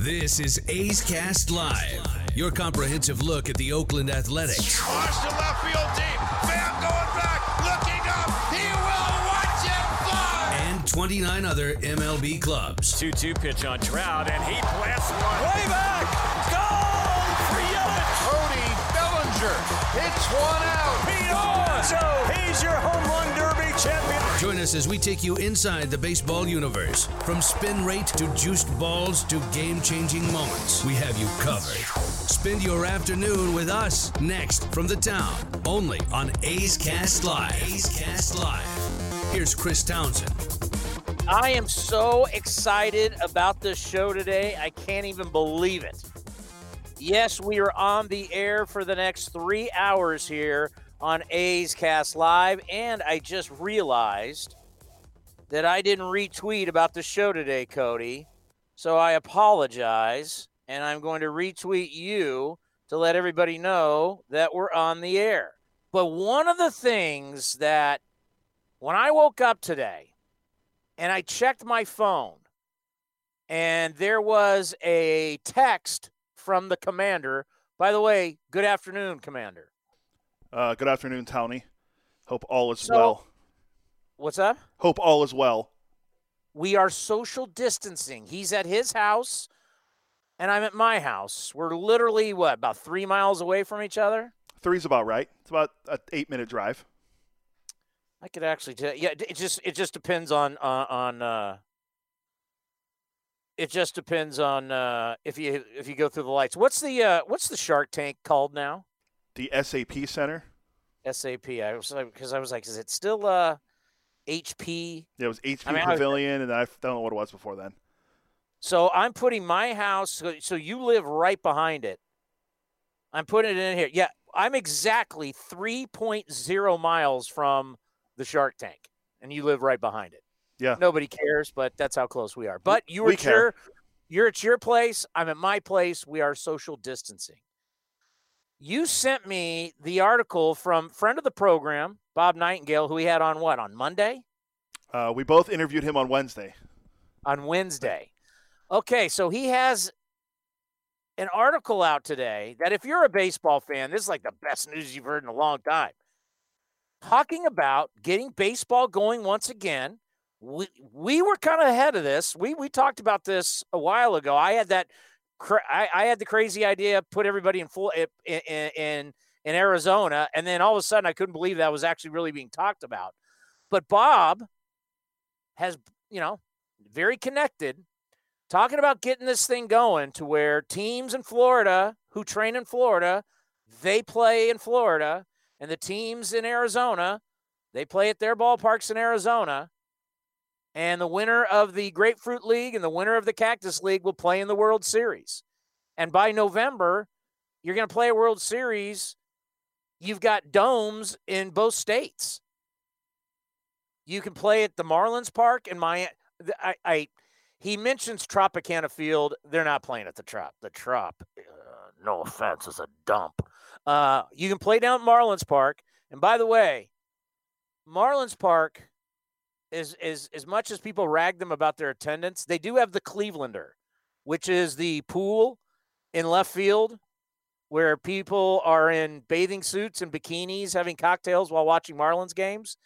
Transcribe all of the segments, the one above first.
This is A's Cast Live, your comprehensive look at the Oakland Athletics. Watch the left field deep. Bam going back, looking up. He will watch it fly. and 29 other MLB clubs. 2 2 pitch on Trout, and he blasts one. Way back! Goal for Yelich! Cody Bellinger hits one out. Pete Alonso, he's your home run derby champion. Join us as we take you inside the baseball universe. From spin rate to juiced balls to game changing moments, we have you covered. Spend your afternoon with us next from the town, only on A's Cast Live. A's Cast Live. Here's Chris Townsend. I am so excited about this show today. I can't even believe it. Yes, we are on the air for the next three hours here on A's Cast Live. And I just realized that I didn't retweet about the show today, Cody. So I apologize. And I'm going to retweet you to let everybody know that we're on the air. But one of the things that when I woke up today, and I checked my phone, and there was a text from the commander. By the way, good afternoon, Commander. Uh, good afternoon, Townie. Hope all is So- well. What's up? Hope all is well. We are social distancing. He's at his house, and I'm at my house. We're literally, what, about three miles away from each other? Three's about right. It's about an eight-minute drive. I could actually tell. Yeah, it just it just depends on uh, on. Uh, it just depends on uh, if you if you go through the lights. What's the uh, what's the Shark Tank called now? The SAP Center. SAP. I was like, because I was like, is it still uh, HP? Yeah, it was HP I mean, I- Pavilion, and I don't know what it was before then. So I'm putting my house. So, you live right behind it. I'm putting it in here. Yeah, I'm exactly 3.0 miles from the Shark Tank, and you live right behind it. Yeah. Nobody cares, but that's how close we are. But you we are at your, you're at your place. I'm at my place. We are social distancing. You sent me the article from friend of the program, Bob Nightingale, who we had on what on Monday, Uh, we both interviewed him on Wednesday. on Wednesday. Okay, so he has an article out today that if you're a baseball fan, this is like the best news you've heard in a long time. Talking about getting baseball going once again. We, we were kind of ahead of this. We we talked about this a while ago. I had that cra- I, I had the crazy idea put everybody in full in, in in in Arizona and then all of a sudden I couldn't believe that was actually really being talked about. But Bob has, you know, very connected talking about getting this thing going to where teams in Florida who train in Florida, they play in Florida, and the teams in Arizona, they play at their ballparks in Arizona. And the winner of the Grapefruit League and the winner of the Cactus League will play in the World Series. And by November, you're going to play a World Series. You've got domes in both states. You can play at the Marlins Park in Miami. I, I he mentions Tropicana Field. They're not playing at the Trop. The Trop, uh, no offense, is a dump. Uh, you can play down at Marlins Park. And by the way, Marlins Park is is as much as people rag them about their attendance, they do have the Clevelander, which is the pool in left field where people are in bathing suits and bikinis having cocktails while watching Marlins games.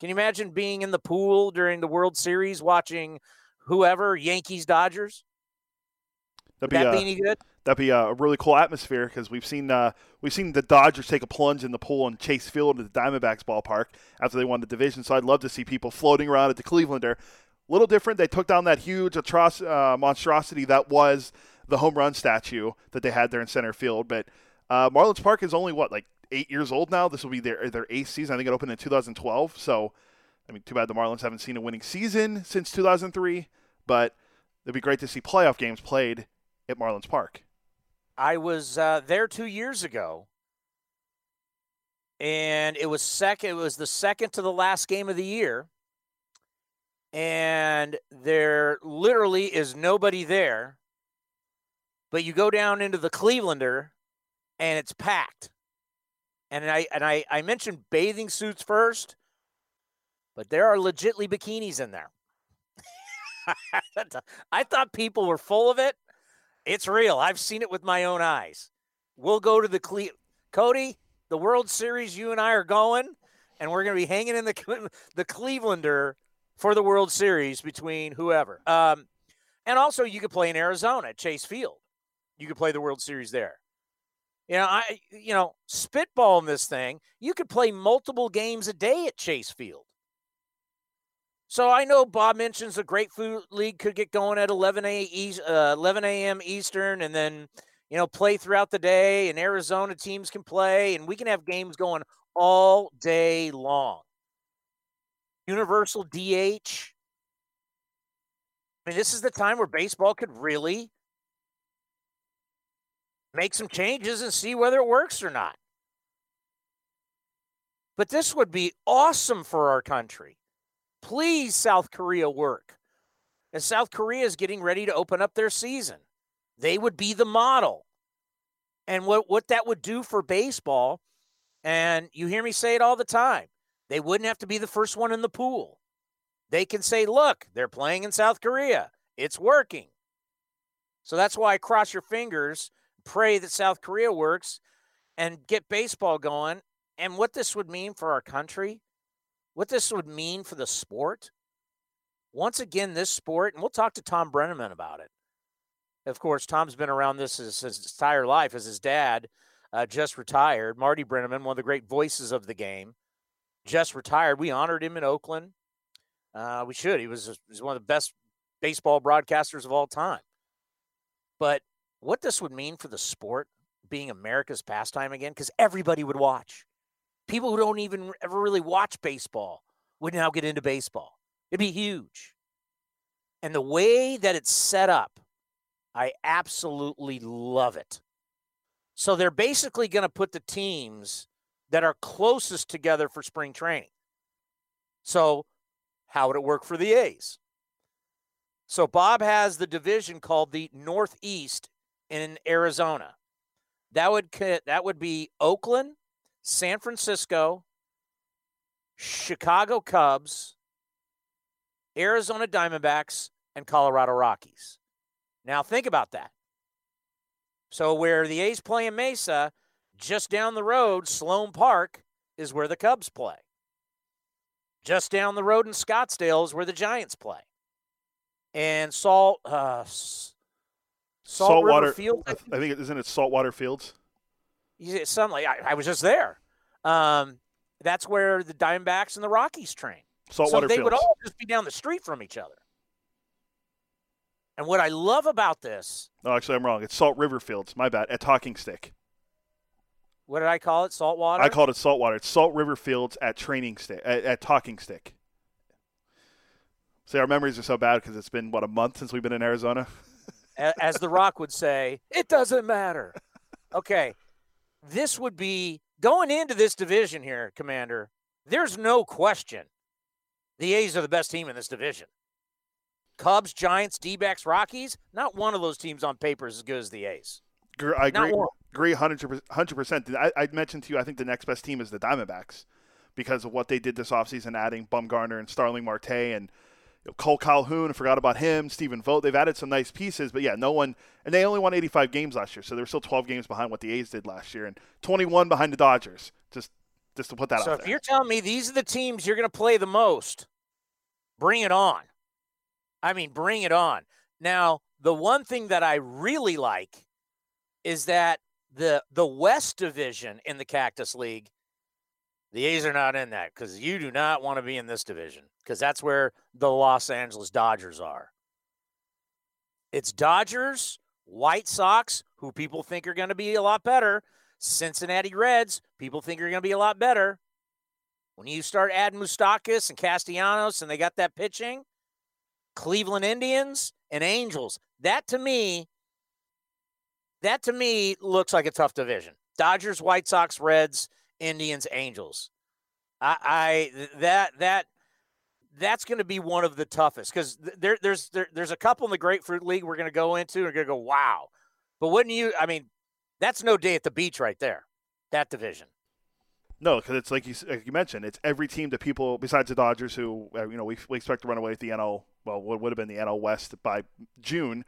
Can you imagine being in the pool during the World Series watching whoever, Yankees, Dodgers? Would That'd be, that uh, be any good? That'd be a really cool atmosphere because we've seen uh, we've seen the Dodgers take a plunge in the pool in Chase Field at the Diamondbacks ballpark after they won the division. So I'd love to see people floating around at the Clevelander little different. They took down that huge atroc- uh, monstrosity that was the home run statue that they had there in center field. But uh, Marlins Park is only what like eight years old now. This will be their their eighth season. I think it opened in 2012. So, I mean, too bad the Marlins haven't seen a winning season since 2003. But it'd be great to see playoff games played at Marlins Park. I was uh, there two years ago, and it was second. It was the second to the last game of the year, and there literally is nobody there. But you go down into the Clevelander, and it's packed. And I and I, I mentioned bathing suits first, but there are legitly bikinis in there. I thought people were full of it. It's real. I've seen it with my own eyes. We'll go to the Cle- Cody, the World Series. You and I are going, and we're going to be hanging in the the Clevelander for the World Series between whoever. Um, and also, you could play in Arizona at Chase Field. You could play the World Series there. You know, I you know, spitballing this thing, you could play multiple games a day at Chase Field. So I know Bob mentions the Grapefruit League could get going at 11 a, uh, 11 a.m. Eastern, and then you know play throughout the day. And Arizona teams can play, and we can have games going all day long. Universal DH. I mean, this is the time where baseball could really make some changes and see whether it works or not. But this would be awesome for our country. Please, South Korea, work. And South Korea is getting ready to open up their season. They would be the model. And what, what that would do for baseball, and you hear me say it all the time, they wouldn't have to be the first one in the pool. They can say, look, they're playing in South Korea. It's working. So that's why I cross your fingers, pray that South Korea works, and get baseball going. And what this would mean for our country what this would mean for the sport. Once again, this sport, and we'll talk to Tom Brennaman about it. Of course, Tom's been around this his, his entire life as his dad uh, just retired. Marty Brennaman, one of the great voices of the game, just retired. We honored him in Oakland. Uh, we should. He was, he was one of the best baseball broadcasters of all time. But what this would mean for the sport being America's pastime again, because everybody would watch people who don't even ever really watch baseball would now get into baseball. It'd be huge. And the way that it's set up, I absolutely love it. So they're basically going to put the teams that are closest together for spring training. So, how would it work for the A's? So, Bob has the division called the Northeast in Arizona. That would that would be Oakland, San Francisco, Chicago Cubs, Arizona Diamondbacks, and Colorado Rockies. Now, think about that. So, where the A's play in Mesa, just down the road, Sloan Park is where the Cubs play. Just down the road in Scottsdale is where the Giants play. And Salt, uh, Salt Saltwater Field. I think isn't it Saltwater Fields? Like I, I was just there. Um, that's where the Diamondbacks and the Rockies train. Saltwater so they Fields. would all just be down the street from each other. And what I love about this. No, actually, I'm wrong. It's Salt River Fields. My bad. At Talking Stick. What did I call it? Saltwater? I called it Saltwater. It's Salt River Fields at Training Stick, at, at Talking Stick. See, our memories are so bad because it's been, what, a month since we've been in Arizona? As The Rock would say, it doesn't matter. Okay. This would be going into this division here, Commander. There's no question the A's are the best team in this division. Cubs, Giants, D backs, Rockies, not one of those teams on paper is as good as the A's. I agree, agree 100%. 100%. I, I mentioned to you, I think the next best team is the Diamondbacks because of what they did this offseason, adding Bumgarner and Starling Marte and you know, Kole Calhoun. I forgot about him. Stephen Vogt. They've added some nice pieces, but yeah, no one. And they only won 85 games last year, so they're still 12 games behind what the A's did last year, and 21 behind the Dodgers. Just, just to put that so out if there. you're telling me these are the teams you're going to play the most, bring it on. I mean, bring it on. Now, the one thing that I really like is that the the West Division in the Cactus League The A's are not in that because you do not want to be in this division because that's where the Los Angeles Dodgers are. It's Dodgers, White Sox, who people think are going to be a lot better, Cincinnati Reds, people think are going to be a lot better. When you start adding Moustakas and Castellanos and they got that pitching, Cleveland Indians and Angels, that to me, that to me looks like a tough division. Dodgers, White Sox, Reds, Indians, Angels. I, I that that that's going to be one of the toughest because there, there's there, there's a couple in the Grapefruit League we're going to go into. We're going to go wow, but wouldn't you? I mean, that's no day at the beach right there. That division. No, because it's like you, like you mentioned, it's every team that people besides the Dodgers, who uh, you know we, we expect to run away with the NL. Well, what would have been the NL West by June,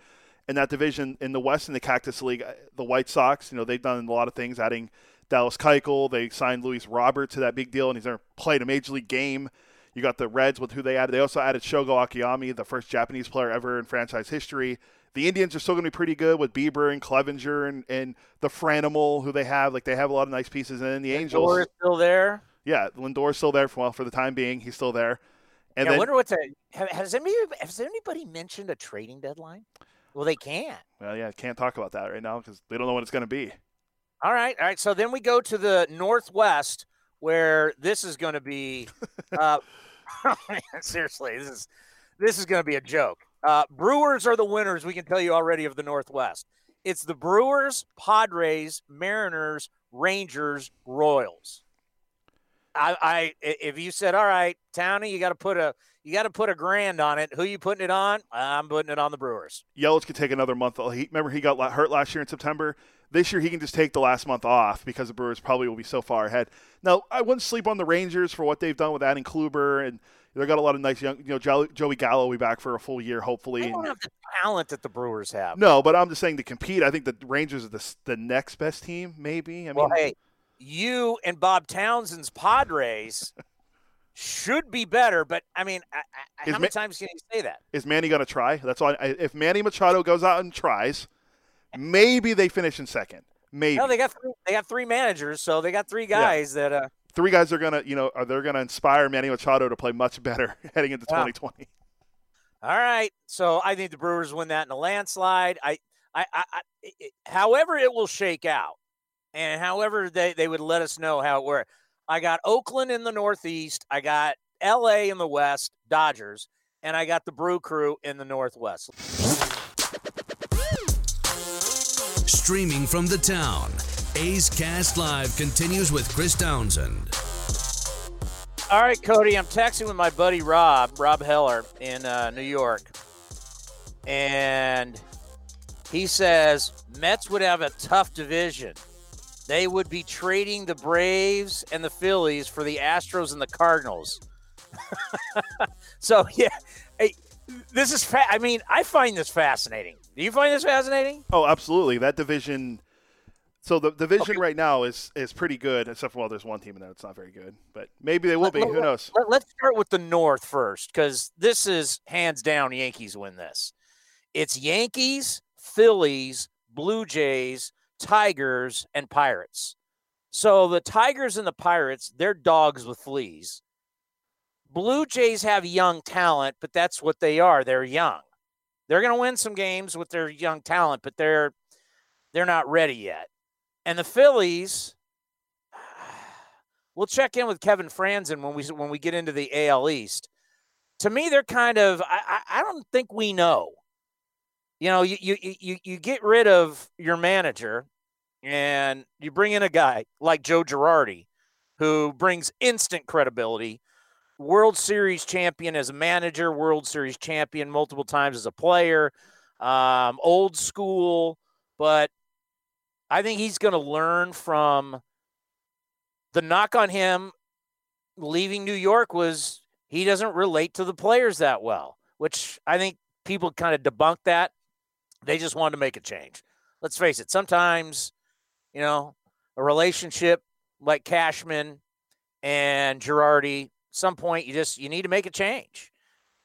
in that division in the West in the Cactus League, uh, the White Sox. You know they've done a lot of things, adding Dallas Keuchel. They signed Luis Robert to that big deal, and he's never played a major league game. You got the Reds with who they added. They also added Shogo Akiyama, the first Japanese player ever in franchise history. The Indians are still going to be pretty good with Bieber and Clevinger and, and the Franimal, who they have. Like they have a lot of nice pieces. And then the Angels. Lindor is still there. Yeah, Lindor's still there for well for the time being. He's still there. And yeah, then, I wonder what's a, has anybody has anybody mentioned a trading deadline? Well, they can't. Well, yeah, can't talk about that right now because they don't know what it's going to be. All right, all right. So then we go to the Northwest, where this is going to be. Uh, seriously, this is this is going to be a joke. Uh, Brewers are the winners. We can tell you already of the Northwest. It's the Brewers, Padres, Mariners, Rangers, Royals. I, I if you said, all right, Townie, you got to put a you got to put a grand on it. Who you putting it on? I'm putting it on the Brewers. Yelich could take another month. He, remember he got hurt last year in September. This year he can just take the last month off because the Brewers probably will be so far ahead. Now I wouldn't sleep on the Rangers for what they've done with adding Kluber and they got a lot of nice young. You know, Joey Gallo will be back for a full year hopefully. They don't have the talent that the Brewers have. No, but I'm just saying to compete. I think the Rangers are the the next best team. Maybe. I mean, well, hey, you and Bob Townsend's Padres should be better, but I mean, I, I, how many times can you say that? Is Manny going to try? That's all. I, if Manny Machado goes out and tries, maybe they finish in second. Maybe. No, they got three, they got three managers, so they got three guys yeah. that. Uh, three guys are gonna, you know, are they're gonna inspire Manny Machado to play much better heading into 2020. All right, so I think the Brewers win that in a landslide. I, I, I, I it, however it will shake out and however they, they would let us know how it worked. I got Oakland in the Northeast, I got LA in the West, Dodgers, and I got the Brew Crew in the Northwest. Streaming from the town, A's Cast Live continues with Chris Townsend. All right, Cody, I'm texting with my buddy Rob, Rob Heller in uh, New York. And he says Mets would have a tough division they would be trading the Braves and the Phillies for the Astros and the Cardinals. so yeah, hey, this is. Fa- I mean, I find this fascinating. Do you find this fascinating? Oh, absolutely. That division. So the division okay. right now is is pretty good, except for well, there's one team in there that's not very good, but maybe they will let, be. Let, Who knows? Let, us start with the North first, because this is hands down Yankees win this. It's Yankees, Phillies, Blue Jays, Tigers, and Pirates. So the Tigers and the Pirates, they're dogs with fleas. Blue Jays have young talent, but that's what they are. They're young. They're going to win some games with their young talent, but they're they're not ready yet. And the Phillies, we'll check in with Kevin Frandsen when we when we get into the AL East. To me, they're kind of I, I don't think we know. You know, you you you you get rid of your manager and you bring in a guy like Joe Girardi, who brings instant credibility. World Series champion as a manager, World Series champion multiple times as a player, um, old school, but I think he's going to learn from the knock on him leaving New York was he doesn't relate to the players that well, which I think people kind of debunked that. They just wanted to make a change. Let's face it, sometimes you know, a relationship like Cashman and Girardi, some point you just you need to make a change.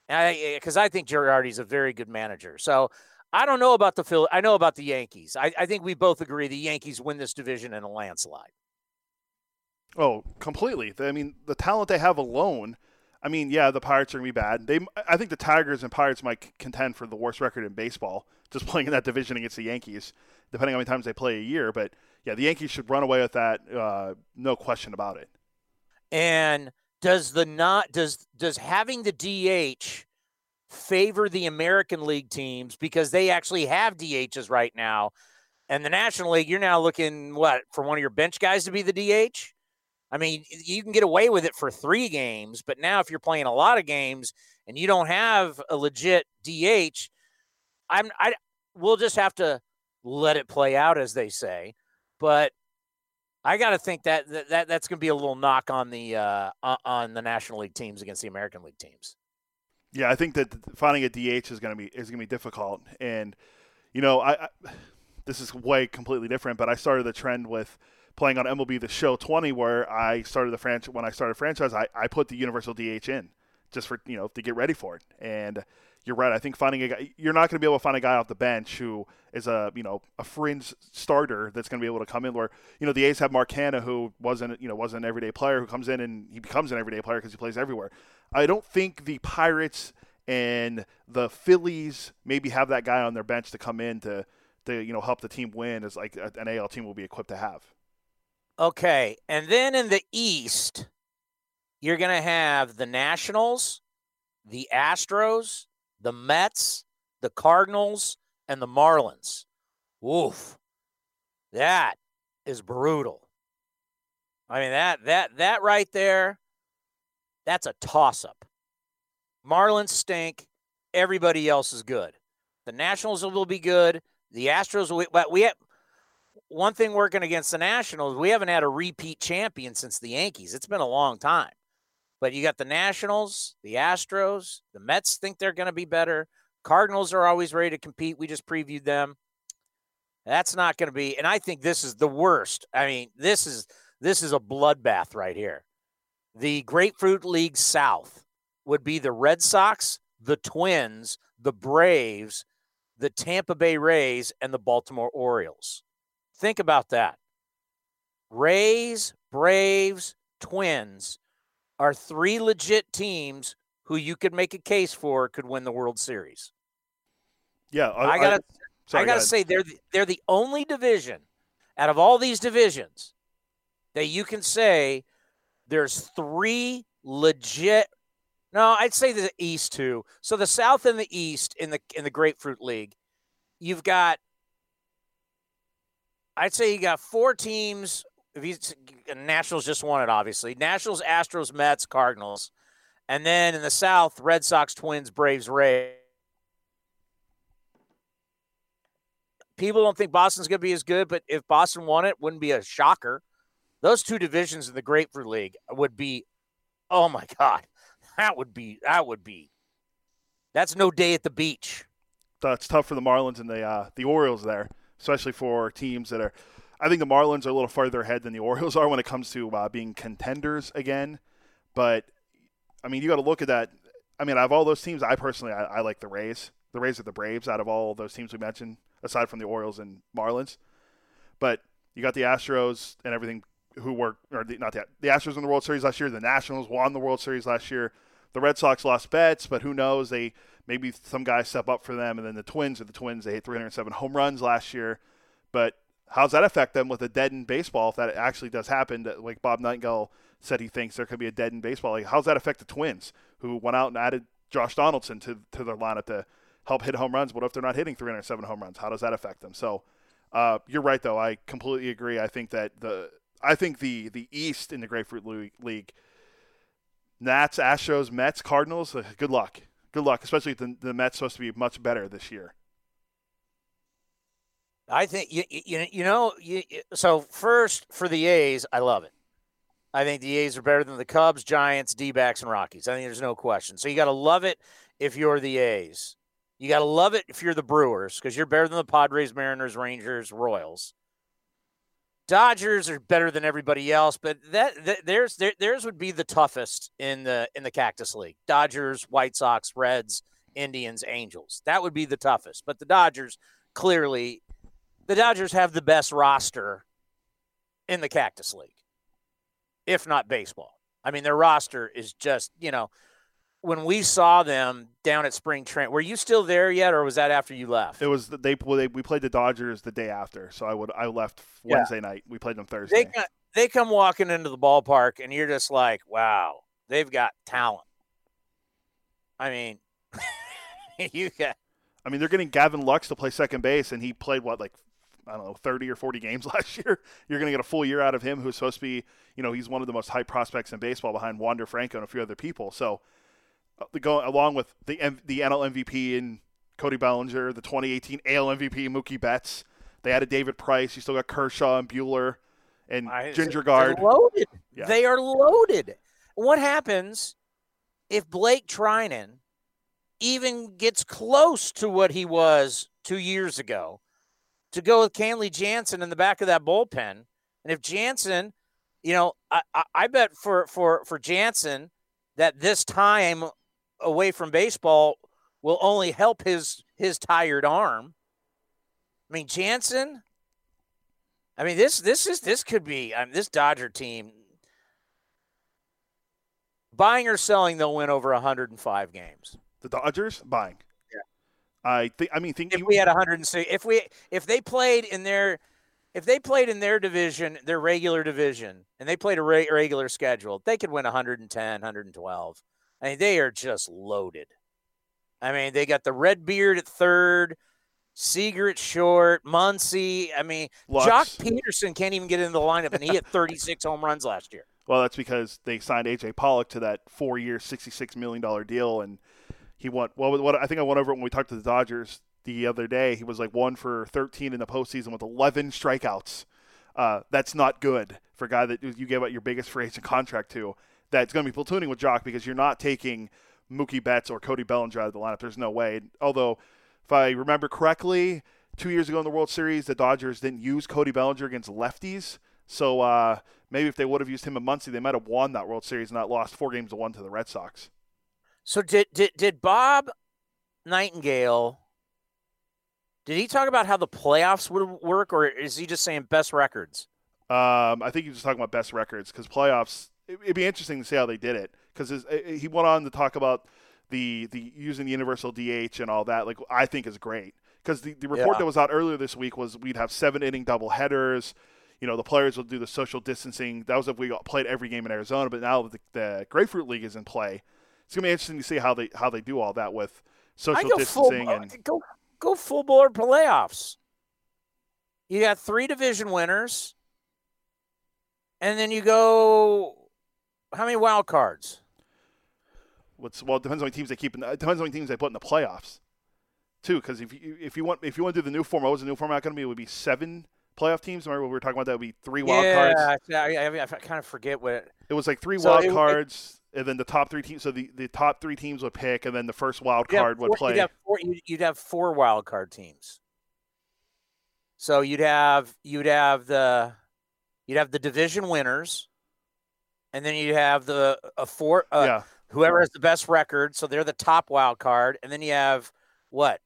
Because I, eh, I, think Girardi's a very good manager. So I don't know about the Phil. I know about the Yankees. I, I think we both agree the Yankees win this division in a landslide. Oh, completely. I mean, the talent they have alone. I mean, yeah, the Pirates are gonna be bad. They, I think the Tigers and Pirates might contend for the worst record in baseball, just playing in that division against the Yankees, depending on how many times they play a year. But yeah, the Yankees should run away with that, uh, no question about it. And does the not does does having the DH favor the American League teams because they actually have DHs right now, and the National League you're now looking what for one of your bench guys to be the DH? I mean, you can get away with it for three games, but now if you're playing a lot of games and you don't have a legit DH, I'm I we'll just have to let it play out as they say. But I got to think that, that, that that's going to be a little knock on the uh, on the National League teams against the American League teams. Yeah, I think that finding a DH is going to be is going to be difficult, and you know, I, I this is way completely different. But I started the trend with playing on MLB The Show 20, where I started the franchise. When I started franchise, I, I put the universal DH in just for you know to get ready for it, and you're right. I think finding a guy, you're not going to be able to find a guy off the bench who is a you know a fringe starter that's going to be able to come in. Where you know the A's have Mark Canha, who wasn't you know wasn't an everyday player, who comes in and he becomes an everyday player because he plays everywhere. I don't think the Pirates and the Phillies maybe have that guy on their bench to come in to to you know help the team win as like an AL team will be equipped to have. Okay, and then in the East, you're going to have the Nationals, the Astros, the Mets, the Cardinals, and the Marlins. Oof. That is brutal. I mean that that that right there, that's a toss up. Marlins stink. Everybody else is good. The Nationals will be good. The Astros will but we have one thing working against the Nationals, we haven't had a repeat champion since the Yankees. It's been a long time. But you got the Nationals, the Astros, the Mets think they're going to be better. Cardinals are always ready to compete. We just previewed them. That's not going to be and I think this is the worst. I mean, this is this is a bloodbath right here. The Grapefruit League South would be the Red Sox, the Twins, the Braves, the Tampa Bay Rays and the Baltimore Orioles. Think about that. Rays, Braves, Twins are three legit teams who you could make a case for could win the World Series. Yeah, I, I gotta, I, sorry, I gotta go say they're the, they're the only division out of all these divisions that you can say there's three legit. No, I'd say the East too. So the South and the East in the in the Grapefruit League, you've got. I'd say you got four teams he's Nationals just won it, obviously. Nationals, Astros, Mets, Cardinals. And then in the South, Red Sox, Twins, Braves, Rays. People don't think Boston's going to be as good, but if Boston won it, wouldn't be a shocker. Those two divisions in the Grapefruit League would be, oh my God, that would be, that would be, that's no day at the beach. That's tough for the Marlins and the uh, the Orioles there, especially for teams that are – I think the Marlins are a little farther ahead than the Orioles are when it comes to uh, being contenders again. But I mean, you got to look at that. I mean, out of all those teams, I personally I, I, like the Rays. The Rays are the Braves out of all those teams we mentioned, aside from the Orioles and Marlins. But you got the Astros and everything who were or the, not the the Astros in the World Series last year. The Nationals won the World Series last year. The Red Sox lost Betts, but who knows? They maybe some guys step up for them. And then the Twins are the Twins. They hit 307 home runs last year, but How's that affect them with a dead in baseball if that actually does happen? That, like Bob Nightingale said, he thinks there could be a dead in baseball. Like, how's that affect the Twins who went out and added Josh Donaldson to to their lineup to help hit home runs? What if they're not hitting 307 home runs? How does that affect them? So, uh, you're right though. I completely agree. I think that the I think the the East in the Grapefruit League, Nats, Astros, Mets, Cardinals. Uh, good luck. Good luck, especially the the Mets supposed to be much better this year. I think you you, you know you, so first for the A's, I love it. I think the A's are better than the Cubs, Giants, D-backs, and Rockies. I think there's no question. So you got to love it if you're the A's. You got to love it if you're the Brewers because you're better than the Padres, Mariners, Rangers, Royals. Dodgers are better than everybody else, but that, that theirs there, theirs would be the toughest in the in the Cactus League. Dodgers, White Sox, Reds, Indians, Angels. That would be the toughest. But the Dodgers clearly the Dodgers have the best roster in the Cactus League. if not baseball. I mean, their roster is just, you know, when we saw them down at spring training, were you still there yet, or was that after you left? It was they, they we played the Dodgers the day after, so I would I left Wednesday yeah. night. We played them Thursday. They they come walking into the ballpark, and you're just like, wow, they've got talent. I mean, you got. I mean, they're getting Gavin Lux to play second base, and he played what like I don't know, 30 or 40 games last year. You're going to get a full year out of him, who's supposed to be, you know, he's one of the most high prospects in baseball behind Wander Franco and a few other people. So, uh, the go along with the M- the NL MVP and Cody Bellinger, the 2018 AL MVP Mookie Betts. They added David Price. You still got Kershaw and Buehler and I, Ginger Guard. Loaded. Yeah. They are loaded. What happens if Blake Treinen even gets close to what he was two years ago? To go with Kenley Jansen in the back of that bullpen. And if Jansen, you know, I, I, I bet for for for Jansen that this time away from baseball will only help his his tired arm. I mean, Jansen. I mean, this this is this could be I mean, this Dodger team. Buying or selling, they'll win over 105 games. The Dodgers buying. I think. I mean, think if we had 106, if we if they played in their if they played in their division, their regular division, and they played a re- regular schedule, they could win 110, 112. I mean, they are just loaded. I mean, they got the red beard at third, Seager at short, Muncy. I mean, Lux. Joc Pederson can't even get into the lineup, and he hit 36 home runs last year. Well, that's because they signed AJ Pollock to that four-year, $66 million deal, and – he won. Well, what I think I went over it when we talked to the Dodgers the other day. He was like one for 13 in the postseason with 11 strikeouts. Uh, that's not good for a guy that you gave out your biggest free agent contract to. That's going to be platooning with Joc because you're not taking Mookie Betts or Cody Bellinger out of the lineup. There's no way. Although, if I remember correctly, two years ago in the World Series, the Dodgers didn't use Cody Bellinger against lefties. So uh, maybe if they would have used him in Muncy, they might have won that World Series and not lost four games to one to the Red Sox. So did did did Bob Nightingale? Did he talk about how the playoffs would work, or is he just saying best records? Um, I think he's just talking about best records because playoffs. It, would be interesting to see how they did it because he went on to talk about the the using the universal DH and all that. Like I think is great because the, the report yeah. that was out earlier this week was we'd have seven inning double headers. You know the players will do the social distancing. That was if we played every game in Arizona, but now the, the Grapefruit League is in play it's gonna be interesting to see how they how they do all that with social distancing full, and go go full board playoffs. You got three division winners, and then you go how many wild cards? What's well it depends on how many teams they keep. In, it depends on many teams they put in the playoffs, too. Because if you if you want if you want to do the new format, what was the new format going to be? It would be seven playoff teams. Remember what we were talking about? That would be three wild yeah, cards. Yeah, I, I, I, kind of forget what it. It was like three so wild it, cards and then the top three teams. So the, the top three teams would pick, and then the first wild card would play. You'd have, four, you'd have four wild card teams. So you'd have you'd have the you'd have the division winners, and then you'd have the a four uh, yeah. whoever has the best record. So they're the top wild card, and then you have what?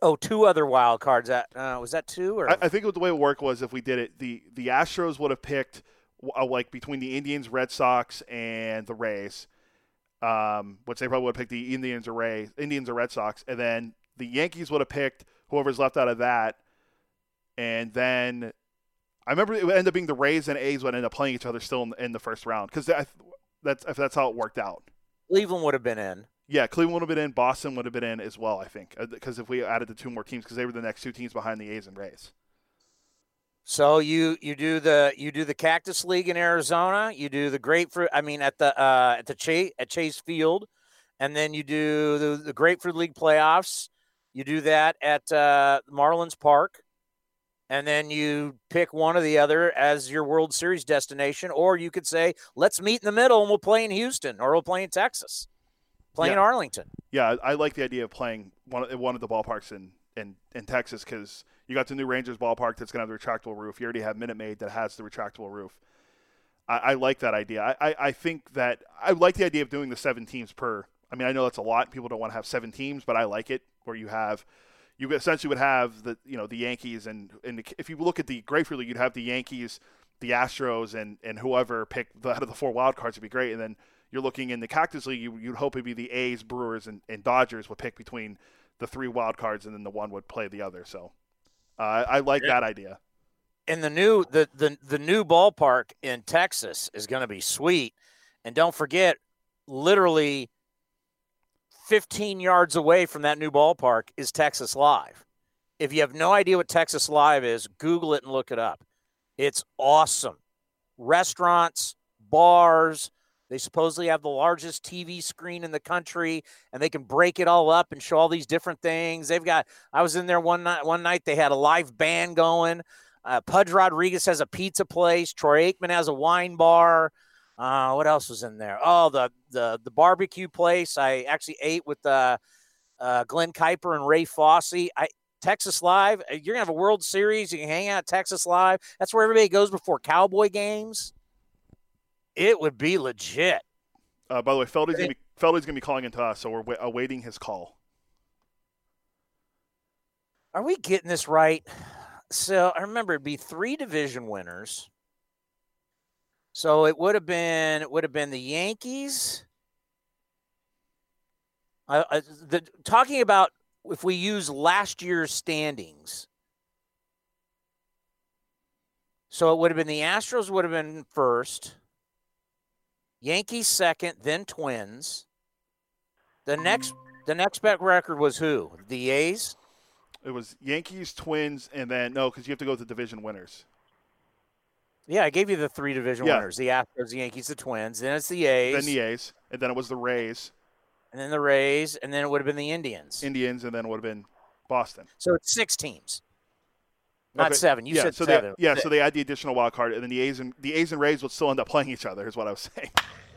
Oh, two other wild cards. That uh, was that two or I, I think the way it worked was if we did it, the the Astros would have picked like between the Indians, Red Sox, and the Rays, um, which they probably would have picked the Indians or Rays, Indians or Red Sox, and then the Yankees would have picked whoever's left out of that, and then I remember it would end up being the Rays and A's would end up playing each other still in, in the first round because that's if that's how it worked out. Cleveland would have been in. Yeah, Cleveland would have been in. Boston would have been in as well. I think because uh, if we added the two more teams, because they were the next two teams behind the A's and Rays. So you you do the you do the Cactus League in Arizona. You do the Grapefruit. I mean, at the uh, at the Chase at Chase Field, and then you do the, the Grapefruit League playoffs. You do that at uh, Marlins Park, and then you pick one or the other as your World Series destination. Or you could say, let's meet in the middle and we'll play in Houston or we'll play in Texas, play yeah. in Arlington. Yeah, I like the idea of playing one one of the ballparks in in, in Texas because you got the new Rangers ballpark that's going to have the retractable roof. You already have Minute Maid that has the retractable roof. I, I like that idea. I, I, I, think that I like the idea of doing the seven teams per. I mean, I know that's a lot. People don't want to have seven teams, but I like it where you have you essentially would have the you know the Yankees and and the, if you look at the Grapefruit League, you'd have the Yankees, the Astros and and whoever picked out of the four wild cards would be great. And then you're looking in the Cactus League, you, you'd hope it'd be the A's, Brewers, and, and Dodgers would pick between the three wild cards, and then the one would play the other. So uh, I like Yeah. that idea. and the new the the the new ballpark in Texas is going to be sweet. And don't forget, literally 15 yards away from that new ballpark is Texas Live. If you have no idea what Texas Live is, Google it and look it up. It's awesome. Restaurants, bars, they supposedly have the largest TV screen in the country and they can break it all up and show all these different things. They've got I was in there one night one night they had a live band going. Uh, Pudge Rodriguez has a pizza place. Troy Aikman has a wine bar. Uh, what else was in there? Oh, the the the barbecue place. I actually ate with uh, uh, Glen Kuiper and Ray Fosse. I Texas Live. uh, You're gonna have a World Series. You can hang out at Texas Live. That's where everybody goes before Cowboy games. It would be legit. Uh, by the way, Feldy's gonna be Feldy's gonna be calling into us, so we're wa- awaiting his call. Are we getting this right? So I remember it'd be three division winners. So it would have been it would have been the Yankees. I, I, the, talking about if we use last year's standings. So it would have been the Astros would have been first, Yankees second, then Twins. The next um, the next bet record was who? The A's. It was Yankees, Twins, and then no, because you have to go to division winners. Yeah, I gave you the three division Yeah. winners: the Astros, the Yankees, the Twins. Then it's the A's, Then the A's, and then it was the Rays, and then the Rays, and then it would have been the Indians. Indians, and then it would have been Boston. so it's six teams, not Okay. seven. You yeah, said so seven. They, yeah, so they add the additional wild card, and then the A's and the A's and Rays would still end up playing each other. Is what I was saying.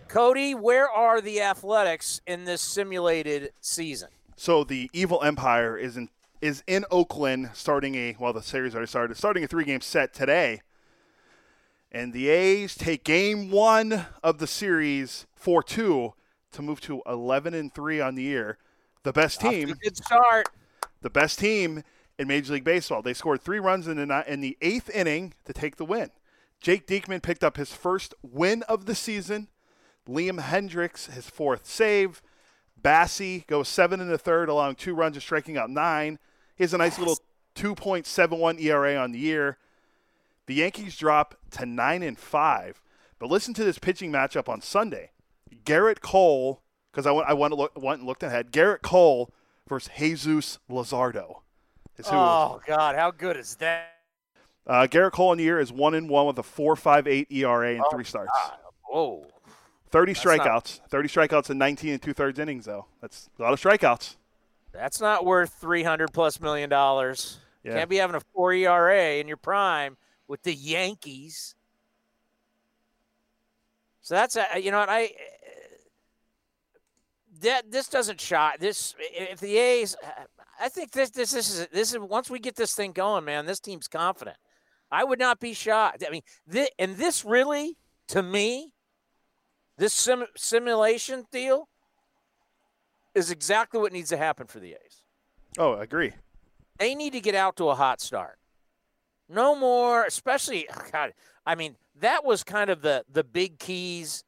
Cody, where are the Athletics in this simulated season? So the Evil Empire is in is in Oakland, starting a well, the series already started, starting a three game set today. And the A's take game one of the series four two to move to eleven and three on the year. The best team, Good start. the best team in Major League Baseball. They scored three runs in the in the eighth inning to take the win. Jake Diekman picked up his first win of the season. Liam Hendriks his fourth save. Bassitt goes seven in the third, allowing two runs and striking out nine. He has a nice little 2.71 ERA on the year. The Yankees drop to nine and five. But listen to this pitching matchup on Sunday. Gerrit Cole, because I went, I went, look, went and looked ahead. Gerrit Cole versus Jesus Luzardo. Is who, Oh God, how good is that? uh, Gerrit Cole in the year is one and one with a 4.58 ERA and Oh, three starts. Whoa. 30 That's not- strikeouts. 30 strikeouts in 19 and two thirds innings, though. That's a lot of strikeouts. That's not worth three hundred plus million dollars. Yeah. Can't be having a four ERA in your prime with the Yankees. So that's a, you know what I that this doesn't shock this if the A's uh, I think this this this is this is once we get this thing going, man, this team's confident. I would not be shocked. I mean, this, and this really to me this sim, simulation deal is exactly what needs to happen for the A's Oh, I agree. they need to get out to a hot start. No more, especially God. I mean, that was kind of the the big keys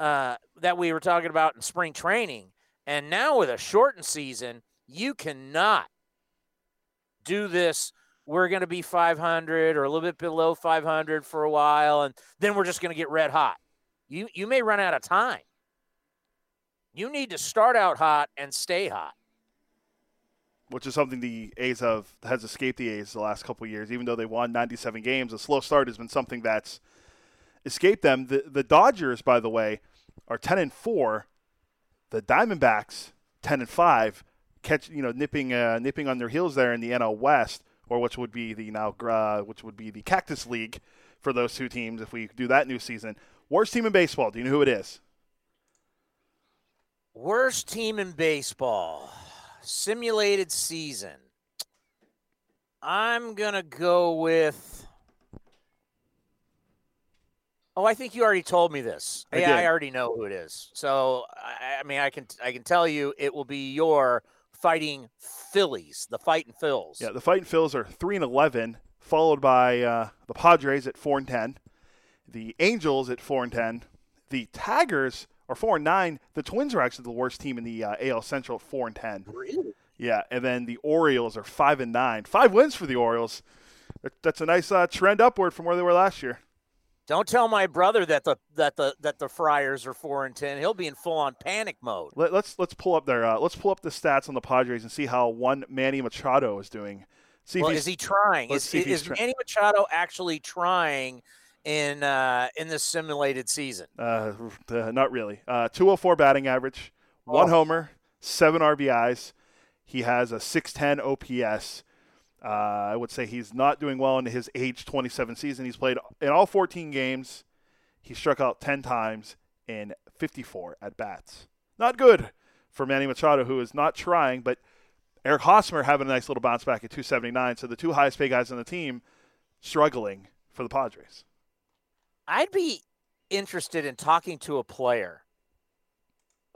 uh, that we were talking about in spring training, and now with a shortened season, you cannot do this. We're going to be 500 or a little bit below 500 for a while, and then we're just going to get red hot. You you may run out of time. You need to start out hot and stay hot. which is something the A's have has escaped the A's the last couple years. Even though they won 97 games, a slow start has been something that's escaped them. The the Dodgers, by the way, are 10 and four. The Diamondbacks 10 and five, catch you know nipping uh, nipping on their heels there in the NL West, or which would be the now uh, which would be the Cactus League for those two teams if we do that new season. Worst team in baseball. Do you know who it is? Worst team in baseball. Simulated season. I'm going to go with. Oh, I think you already told me this. I yeah, I already know who it is. So, I, I mean, I can I can tell you it will be your fighting Phillies, the fighting Phils. Yeah, the Fighting Phils are three and eleven, followed by uh, the Padres at four and ten, The Angels at four and ten. The Tigers are four and nine. The Twins are actually the worst team in the uh, AL Central at four and ten. Really? Yeah, and then the Orioles are five and nine. Five wins for the Orioles. That's a nice uh, trend upward from where they were last year. Don't tell my brother that the that the that the Friars are four and ten. He'll be in full on panic mode. Let, let's let's pull up their uh, let's pull up the stats on the Padres and see how one Manny Machado is doing. See Well, is he trying? Is, is try- Manny Machado actually trying in uh, in this simulated season? uh, uh, not really. Uh, 204 batting average, one Oh. homer, seven RBIs. He has a 610 OPS. Uh, I would say he's not doing well in his age 27 season. He's played in all 14 games. He struck out 10 times in 54 at bats. Not good for Manny Machado, who is not trying, but Eric Hosmer having a nice little bounce back at 279. So the two highest paid guys on the team struggling for the Padres. I'd be interested in talking to a player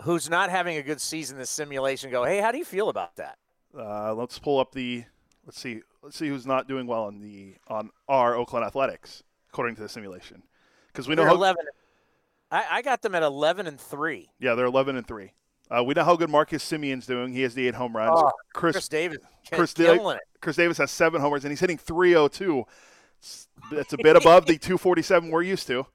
who's not having a good season this simulation. Go, hey, how do you feel about that? Uh, let's pull up the. Let's see. Let's see who's not doing well on the on our Oakland Athletics according to the simulation, because we know They're how. eleven. I, I got them at eleven and three. Yeah, they're 11 and three. Uh, we know how good Marcus Semien's doing. He has the eight home runs. Oh, Khris Khris Davis, Khris Davis- Khris Davis has seven homers and he's hitting 302. It's- That's a bit above the 247 we're used to.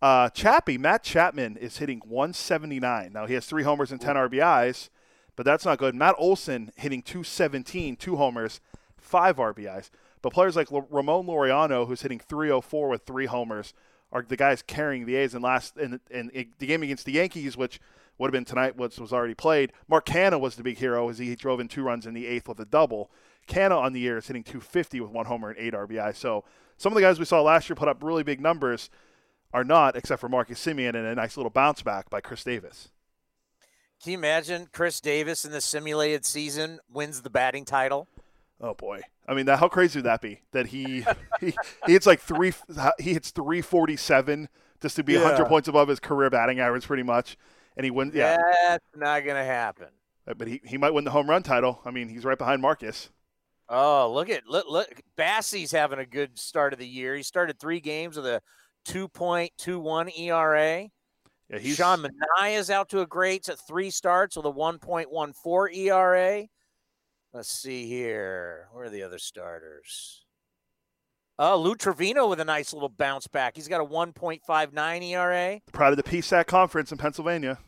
Uh, Chappie, Matt Chapman is hitting 179. Now he has three homers and 10 RBIs, but that's not good. Matt Olson hitting 217, two homers, five RBIs. But players like L- Ramon Laureano, who's hitting 304 with three homers, are the guys carrying the A's in last in, in, in the game against the Yankees, which would have been tonight, which was already played. Mark Canha was the big hero as he drove in two runs in the eighth with a double. Canha on the year is hitting 250 with one homer and eight RBI. So some of the guys we saw last year put up really big numbers are not, except for Marcus Semien and a nice little bounce back by Khris Davis. Can you imagine Khris Davis in the simulated season wins the batting title? Oh boy! I mean, that, how crazy would that be? That he he, he hits like three he hits 347 just to be 100 points above his career batting average, pretty much, and he wins. Yeah, That's not going to happen. Uh, but he, he might win the home run title. I mean, he's right behind Marcus. Oh, look at look look. Bassitt's having a good start of the year. He started three games with a 2.21 ERA. Yeah, he's Sean Manaea's out to a great at three starts with a 1.14 ERA. Let's see here. Where are the other starters? Oh, Lou Trivino with a nice little bounce back. He's got a 1.59 ERA. proud of the PSAC conference in Pennsylvania.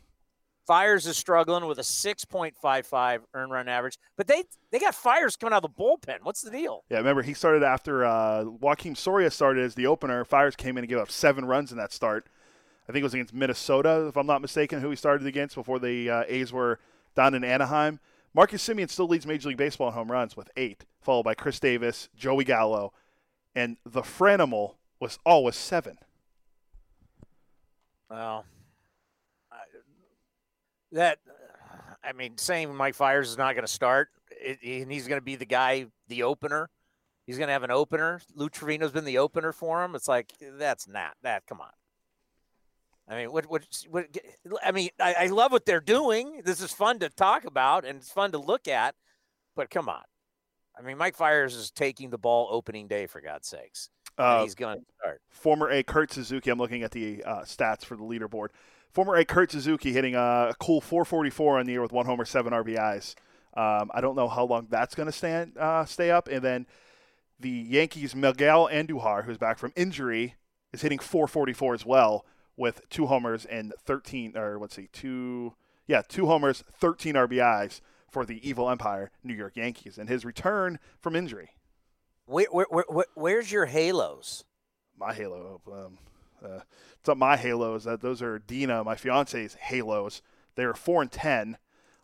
Fiers is struggling with a 6.55 earn run average, but they they got Fiers coming out of the bullpen. What's the deal? Yeah, remember he started after uh, Joakim Soria started as the opener. Fiers came in and gave up seven runs in that start. I think it was against Minnesota, if I'm not mistaken, who he started against before the uh, A's were down in Anaheim. Marcus Semien still leads Major League Baseball in home runs with eight, followed by Khris Davis, Joey Gallo, and the Franimal was all seven. Well, I, that I mean, saying Mike Fiers is not going to start, it, and he's going to be the guy, the opener. He's going to have an opener. Lou Trivino's been the opener for him. It's like that's not that. Come on. I mean, what, what, what I mean, I, I love what they're doing. This is fun to talk about and it's fun to look at, but come on. I mean, Mike Fiers is taking the ball opening day for God's sakes. And Uh, he's going to start. former A Kurt Suzuki. I'm looking at the uh, stats for the leaderboard. Former A Kurt Suzuki hitting a, a cool 444 on the year with one homer, seven RBIs. Um, I don't know how long that's going to stand uh, stay up. And then the Yankees Miguel Andujar, who's back from injury, is hitting 444 as well with two homers and 13 or let's see, two yeah, two homers, 13 RBIs for the evil empire New York Yankees and his return from injury. Where, where, where, where- where's your halos? my halo. Um, uh, it's not my halos. That those are Dina, my fiance's halos. They're four and ten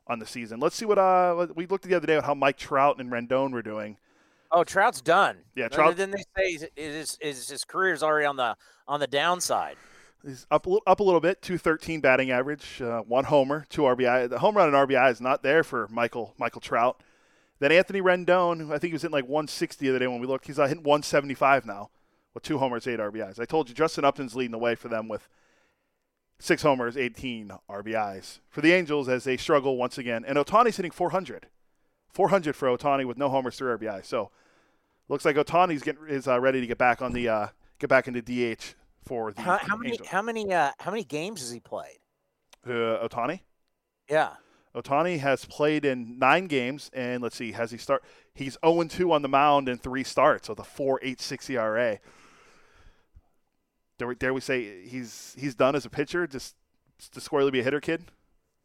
on the season. Let's see what uh we looked the other day at how Mike Trout and Rendon were doing. Oh, Trout's done. Yeah, Trout- Didn't they say his, his, his, his career's already on the on the downside? He's up a little, up a little bit, two thirteen batting average, uh, one homer, two RBI. The home run and RBI is not there for Michael Michael Trout. Then Anthony Rendon, I think he was hitting like 160 the other day when we looked. He's uh, hitting 175 now with two homers, eight RBIs. I told you Justin Upton's leading the way for them with six homers, 18 RBIs. For the Angels as they struggle once again. And Ohtani's hitting 400. 400 for Ohtani with no homers, three RBIs. So looks like Ohtani's getting is uh, ready to get back on the uh, get back into DH for the How, how many? Angels. How many? Uh, how many games has he played? Uh, Ohtani. Yeah. Ohtani has played in nine games, and let's see, has he start? He's 0 2 on the mound in three starts with a 4.86 ERA. Dare we, dare we say he's he's done as a pitcher, just to squarely be a hitter, kid?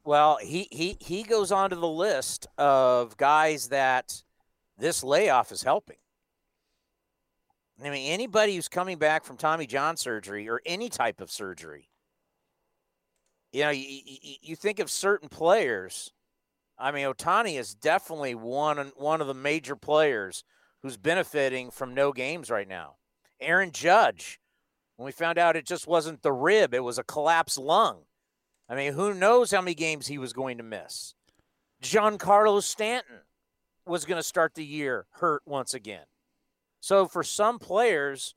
Well, he he he goes onto the list of guys that this layoff is helping. I mean, anybody who's coming back from Tommy John surgery or any type of surgery, you know, you, you, you think of certain players. I mean, Ohtani is definitely one one of the major players who's benefiting from no games right now. Aaron Judge, when we found out it just wasn't the rib, it was a collapsed lung. I mean, who knows how many games he was going to miss? Giancarlo Stanton was going to start the year hurt once again. So for some players,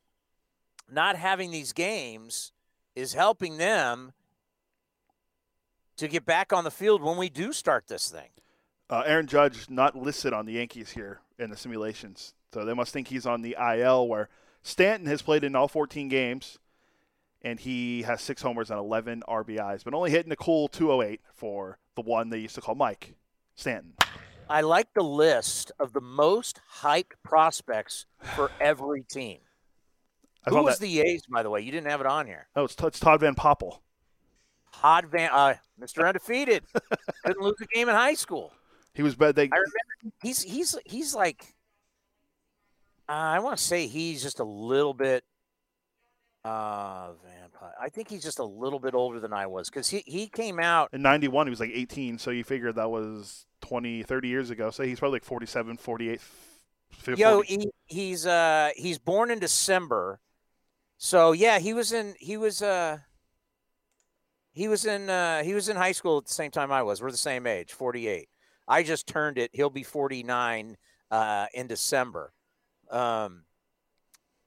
not having these games is helping them to get back on the field when we do start this thing. Uh, Aaron Judge not listed on the Yankees here in the simulations, so they must think he's on the IL. Where Stanton has played in all 14 games, and he has six homers and 11 RBIs, but only hitting a cool 208 for the one they used to call Mike Stanton. I like the list of the most hyped prospects for every team. Who was that- the A's, by the way? You didn't have it on here. Oh, it's, it's Todd Van Poppel. Todd Van, uh, Mr. Undefeated, couldn't lose a game in high school. He was bad. They I remember he's he's he's like uh, I want to say he's just a little bit uh vampire. I think he's just a little bit older than I was because he he came out. in 91 he was like 18 so you figured that was 20 30 years ago so he's probably like 47 48 50, Yo, he, he's uh he's born in December, so yeah, he was in he was uh he was in uh he was in high school at the same time I was. We're the same age, forty eight. I just turned it. He'll be forty nine uh in December. Um,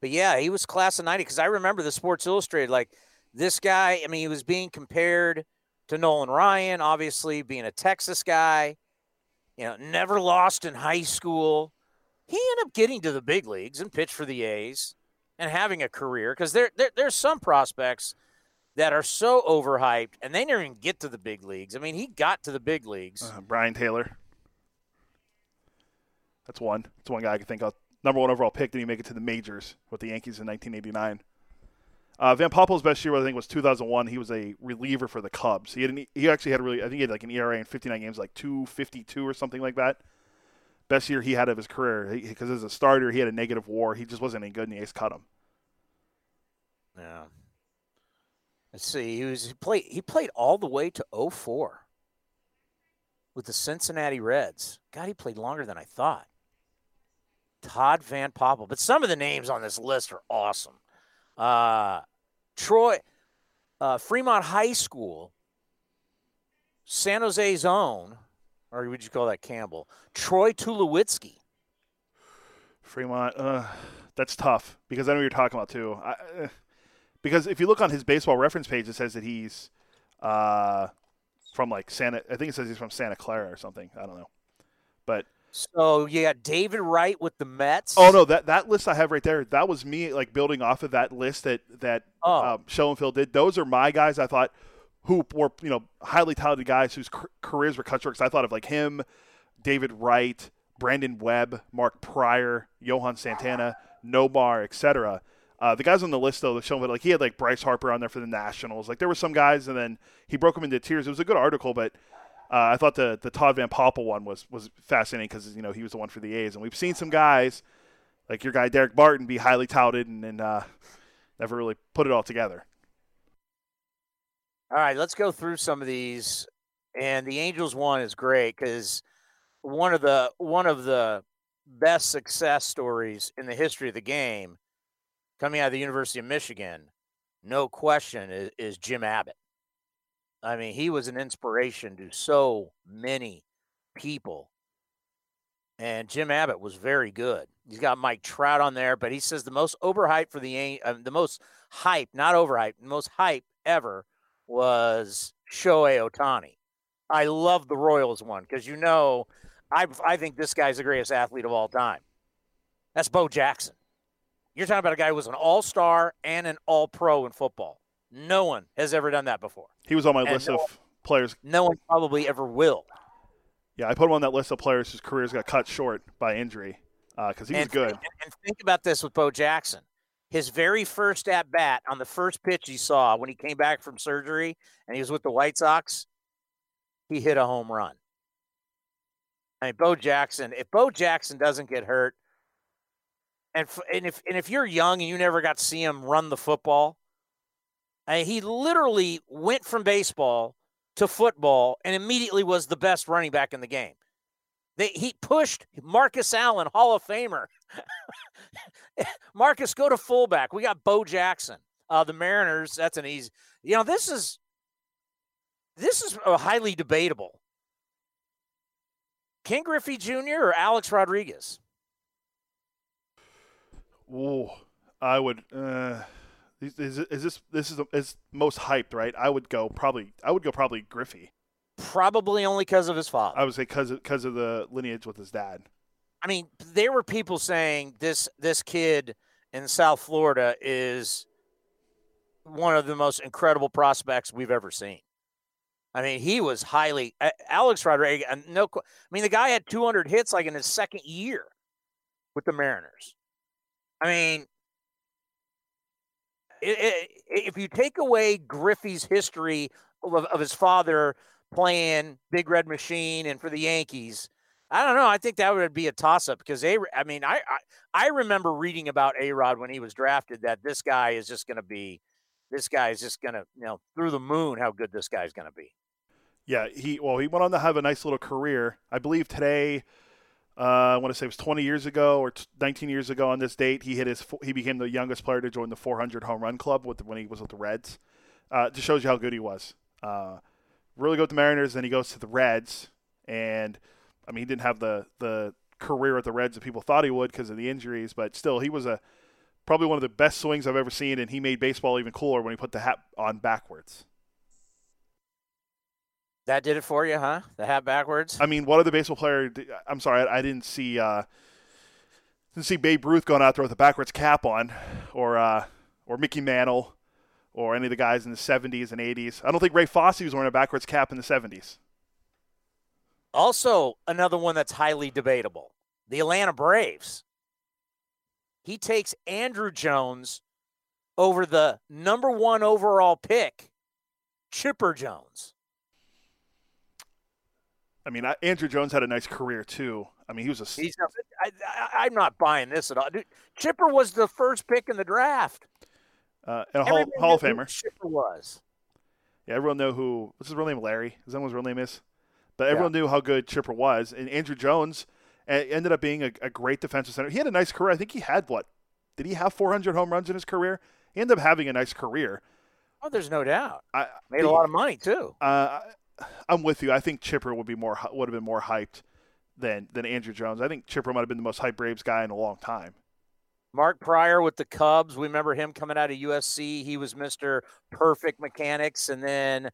but yeah, he was class of ninety because I remember the Sports Illustrated like this guy. I mean, he was being compared to Nolan Ryan, obviously being a Texas guy. You know, never lost in high school he ended up getting to the big leagues and pitched for the A's and having a career because there, there there's some prospects that are so overhyped and they never even get to the big leagues. I mean, he got to the big leagues. uh, Brien Taylor that's one that's one guy I can think of number one overall pick did he make it to the majors with the Yankees in 1989 uh, Van Poppel's best year I think was 2001 he was a reliever for the Cubs he had an, he actually had really I think he had like an ERA in 59 games like 252 or something like that best year he had of his career because as a starter he had a negative WAR he just wasn't any good and the A's cut him Yeah. Let's see. He was he played he played all the way to 04 with the Cincinnati Reds. God, he played longer than I thought. Todd Van Poppel. But some of the names on this list are awesome. Uh, Troy, uh, Fremont High School, San Jose's own, or would you call that Campbell? Troy Tulowitzki. Fremont, uh, that's tough because I know you're talking about too. I, uh, because if you look on his baseball reference page, it says that he's uh, from like Santa. I think it says he's from Santa Clara or something. I don't know, but So you got David Wright with the Mets. oh no, that that list I have right there. That was me like building off of that list that that Oh. um, Phil did. Those are my guys. I thought who were you know highly talented guys whose car- careers were cut short. 'Cause I thought of like him, David Wright, Brandon Webb, Mark Prior, Johan Santana, Nomar, etc. Uh, the guys on the list though, the show like he had like Bryce Harper on there for the Nationals. Like there were some guys, and then he broke them into tiers. It was a good article, but uh, I thought the the Todd Van Poppel one was was fascinating because you know he was the one for the A's, and we've seen some guys like your guy Daric Barton be highly touted and, and uh, never really put it all together. All right, let's go through some of these. And the Angels one is great because one of the one of the best success stories in the history of the game, coming out of the University of Michigan, no question, is, is Jim Abbott. I mean, he was an inspiration to so many people. And Jim Abbott was very good. He's got Mike Trout on there, but he says the most overhyped for the uh, the most hype, not overhyped, most hype ever was Shohei Ohtani. I love the Royals one because you know, I I think this guy's the greatest athlete of all time. That's Bo Jackson. You're talking about a guy who was an all star and an all pro in football. No one has ever done that before. He was on my And list no- of players. No one probably ever will. Yeah, I put him on that list of players whose careers got cut short by injury uh, because he was and, good. And, and think about this with Bo Jackson. His very first at bat on the first pitch he saw when he came back from surgery and he was with the White Sox, he hit a home run. I mean, Bo Jackson. If Bo Jackson doesn't get hurt, and f- and if and if you're young and you never got to see him run the football, I he literally went from baseball to football and immediately was the best running back in the game. They, he pushed Marcus Allen, Hall of Famer. Marcus, go to fullback. We got Bo Jackson. Uh, the Mariners. That's an easy. You know, this is this is highly debatable. Ken Griffey Jr. or Alex Rodriguez? Ooh, I would. Uh, is, is, is this this is is most hyped, right? I would go probably. I would go probably Griffey. Probably only because of his father. I would say because because of the lineage with his dad. I mean, there were people saying this this kid in South Florida is one of the most incredible prospects we've ever seen. I mean, he was highly uh, Alex Rodriguez. uh, No, I mean the guy had 200 hits like in his second year with the Mariners. I mean, if you take away Griffey's history of, of his father playing Big Red Machine and for the Yankees, I don't know. I think that would be a toss up because a. I mean, I, I I remember reading about A Rod when he was drafted that this guy is just going to be, this guy is just going to you know through the moon how good this guy is going to be. Yeah, he well he went on to have a nice little career. I believe today, uh, I want to say it was 20 years ago or t- 19 years ago on this date. He hit his he became the youngest player to join the 400 home run club with when he was with the Reds. Uh, just shows you how good he was. Uh, really good with the Mariners. Then he goes to the Reds, and I mean he didn't have the the career at the Reds that people thought he would because of the injuries, but still he was a probably one of the best swings I've ever seen, and he made baseball even cooler when he put the hat on backwards. That did it for you, huh? The hat backwards. I mean, what other baseball player? I'm sorry, I, I didn't see uh, didn't see Babe Ruth going out there with a backwards cap on, or uh, or Mickey Mantle, or any of the guys in the 70s and 80s. I don't think Ray Fosse was wearing a backwards cap in the 70s. Also, another one that's highly debatable: the Atlanta Braves. He takes Andruw Jones over the number one overall pick, Chipper Jones. I mean, I, Andruw Jones had a nice career too. I mean, he was a He's not, I, I'm not buying this at all. Dude, Chipper was the first pick in the draft. uh, and a Hall, Hall of Famer. Chipper was. Yeah, everyone knew who. What's his real name? Larry. Is that what his real name is? But everyone knew how good Chipper was, and Andruw Jones ended up being a, a great defensive center. He had a nice career. I think he had what? Did he have 400 home runs in his career? He ended up having a nice career. Oh, there's no doubt. I Made a lot of money too. Uh, I'm with you. I think Chipper would be more would have been more hyped than than Andruw Jones. I think Chipper might have been the most hyped Braves guy in a long time. Mark Prior with the Cubs. We remember him coming out of USC. He was Mr. Perfect Mechanics and then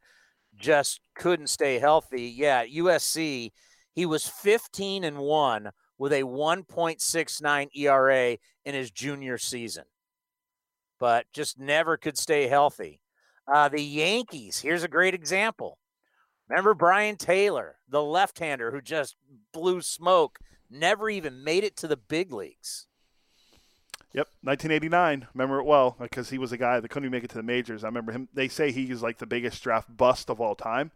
just couldn't stay healthy. Yeah, USC, he was 15 and 1 with a 1.69 ERA in his junior season. But just never could stay healthy. Uh, the Yankees, here's a great example. Remember Brien Taylor, the left-hander who just blew smoke, never even made it to the big leagues. Yep, 1989. Remember it well because he was a guy that couldn't even make it to the majors. I remember him. They say he is like the biggest draft bust of all time.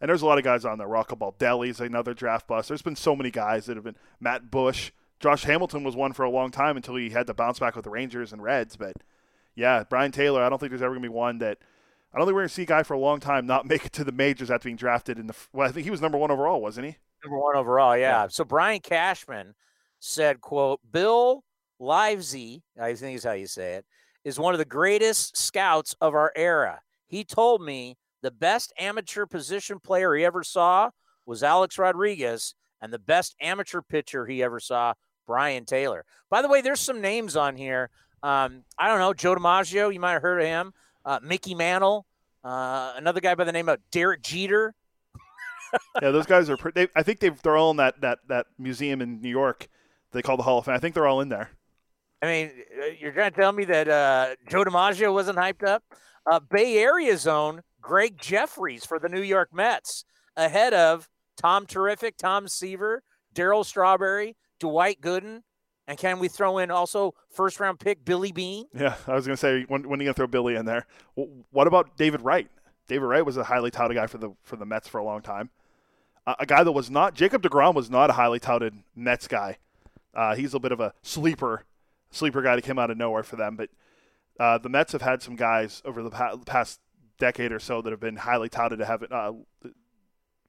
And there's a lot of guys on there. Rocco Baldelli's another draft bust. There's been so many guys that have been. Matt Bush, Josh Hamilton was one for a long time until he had to bounce back with the Rangers and Reds. But yeah, Brien Taylor. I don't think there's ever gonna be one that. I don't think we're gonna see a guy for a long time not make it to the majors after being drafted in the. Well, I think he was number one overall, wasn't he? Number one overall, yeah. So Brian Cashman said, quote, Bill Livesey, I think is how you say it, is one of the greatest scouts of our era. He told me the best amateur position player he ever saw was Alex Rodriguez, and the best amateur pitcher he ever saw, Brien Taylor. By the way, there's some names on here. Um, I don't know, Joe DiMaggio, you might have heard of him. Uh, Mickey Mantle, uh, another guy by the name of Derek Jeter. yeah, those guys are. Pretty, they, I think they've, they're all in that, that that museum in New York. They call the Hall of Fame. I think they're all in there. I mean, uh, you're trying to tell me that uh, Joe DiMaggio wasn't hyped up? Uh, Bay Area zone, Gregg Jefferies for the New York Mets, ahead of Tom Terrific, Tom Seaver, Darryl Strawberry, Dwight Gooden, and can we throw in also first round pick Billy Beane? Yeah, I was going to say when, when are you going to throw Billy in there? What about David Wright? David Wright was a highly touted guy for the for the Mets for a long time. Uh, a guy that was not Jacob Degrom was not a highly touted Mets guy. Uh, he's a bit of a sleeper sleeper guy that came out of nowhere for them. But uh, the Mets have had some guys over the pa- past decade or so that have been highly touted to have it. Uh,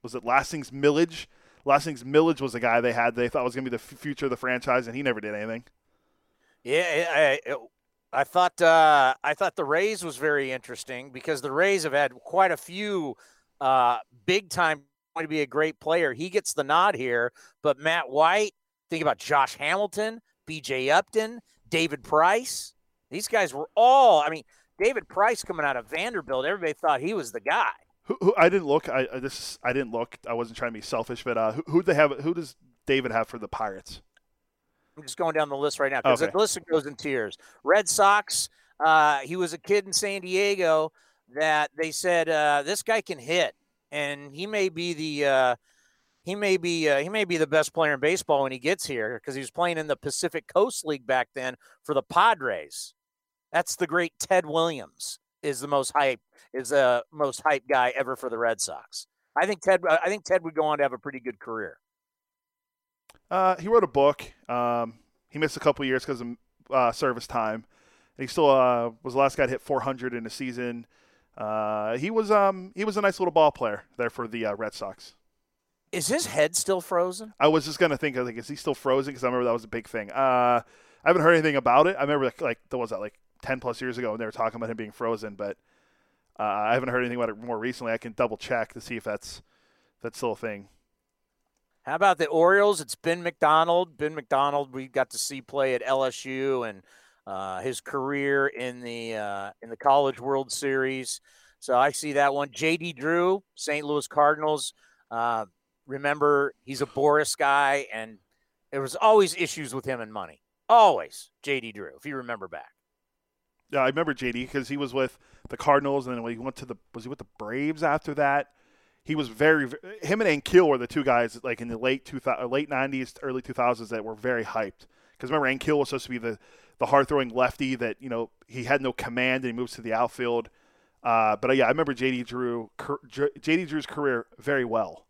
was it Lastings Milledge? Lastings Milledge was a guy they had they thought was going to be the future of the franchise, and he never did anything. Yeah, I, I thought uh, I thought the Rays was very interesting because the Rays have had quite a few uh, big time going to be a great player. He gets the nod here, but Matt White. Think about Josh Hamilton, B.J. Upton, David Price. These guys were all. I mean, David Price coming out of Vanderbilt. Everybody thought he was the guy. Who, who I didn't look. I, I this I didn't look. I wasn't trying to be selfish, but uh, who, who they have? Who does David have for the Pirates? I'm just going down the list right now because Okay. the list goes in tiers. Red Sox. Uh, he was a kid in San Diego that they said uh, this guy can hit, and he may be the uh, he may be uh, he may be the best player in baseball when he gets here because he was playing in the Pacific Coast League back then for the Padres. That's the great Ted Williams is the most hype is the most hype guy ever for the Red Sox. I think Ted I think Ted would go on to have a pretty good career. Uh, he wrote a book. Um, he missed a couple years because of uh, service time. And he still uh, was the last guy to hit 400 in a season. Uh, he was um, he was a nice little ball player there for the uh, Red Sox. Is his head still frozen? I was just gonna think, I think, is he still frozen? Because I remember that was a big thing. Uh, I haven't heard anything about it. I remember like, like that was that like 10 plus years ago when they were talking about him being frozen, but uh, I haven't heard anything about it more recently. I can double check to see if that's that's still a thing. How about the Orioles? It's Ben McDonald. Ben McDonald, we got to see play at LSU and uh, his career in the uh, in the College World Series. So I see that one. J.D. Drew, St. Louis Cardinals. Uh, remember, he's a Boras guy, and there was always issues with him and money. Always, J.D. Drew, if you remember back. Yeah, I remember JD because he was with the Cardinals, and then when he went to the was he with the Braves after that? He was very him and Ankiel were the two guys like in the late two late nineties, early two thousands that were very hyped. Because remember, Ankiel was supposed to be the the hard throwing lefty that you know he had no command and he moves to the outfield. Uh, but uh, yeah, I remember JD Drew JD Drew's career very well.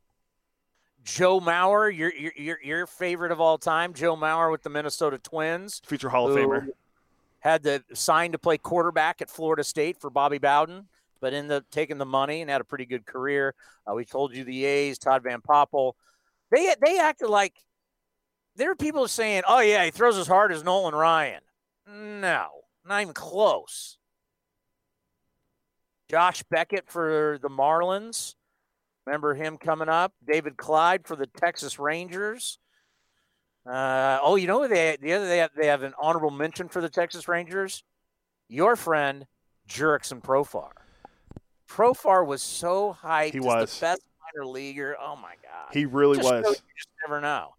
Joe Mauer, your your your, your favorite of all time, Joe Mauer with the Minnesota Twins. Future Hall of who Famer. Had to sign to play quarterback at Florida State for Bobby Bowden, but ended up taking the money and had a pretty good career. Uh, we told you the A's, Todd Van Poppel. They they acted like there were people saying, "Oh yeah, he throws as hard as Nolan Ryan." No, not even close. Josh Beckett for the Marlins. Remember him coming up? David Clyde for the Texas Rangers. Uh, oh, you know they the other they have, they have an honorable mention for the Texas Rangers. Your friend Jurickson Profar. Profar was so hyped. He was. the best minor leaguer. Oh my god, He really Just was. just never know.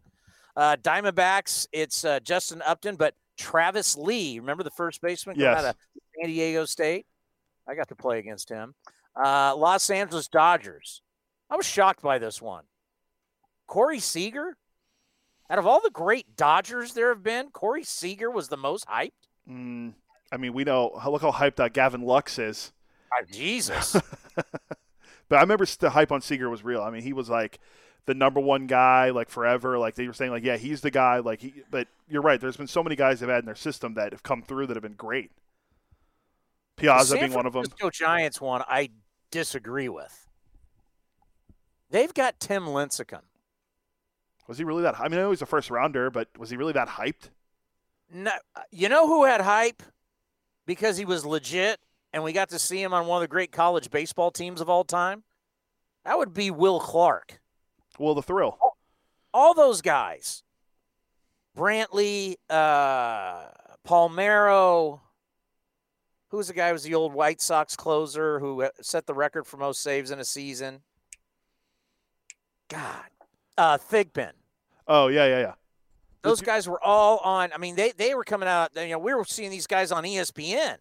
Uh, Diamondbacks, it's uh, Justin Upton, but Travis Lee. Remember the first baseman Yes. out of San Diego State? I got to play against him. Uh, Los Angeles Dodgers. I was shocked by this one. Corey Seager. Out of all the great Dodgers there have been, Corey Seager was the most hyped. Mm, I mean, we know look how hyped uh, Gavin Lux is. Ah, Jesus. But I remember the hype on Seager was real. I mean, he was like the number one guy, like forever. Like they were saying, like yeah, he's the guy. Like he. But you're right. There's been so many guys they've had in their system that have come through that have been great. Piazza being one of them. Francisco Giants one I disagree with. They've got Tim Lincecum. Was he really that? I mean, I know he's a first rounder, but was he really that hyped? No, you know who had hype because he was legit, and we got to see him on one of the great college baseball teams of all time. That would be Will Clark. Will the thrill. All those guys, Brantley, uh, Palmeiro. Who was the guy who was the old White Sox closer who uh, set the record for most saves in a season? God, uh, Thigpen. Oh yeah, yeah, yeah. Those guys were all on. I mean, they they were coming out. You know, we were seeing these guys on ESPN.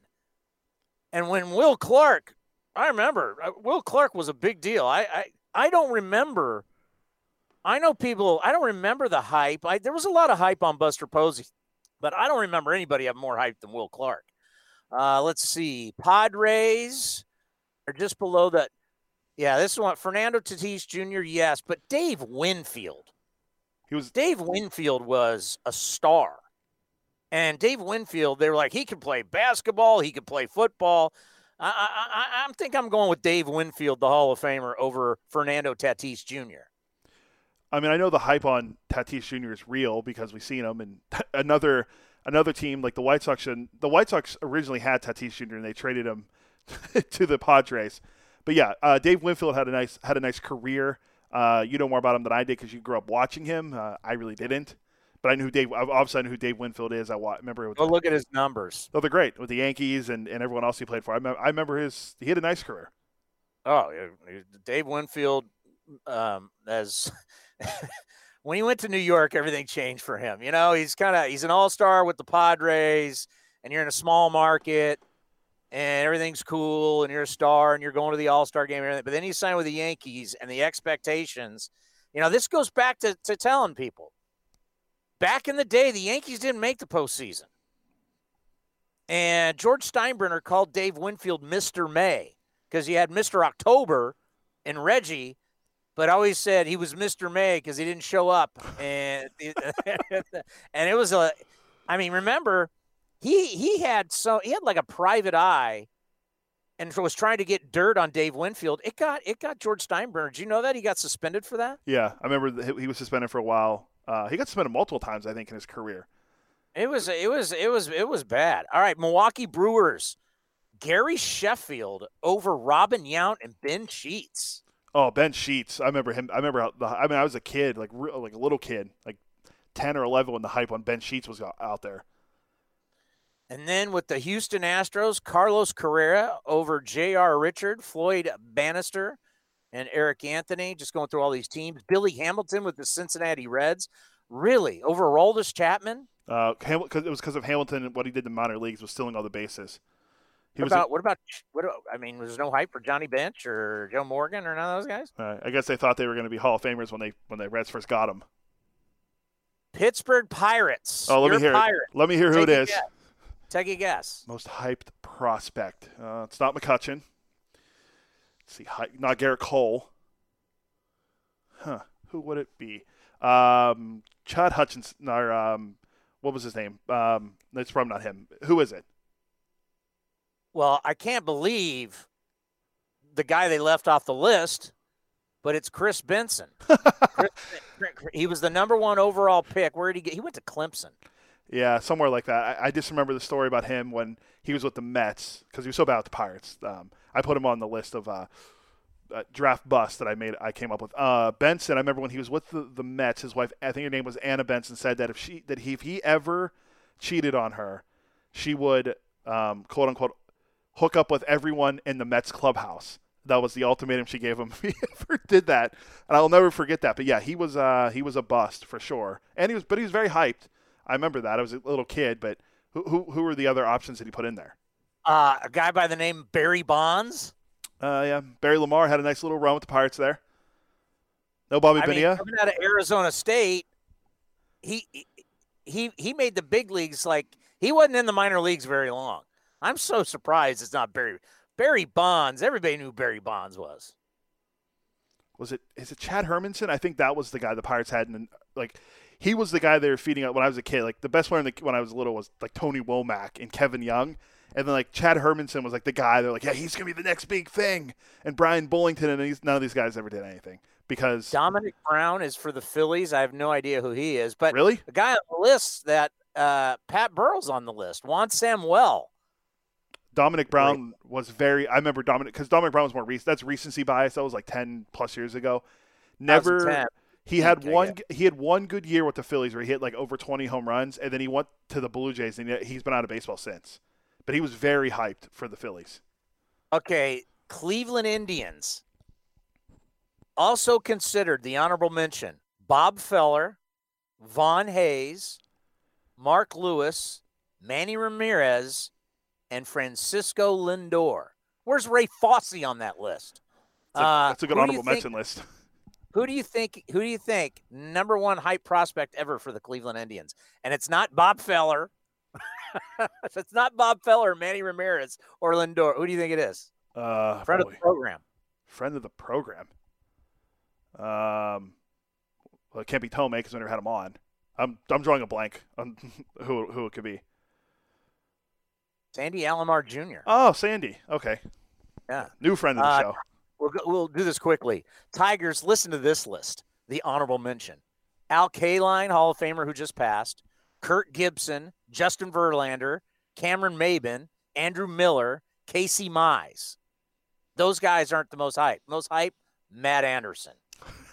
And when Will Clark, I remember uh, Will Clark was a big deal. I I, I don't remember. I know people. I don't remember the hype. I, there was a lot of hype on Buster Posey, but I don't remember anybody have more hype than Will Clark. Uh, let's see. Padres are just below that. Yeah, this is one. Fernando Tatis Jr. Yes, but Dave Winfield. He was Dave Winfield was a star. And Dave Winfield, they were like, he could play basketball, he could play football. I, I, I, I think I'm going with Dave Winfield, the Hall of Famer, over Fernando Tatis Jr. I mean, I know the hype on Tatis Jr. is real because we've seen him, and another another team like the White Sox. And the White Sox originally had Tatis Jr. and they traded him to the Padres. But yeah, uh, Dave Winfield had a nice had a nice career. Uh, you know more about him than I did because you grew up watching him. Uh, I really didn't, but I knew Dave. I obviously, I knew who Dave Winfield is. I wa- remember. Go look at his numbers. Oh, they're great with the Yankees and, and everyone else he played for. I, me- I remember his. He had a nice career. Oh, yeah. Dave Winfield, um, as when he went to New York, everything changed for him. You know, he's kind of he's an all star with the Padres, and you're in a small market and everything's cool and you're a star and you're going to the All Star game and everything. But then you sign with the Yankees and the expectations. You know, this goes back to, to telling people back in the day, the Yankees didn't make the postseason. And George Steinbrenner called Dave Winfield Mr. May because he had Mr. October and Reggie, but always said he was Mr. May because he didn't show up. And, and it was a, I mean, remember, he he had so he had like a private eye and was trying to get dirt on Dave Winfield. It got it got George Steinbrenner. Do you know that he got suspended for that? Yeah, I remember he was suspended for a while. Uh, he got suspended multiple times, I think, in his career. It was it was it was it was bad. All right, Milwaukee Brewers, Gary Sheffield over Robin Yount and Ben Sheets. Oh, Ben Sheets. I remember him. I remember how the. I mean, I was a kid, like like a little kid, like ten or eleven, when the hype on Ben Sheets was out there. And then with the Houston Astros, Carlos Correa over J.R. Richard, Floyd Bannister, and Eric Anthony. Just going through all these teams. Billy Hamilton with the Cincinnati Reds. Really? Over Aroldis Chapman? Uh, Hamilton, it was because of Hamilton and what he did in the minor leagues was stealing all the bases. He what about a, what about what? I mean, was no hype for Johnny Bench or Joe Morgan or none of those guys? Uh, I guess they thought they were going to be Hall of Famers when they when the Reds first got them. Pittsburgh Pirates. Oh, let You're me hear. Pirate. Let me hear who Take it is. Guess. Take a guess. Most hyped prospect. Uh, it's not McCutcheon. Let's see. Not Gerrit Cole. Huh. Who would it be? Um, Chad Hutchinson. Or um, what was his name? Um, it's probably not him. Who is it? Well, I can't believe the guy they left off the list, but it's Kris Benson. Kris, he was the number one overall pick. Where did he get? He went to Clemson. Yeah, somewhere like that. I, I, just remember the story about him when he was with the Mets because he was so bad with the Pirates. Um, I put him on the list of uh, uh, draft bust that I made. I came up with uh, Benson. I remember when he was with the, the Mets, his wife, I think her name was Anna Benson, said that if she that he, if he ever cheated on her, she would um, quote unquote hook up with everyone in the Mets clubhouse. That was the ultimatum she gave him. If he ever did that, and I'll never forget that. But yeah, he was uh, he was a bust for sure, and he was but he was very hyped. I remember that. I was a little kid, but who who, who were the other options that he put in there? Uh, a guy by the name Barry Bonds. Uh, yeah, Barry Lamar had a nice little run with the Pirates there. No Bobby I Bonilla. Mean, coming out of Arizona State, he he he made the big leagues. Like he wasn't in the minor leagues very long. I'm so surprised it's not Barry Barry Bonds. Everybody knew Barry Bonds was. Was it? Is it Chad Hermanson? I think that was the guy the Pirates had, and like he was the guy they were feeding up when I was a kid. Like the best player the, when I was little was like Tony Womack and Kevin Young. And then like Chad Hermanson was like the guy. They're like, yeah, he's gonna be the next big thing. And Bryan Bullington and he's, none of these guys ever did anything because Domonic Brown is for the Phillies. I have no idea who he is, but really the guy on the list that uh, Pat Burrell's on the list. Juan Samuel. Domonic Brown was very. I remember Domonic because Domonic Brown was more recent. That's recency bias. That was like ten plus years ago. Never. He had one. He had one good year with the Phillies where he hit like over 20 home runs, and then he went to the Blue Jays, and he's been out of baseball since. But he was very hyped for the Phillies. Okay, Cleveland Indians also considered the honorable mention: Bob Feller, Von Hayes, Mark Lewis, Manny Ramirez, and Francisco Lindor. Where's Ray Fosse on that list? That's a, Uh, that's a good honorable mention list. Who do you think? Who do you think number one hype prospect ever for the Cleveland Indians? And it's not Bob Feller. it's not Bob Feller, Manny Ramirez, or Lindor. Who do you think it is? Uh, Friend of the program. friend of the program. Um, well, it can't be Tomei because we never had him on. I'm I'm drawing a blank on who who it could be. Sandy Alomar Jr. Oh, Sandy. Okay, Yeah. new friend of the Uh, show. We'll, go, we'll do this quickly. Tigers, listen to this list. The honorable mention. Al Kaline, Hall of Famer who just passed. Kirk Gibson, Justin Verlander, Cameron Maybin, Andrew Miller, Casey Mize. Those guys aren't the most hype. Most hype, Matt Anderson.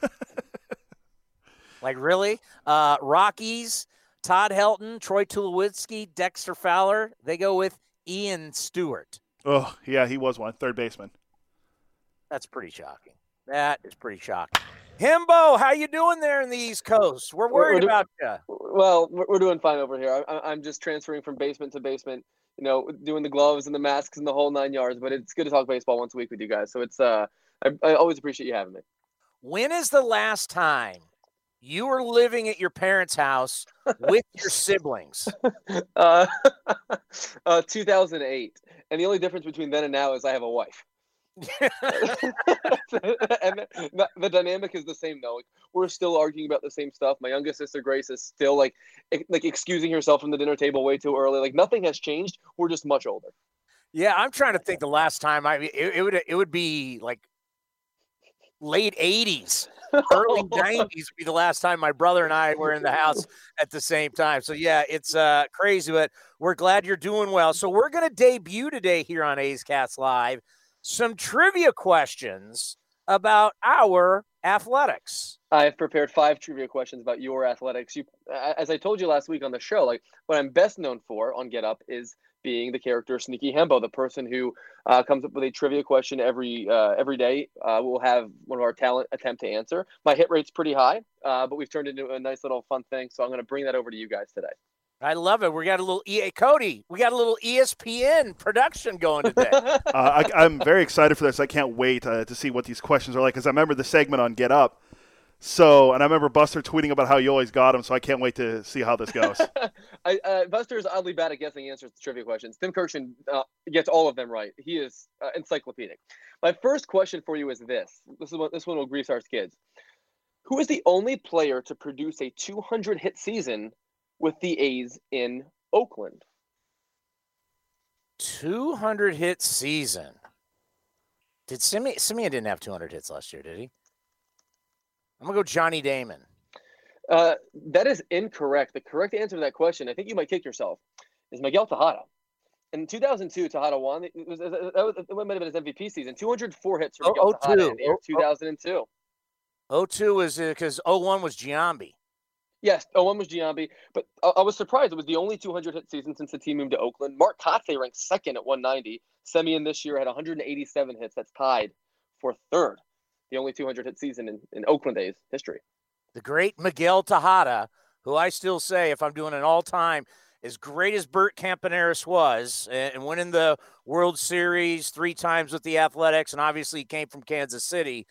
like, really? Uh, Rockies, Todd Helton, Troy Tulowitzki, Dexter Fowler. They go with Ian Stewart. Oh, yeah, he was one third baseman. That's pretty shocking. That is pretty shocking. Hembo, how you doing there in the East Coast? We're We're- we're worried do- about you. Well, we're we're doing fine over here. I, I'm just transferring from basement to basement. You know, doing the gloves and the masks and the whole nine yards. But it's good to talk baseball once a week with you guys. So it's uh, I, I always appreciate you having me. When is the last time you were living at your parents' house with your siblings? Uh, uh, 2008, and the only difference between then and now is I have a wife. and the, the dynamic is the same though. Like, we're still arguing about the same stuff. My youngest sister Grace is still like like excusing herself from the dinner table way too early. Like nothing has changed. We're just much older. yeah, I'm trying to think the last time I it, it would it would be like late 80s, early 90s would be the last time my brother and I were in the house at the same time. So yeah, it's uh crazy, but we're glad you're doing well. So we're going to debut today here on A's Cast Live some trivia questions about our athletics. I have prepared five trivia questions about your athletics. You, as I told you last week on the show, like what I'm best known for on Get Up is being the character Sneaky Hembo, the person who uh, comes up with a trivia question every uh, every day. Uh, we'll have one of our talent attempt to answer. My hit rate's pretty high, uh, but we've turned it into a nice little fun thing. So I'm going to bring that over to you guys today. I love it. We got a little EA Cody. We got a little ESPN production going today. Uh, I, I'm very excited for this. I can't wait uh, to see what these questions are like because I remember the segment on Get Up. So, and I remember Buster tweeting about how you always got him. So I can't wait to see how this goes. I, uh, Buster is oddly bad at guessing answers to trivia questions. Tim Kurkjian uh, gets all of them right. He is uh, encyclopedic. My first question for you is this: This is what this one will grease our skids. Who is the only player to produce a 200 hit season with the A's in Oakland? 200 hit season. Did Semien, Semien didn't have 200 hits last year, did he? I'm going to go Johnny Damon. Uh, that is incorrect. The correct answer to that question, I think you might kick yourself, is Miguel Tejada. In 2002, Tejada won. It was, that was, it might have been his MVP season. 204 hits for Oh, Miguel Tejada in Oh, oh. 2002. 02 is because 01 was Giambi. Yes, oh, one was Giambi, but I, I was surprised. It was the only 200 hit season since the team moved to Oakland. Mark Kotsay ranked second at 190. Semien this year had 187 hits. That's tied for third. The only 200 hit season in, in Oakland A's history. The great Miguel Tejada, who I still say, if I'm doing an all time, as great as Bert Campaneris was, and winning the World Series three times with the Athletics, and obviously came from Kansas City.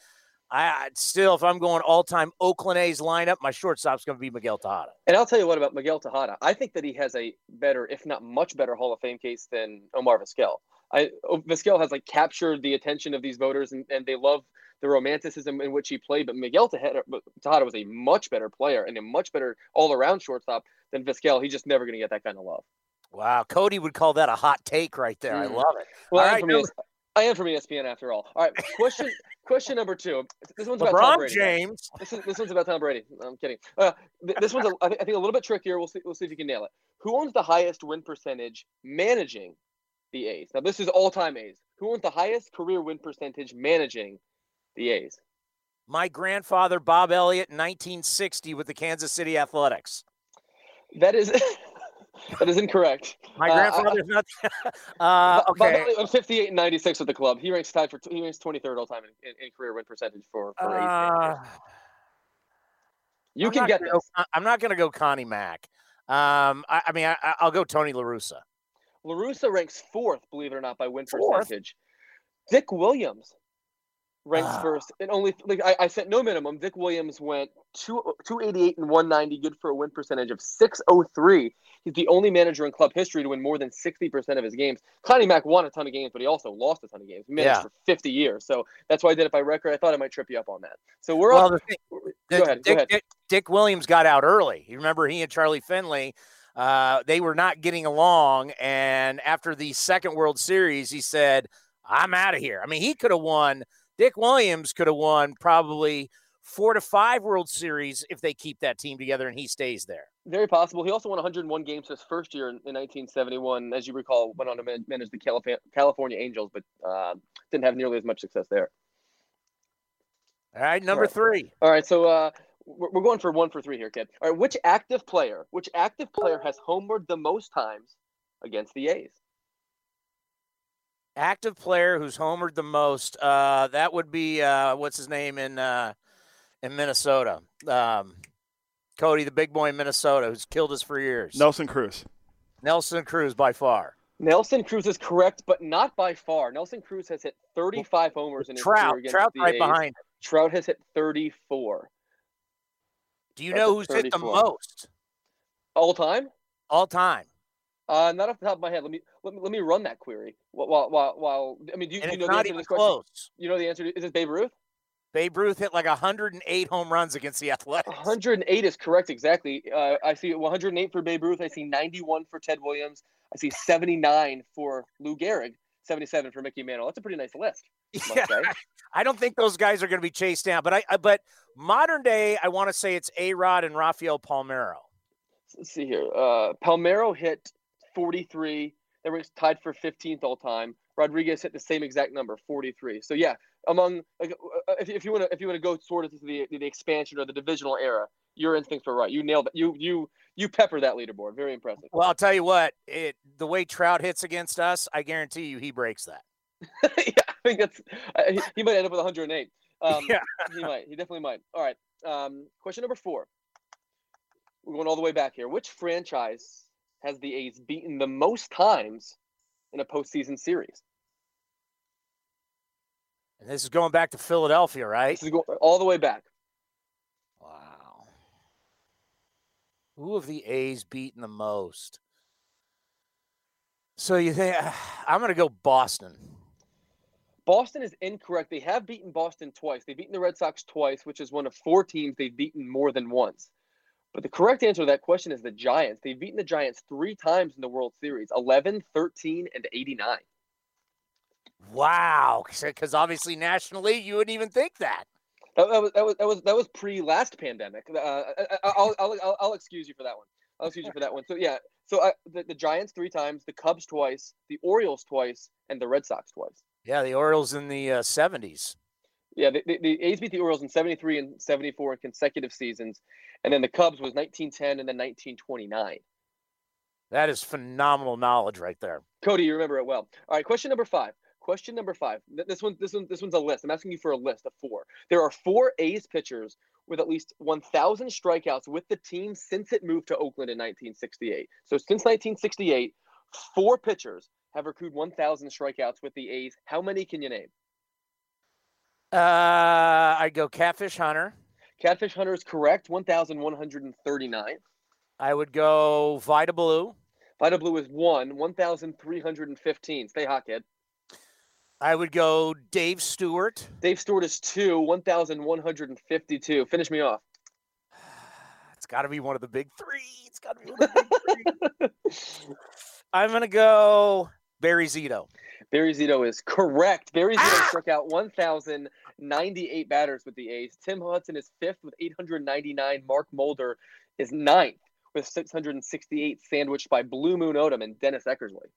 I still, if I'm going all time Oakland A's lineup, my shortstop's going to be Miguel Tejada. And I'll tell you what about Miguel Tejada. I think that he has a better, if not much better, Hall of Fame case than Omar Vizquel. I Vizquel has like captured the attention of these voters, and, and they love the romanticism in which he played. But Miguel Tejada, Tejada was a much better player and a much better all-around shortstop than Vizquel. He's just never going to get that kind of love. Wow, Cody would call that a hot take right there. I Mm. love it. Well, All right, from number- ES- I am from ESPN after all. All right, question question number two. This one's about Tom LeBron Brady. James. This, is, this one's about Tom Brady. I'm kidding. Uh, th- this one's, a, I, think, I think, a little bit trickier. We'll see. We'll see if you can nail it. Who owns the highest win percentage managing the A's? Now, this is all-time A's. Who owns the highest career win percentage managing the A's? My grandfather, Bob Elliott, 1960 with the Kansas City Athletics. That is that is incorrect. My Uh, I- grandfather's not. uh, okay. Elliott went 58 and 96 with the club. He ranks tied for he ranks 23rd all time in, in, in career win percentage for for Uh. You I'm can get gonna this. I'm not going to go Connie Mack. Um, I, I mean, I, I'll go Tony La Russa. LaRussa ranks fourth, believe it or not, by win Fourth? percentage. Dick Williams ranks Ah. first. And only like I, I said no minimum. Dick Williams went two, 288 and 190, good for a win percentage of 603. He's the only manager in club history to win more than 60% of his games. Connie Mack won a ton of games, but he also lost a ton of games. He managed Yeah. for 50 years. So that's why I did it by record. I thought I might trip you up on that. So we're Well, the thing, Go Dick, ahead, go Dick, ahead. Dick, Dick Williams got out early. You remember he and Charlie Finley, uh, they were not getting along. And after the second World Series, he said, I'm out of here. I mean, he could have won, Dick Williams could have won probably four to five World Series if they keep that team together and he stays there. Very possible. He also won 101 games his first year in, in 1971. As you recall, went on to man- manage the Calif- California Angels, but uh, didn't have nearly as much success there. All right, number Right. three. All right, so uh, we're, we're going for one for three here, kid. All right, which active player, which active player has homered the most times against the A's? Active player who's homered the most. Uh, that would be uh, what's his name in uh, in Minnesota. Um, Cody, the big boy in Minnesota, who's killed us for years. Nelson Cruz. Nelson Cruz by far. Nelson Cruz is correct, but not by far. Nelson Cruz has hit 35 homers in his Trout, career against Trout the right A's. behind. him. Trout has hit 34 Do you Trout's know at who's hit the most all time. all time? Uh, not off the top of my head. Let me let me, let me run that query. While while while, while I mean, do you, you know the answer to this question? close. You know the answer. To, is it Babe Ruth? Babe Ruth hit like 108 home runs against the Athletics. 108 is correct, exactly. Uh, I see 108 for Babe Ruth. I see 91 for Ted Williams. I see 79 for Lou Gehrig. 77 for Mickey Mantle. That's a pretty nice list. Yeah. I don't think those guys are going to be chased down. But I, I but modern day, I want to say it's A Rod and Rafael Palmeiro. Let's see here. Uh, Palmeiro hit 43. They were tied for 15th all time. Rodriguez hit the same exact number, 43. So yeah, among like, uh, if, if you want to if you want to go sort of to the the expansion or the divisional era, your instincts were right. You nailed it. You you you pepper that leaderboard. Very impressive. Well, I'll tell you what, it the way Trout hits against us, I guarantee you he breaks that. yeah, I think that's uh, he, he might end up with 108. Um, Yeah. he might. He definitely might. All right. Um, question number four. We're going all the way back here. Which franchise has the A's beaten the most times in a postseason series? And this is going back to Philadelphia, right? This is going all the way back. Wow. Who have the A's beaten the most? So you think I'm going to go Boston. Boston is incorrect. They have beaten Boston twice. They've beaten the Red Sox twice, which is one of four teams they've beaten more than once. But the correct answer to that question is the Giants. They've beaten the Giants three times in the World Series 11, 13, and 89. Wow, because obviously nationally you wouldn't even think that. That, that was that was that was that was pre last pandemic. Uh, I, I, I'll, I'll I'll I'll excuse you for that one. I'll excuse you for that one. So yeah, so uh, the, the Giants three times, the Cubs twice, the Orioles twice, and the Red Sox twice. Yeah, the Orioles in the uh, 70s. Yeah, the, the, the A's beat the Orioles in 73 and 74 in consecutive seasons. And then the Cubs was 1910 and then 1929. That is phenomenal knowledge right there. Cody, you remember it well. All right, question number five. Question number five. This one, this one, this one's a list. I'm asking you for a list of four. There are four A's pitchers with at least 1,000 strikeouts with the team since it moved to Oakland in 1968. So since 1968, four pitchers have accrued 1,000 strikeouts with the A's. How many can you name? Uh, I'd go Catfish Hunter. Catfish Hunter is correct. 1,139. I would go Vida Blue. Vida Blue is one. 1,315. Stay hot, kid. I would go Dave Stewart. Dave Stewart is two. 1,152. Finish me off. It's got to be one of the big three. It's got to be one of the big three. I'm going to go Barry Zito. Barry Zito is correct. Barry Zito Ah! struck out 1,098 batters with the A's. Tim Hudson is fifth with 899. Mark Mulder is ninth with 668, sandwiched by Blue Moon Odom and Dennis Eckersley.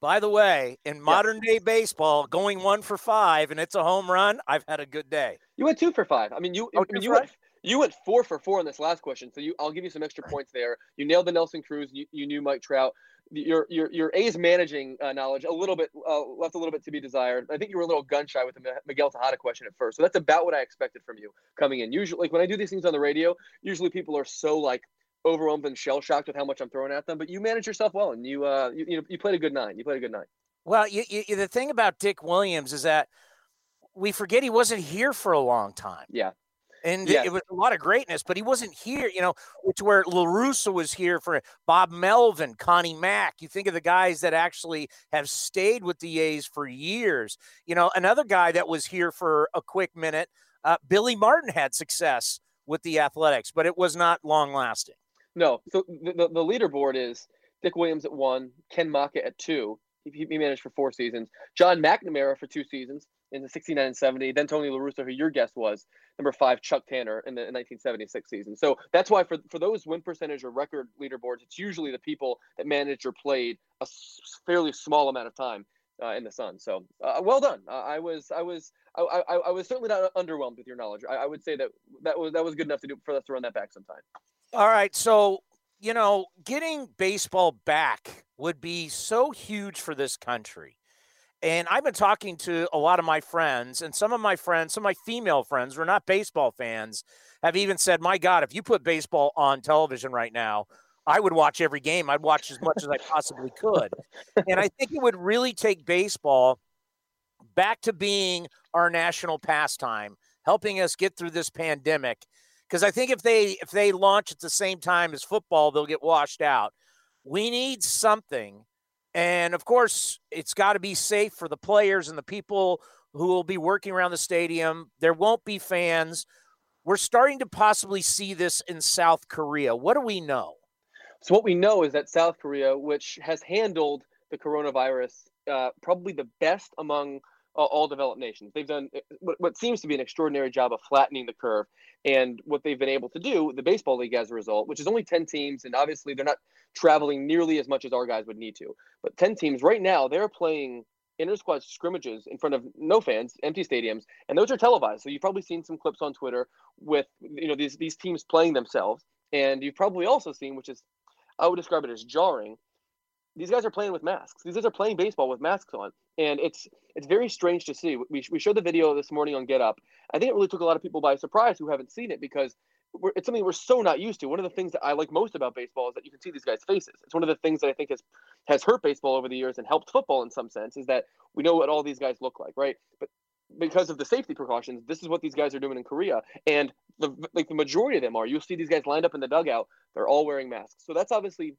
By the way, in modern day baseball, going one for five and it's a home run, I've had a good day. You went two for five. I mean, you. Oh, I mean, you went. You went four for four on this last question, so you I'll give you some extra points there. You nailed the Nelson Cruz. You, you knew Mike Trout. Your your your A's managing uh, knowledge a little bit uh, left a little bit to be desired. I think you were a little gun shy with the Miguel Tejada question at first, so that's about what I expected from you coming in. Usually, like when I do these things on the radio, usually people are so like overwhelmed and shell shocked with how much I'm throwing at them. But you managed yourself well, and you uh you you, know, you played a good nine. You played a good nine. Well, you, you, the thing about Dick Williams is that we forget he wasn't here for a long time. Yeah. And yes. it was a lot of greatness, but he wasn't here, you know, which where La Russa was here for Bob Melvin, Connie Mack. You think of the guys that actually have stayed with the A's for years. You know, another guy that was here for a quick minute, uh, Billy Martin had success with the Athletics, but it was not long lasting. No. So the, the, the leaderboard is Dick Williams at one, Ken Macha at two. He, he managed for four seasons. John McNamara for two seasons in the 69 and 70. Then Tony La Russa, who your guest was, number five, Chuck Tanner in the 1976 season. So that's why for, for those win percentage or record leaderboards, it's usually the people that managed or played a fairly small amount of time uh, in the sun. So uh, well done. Uh, I was I was I, I, I, was certainly not underwhelmed with your knowledge. I, I, would say that that was that was good enough to do for us to run that back sometime. All right, so you know, getting baseball back would be so huge for this country. And I've been talking to a lot of my friends, and some of my friends, some of my female friends who are not baseball fans, have even said, My God, if you put baseball on television right now, I would watch every game. I'd watch as much as I possibly could. And I think it would really take baseball back to being our national pastime, helping us get through this pandemic. Because I think if they if they launch at the same time as football, they'll get washed out. We need something and of course, it's got to be safe for the players and the people who will be working around the stadium. There won't be fans. We're starting to possibly see this in South Korea. What do we know? So, what we know is that South Korea, which has handled the coronavirus uh, probably the best among all developed nations. They've done uh, what, what, seems to be an extraordinary job of flattening the curve. And what they've been able to do, the baseball league as a result, which is only 10 teams, and obviously they're not traveling nearly as much as our guys would need to. But 10 teams right now, they're playing inter squad scrimmages in front of no fans, empty stadiums, and those are televised. So you've probably seen some clips on Twitter with you know these these teams playing themselves, and you've probably also seen, which is I would describe it as jarring, these guys are playing with masks. These guys are playing baseball with masks on, and it's it's very strange to see. We we showed the video this morning on Get Up. I think it really took a lot of people by surprise who haven't seen it because it's something we're so not used to. One of the things that I like most about baseball is that you can see these guys' faces. It's one of the things that I think has has hurt baseball over the years and helped football in some sense is that we know what all these guys look like, right? But because of the safety precautions, this is what these guys are doing in Korea, and the like the majority of them are. You'll see these guys lined up in the dugout; they're all wearing masks. So that's obviously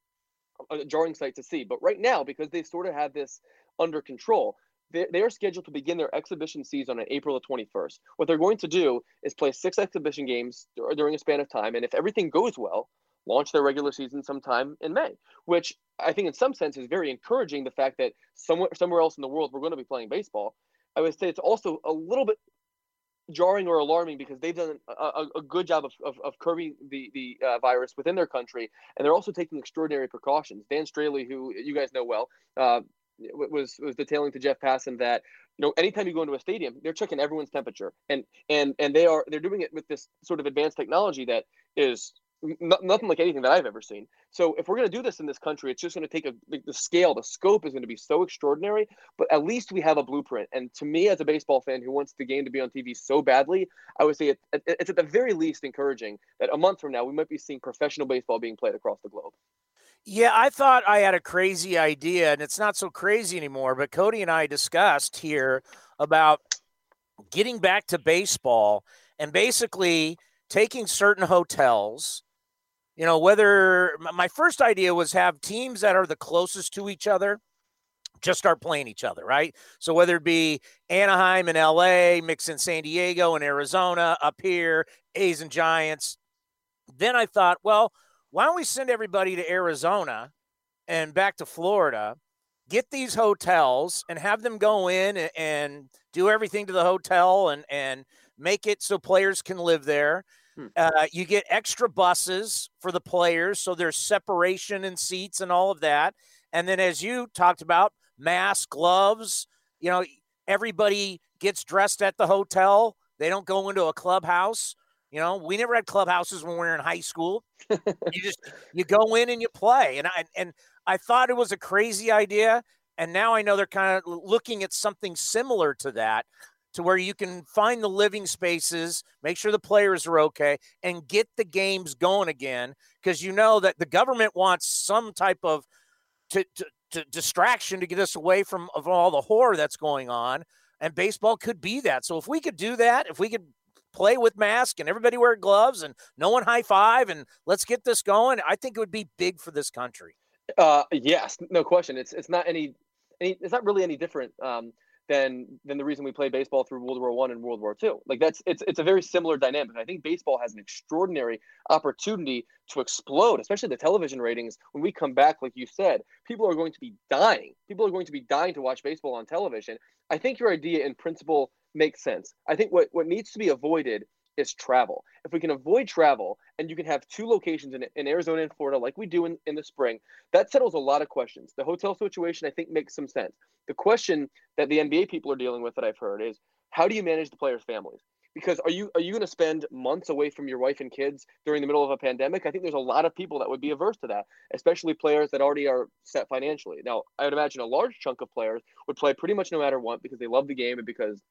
a jarring sight to see. But right now, because they sort of have this under control, they, they are scheduled to begin their exhibition season on April the 21st. What they're going to do is play six exhibition games during a span of time, and if everything goes well, launch their regular season sometime in May, which I think in some sense is very encouraging. The fact that somewhere somewhere else in the world we're going to be playing baseball. I would say it's also a little bit jarring or alarming because they've done a, a, good job of, of, of, curbing the, the uh, virus within their country, and they're also taking extraordinary precautions. Dan Straily, who you guys know well, uh, was was detailing to Jeff Passan that you know anytime you go into a stadium, they're checking everyone's temperature, and and and they are they're doing it with this sort of advanced technology that is nothing like anything that I've ever seen. So if we're going to do this in this country, it's just going to take a the scale, the scope is going to be so extraordinary. But at least we have a blueprint. And to me, as a baseball fan who wants the game to be on TV so badly, I would say it, it's at the very least encouraging that a month from now we might be seeing professional baseball being played across the globe. Yeah, I thought I had a crazy idea, and it's not so crazy anymore. But Cody and I discussed here about getting back to baseball and basically taking certain hotels you know, whether my first idea was have teams that are the closest to each other just start playing each other, right? So whether it be Anaheim and LA, mix in San Diego and Arizona, up here, A's and Giants. Then I thought, well, why don't we send everybody to Arizona and back to Florida, get these hotels and have them go in and do everything to the hotel and and make it so players can live there Hmm. Uh, you get extra buses for the players, so there's separation in seats and all of that. And then, as you talked about, mask, gloves. You know, everybody gets dressed at the hotel. They don't go into a clubhouse. You know, we never had clubhouses when we were in high school. you just you go in and you play. And I and I thought it was a crazy idea. And now I know they're kind of looking at something similar to that, to where you can find the living spaces, make sure the players are okay, and get the games going again. Because you know that the government wants some type of to, to, to distraction to get us away from of all the horror that's going on. And baseball could be that. So if we could do that, if we could play with masks and everybody wear gloves and no one high five and let's get this going. I think it would be big for this country. Uh, yes, no question. It's it's not any, any it's not really any different um, than than the reason we play baseball through World War One and World War Two. Like that's it's it's a very similar dynamic. I think baseball has an extraordinary opportunity to explode, especially the television ratings. When we come back, like you said, people are going to be dying. People are going to be dying to watch baseball on television. I think your idea in principle makes sense. I think what, what needs to be avoided is travel. If we can avoid travel and you can have two locations in, in Arizona and Florida, like we do in, in the spring, that settles a lot of questions. The hotel situation, I think, makes some sense. The question that the NBA people are dealing with that I've heard is how do you manage the players' families? Because are you are you going to spend months away from your wife and kids during the middle of a pandemic? I think there's a lot of people that would be averse to that, especially players that already are set financially. Now, I would imagine a large chunk of players would play pretty much no matter what because they love the game and because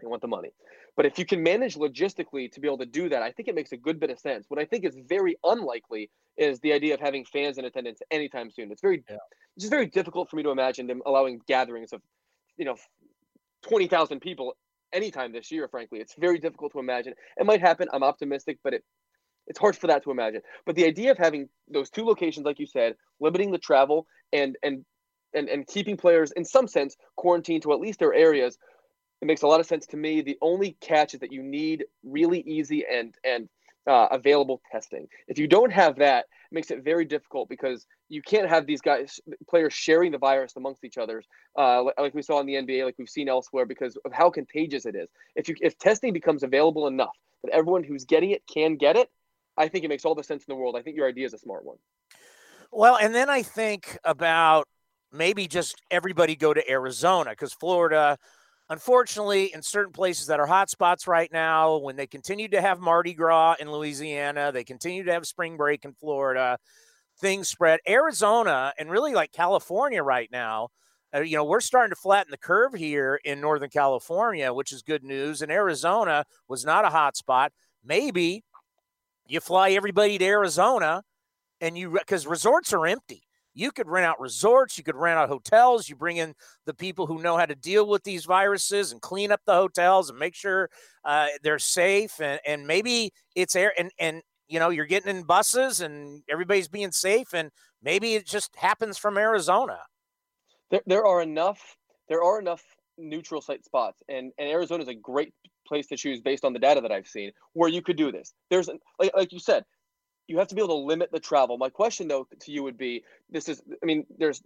they want the money. But if you can manage logistically to be able to do that, I think it makes a good bit of sense. What I think is very unlikely is the idea of having fans in attendance anytime soon. It's very, yeah. it's just very difficult for me to imagine them allowing gatherings of, you know, twenty thousand people anytime this year. Frankly, it's very difficult to imagine. It might happen. I'm optimistic, but it, it's hard for that to imagine. But the idea of having those two locations, like you said, limiting the travel and and and, and keeping players in some sense quarantined to at least their areas it makes a lot of sense to me. The only catch is that you need really easy and and uh, available testing. If you don't have that, it makes it very difficult because you can't have these guys players sharing the virus amongst each other, uh, like we saw in the NBA, like we've seen elsewhere, because of how contagious it is. If you if testing becomes available enough that everyone who's getting it can get it, I think it makes all the sense in the world. I think your idea is a smart one. Well, and then I think about maybe just everybody go to Arizona because Florida unfortunately, in certain places that are hot spots right now, when they continue to have Mardi Gras in Louisiana, they continue to have spring break in Florida, things spread. Arizona and really like California right now, uh, you know, we're starting to flatten the curve here in Northern California, which is good news. And Arizona was not a hot spot. Maybe you fly everybody to Arizona and you, because resorts are empty you could rent out resorts, you could rent out hotels, you bring in the people who know how to deal with these viruses and clean up the hotels and make sure uh, they're safe and, and maybe it's air and, and you know you're getting in buses and everybody's being safe and maybe it just happens from Arizona. There, there are enough there are enough neutral site spots and, and Arizona is a great place to choose based on the data that I've seen where you could do this. There's like, like you said, you have to be able to limit the travel. My question though to you would be this is I mean there's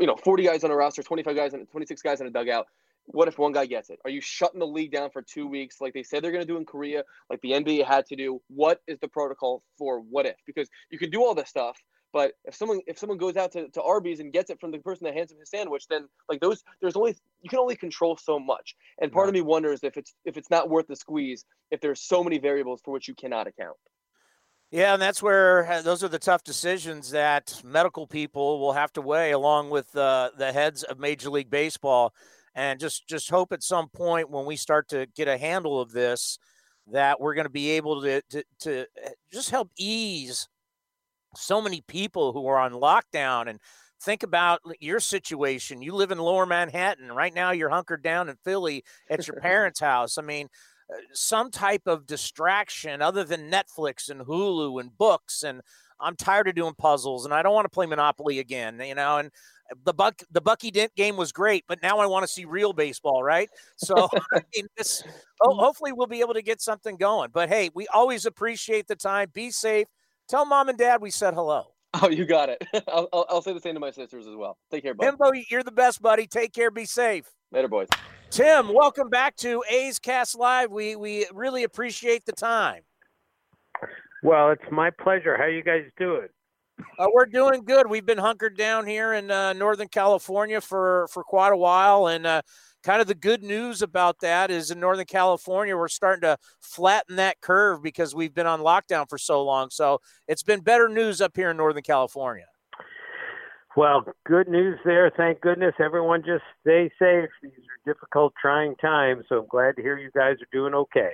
you know 40 guys on a roster, 25 guys and 26 guys in a dugout. What if one guy gets it? Are you shutting the league down for 2 weeks like they said they're going to do in Korea, like the NBA had to do? What is the protocol for what if? Because you can do all this stuff, but if someone if someone goes out to, to Arby's and gets it from the person that hands him his sandwich, then like those there's only you can only control so much. And part right. of me wonders if it's if it's not worth the squeeze if there's so many variables for which you cannot account. Yeah, and that's where those are the tough decisions that medical people will have to weigh along with uh, the heads of Major League Baseball. And just just hope at some point when we start to get a handle of this, that we're going to be able to, to to uh, just help ease so many people who are on lockdown and think about your situation. You live in Lower Manhattan right now. You're hunkered down in Philly at your parents' house. I mean some type of distraction other than Netflix and Hulu and books. And I'm tired of doing puzzles and I don't want to play Monopoly again, you know, and uh, the Buck the Bucky Dent game was great, but now I want to see real baseball, right? So I mean, this oh, hopefully we'll be able to get something going. But hey, we always appreciate the time. Be safe. Tell mom and dad we said hello. Oh, you got it. I'll, I'll, I'll say the same to my sisters as well. Take care, buddy. Hembo, you're the best, buddy. Take care. Be safe. Later, boys. Tim, welcome back to A's Cast Live. We we really appreciate the time. Well, it's my pleasure. How you guys doing? Uh, we're doing good. We've been hunkered down here in uh, Northern California for for quite a while, and uh, kind of the good news about that is in Northern California, we're starting to flatten that curve because we've been on lockdown for so long. So it's been better news up here in Northern California. Well, good news there. Thank goodness. Everyone just stay safe. These are difficult, trying times. So I'm glad to hear you guys are doing okay.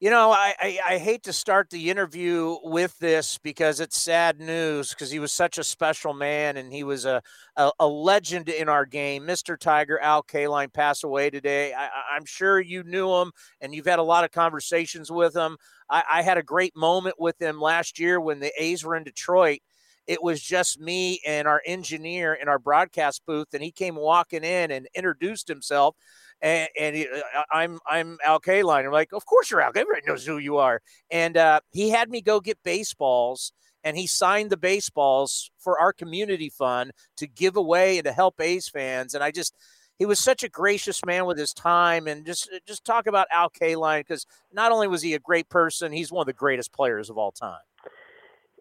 You know, I, I, I, hate to start the interview with this because it's sad news because he was such a special man and he was a, a, a legend in our game. Mr. Tiger, Al Kaline, passed away today. I, am sure you knew him and you've had a lot of conversations with him. I, I had a great moment with him last year when the A's were in Detroit it was just me and our engineer in our broadcast booth, and he came walking in and introduced himself. And, and he, uh, I'm I'm Al Kaline. I'm like, of course you're Al. Everybody knows who you are. And uh, he had me go get baseballs, and he signed the baseballs for our community fund to give away and to help A's fans. And I just he was such a gracious man with his time and just just talk about Al Kaline because not only was he a great person, he's one of the greatest players of all time.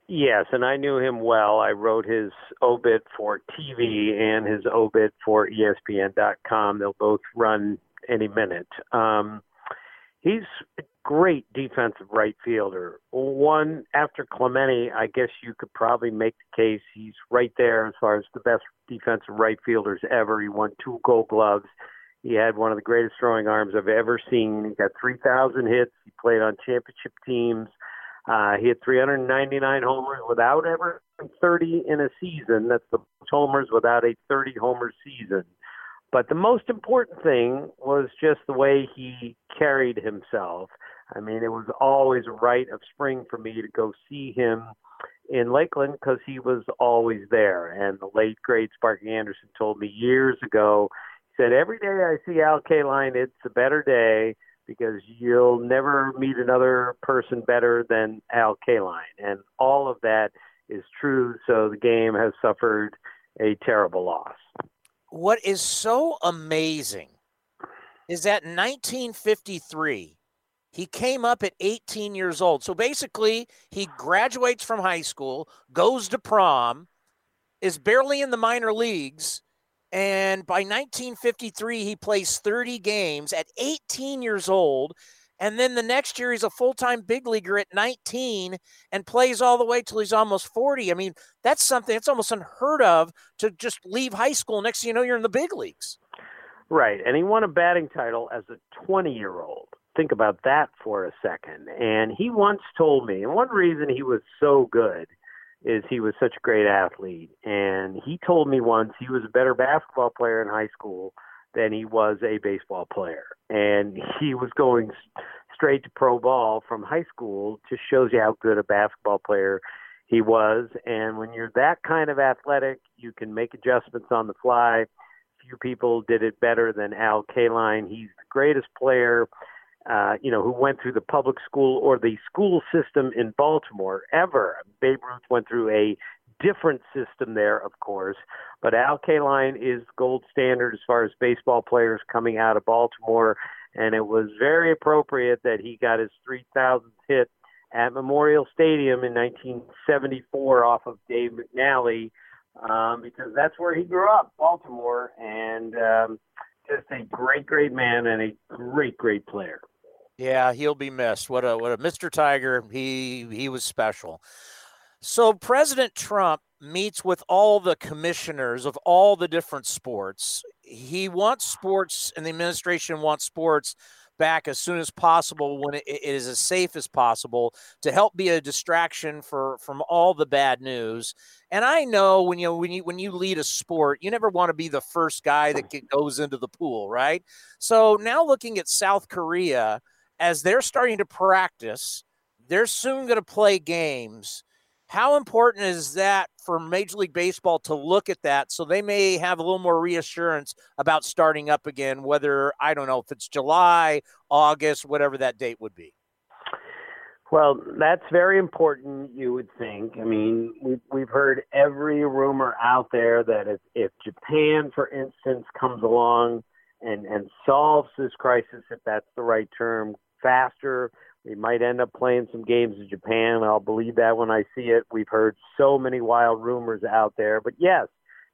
Yes, and I knew him well. I wrote his obit for TV and his obit for ESPN.com. They'll both run any minute. Um, he's a great defensive right fielder. One after Clemente, I guess you could probably make the case he's right there as far as the best defensive right fielders ever. He won two Gold Gloves. He had one of the greatest throwing arms I've ever seen. He got 3,000 hits. He played on championship teams. Uh, he had 399 homers without ever 30 in a season. That's the homers without a 30 homer season. But the most important thing was just the way he carried himself. I mean, it was always a rite of spring for me to go see him in Lakeland because he was always there. And the late great Sparky Anderson told me years ago. He said, "Every day I see Al Kaline, it's a better day." Because you'll never meet another person better than Al Kaline. And all of that is true. So the game has suffered a terrible loss. What is so amazing is that 1953, he came up at 18 years old. So basically, he graduates from high school, goes to prom, is barely in the minor leagues, and by 1953, he plays 30 games at 18 years old. And then the next year, he's a full time big leaguer at 19 and plays all the way till he's almost 40. I mean, that's something that's almost unheard of to just leave high school. Next thing you know, you're in the big leagues. Right. And he won a batting title as a 20 year old. Think about that for a second. And he once told me, and one reason he was so good is he was such a great athlete. And he told me once he was a better basketball player in high school than he was a baseball player. And he was going straight to pro ball from high school just shows you how good a basketball player he was. And when you're that kind of athletic, you can make adjustments on the fly. Few people did it better than Al Kaline. He's the greatest player uh, you know, who went through the public school or the school system in Baltimore ever. Babe Ruth went through a different system there, of course, but Al Kaline is gold standard as far as baseball players coming out of Baltimore, and it was very appropriate that he got his 3,000th hit at Memorial Stadium in 1974 off of Dave McNally, um, because that's where he grew up, Baltimore, and um, just a great, great man and a great, great player. Yeah, he'll be missed. What a what a Mr. Tiger. He he was special. So President Trump meets with all the commissioners of all the different sports. He wants sports and the administration wants sports back as soon as possible when it, it is as safe as possible to help be a distraction for from all the bad news. And I know when you when you when you lead a sport, you never want to be the first guy that goes into the pool, right? So now looking at South Korea, as they're starting to practice, they're soon going to play games. How important is that for Major League Baseball to look at that so they may have a little more reassurance about starting up again, whether, I don't know, if it's July, August, whatever that date would be? Well, that's very important, you would think. I mean, we've, we've heard every rumor out there that if, if Japan, for instance, comes along and, and solves this crisis, if that's the right term, faster We might end up playing some games in Japan. I'll believe that when I see it. We've heard so many wild rumors out there. But yes,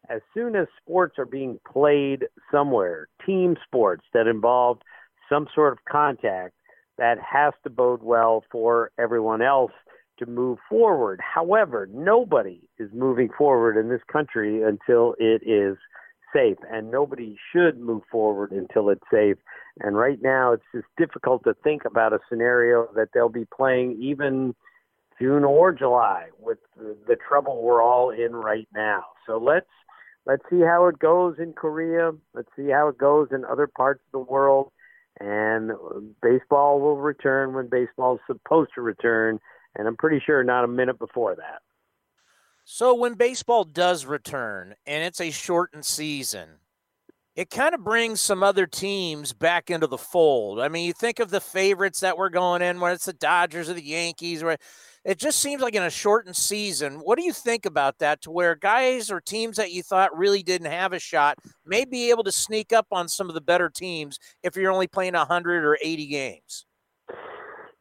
as soon as sports are being played somewhere, team sports that involve some sort of contact, that has to bode well for everyone else to move forward. However, nobody is moving forward in this country until it is safe, and nobody should move forward until it's safe. And right now, it's just difficult to think about a scenario that they'll be playing even June or July with the, the trouble we're all in right now. So let's let's see how it goes in Korea. Let's see how it goes in other parts of the world. And baseball will return when baseball is supposed to return. And I'm pretty sure not a minute before that. So when baseball does return and it's a shortened season, it kind of brings some other teams back into the fold. I mean, you think of the favorites that were going in, whether it's the Dodgers or the Yankees, where it just seems like in a shortened season. What do you think about that? To where guys or teams that you thought really didn't have a shot may be able to sneak up on some of the better teams if you're only playing 100 or 80 games.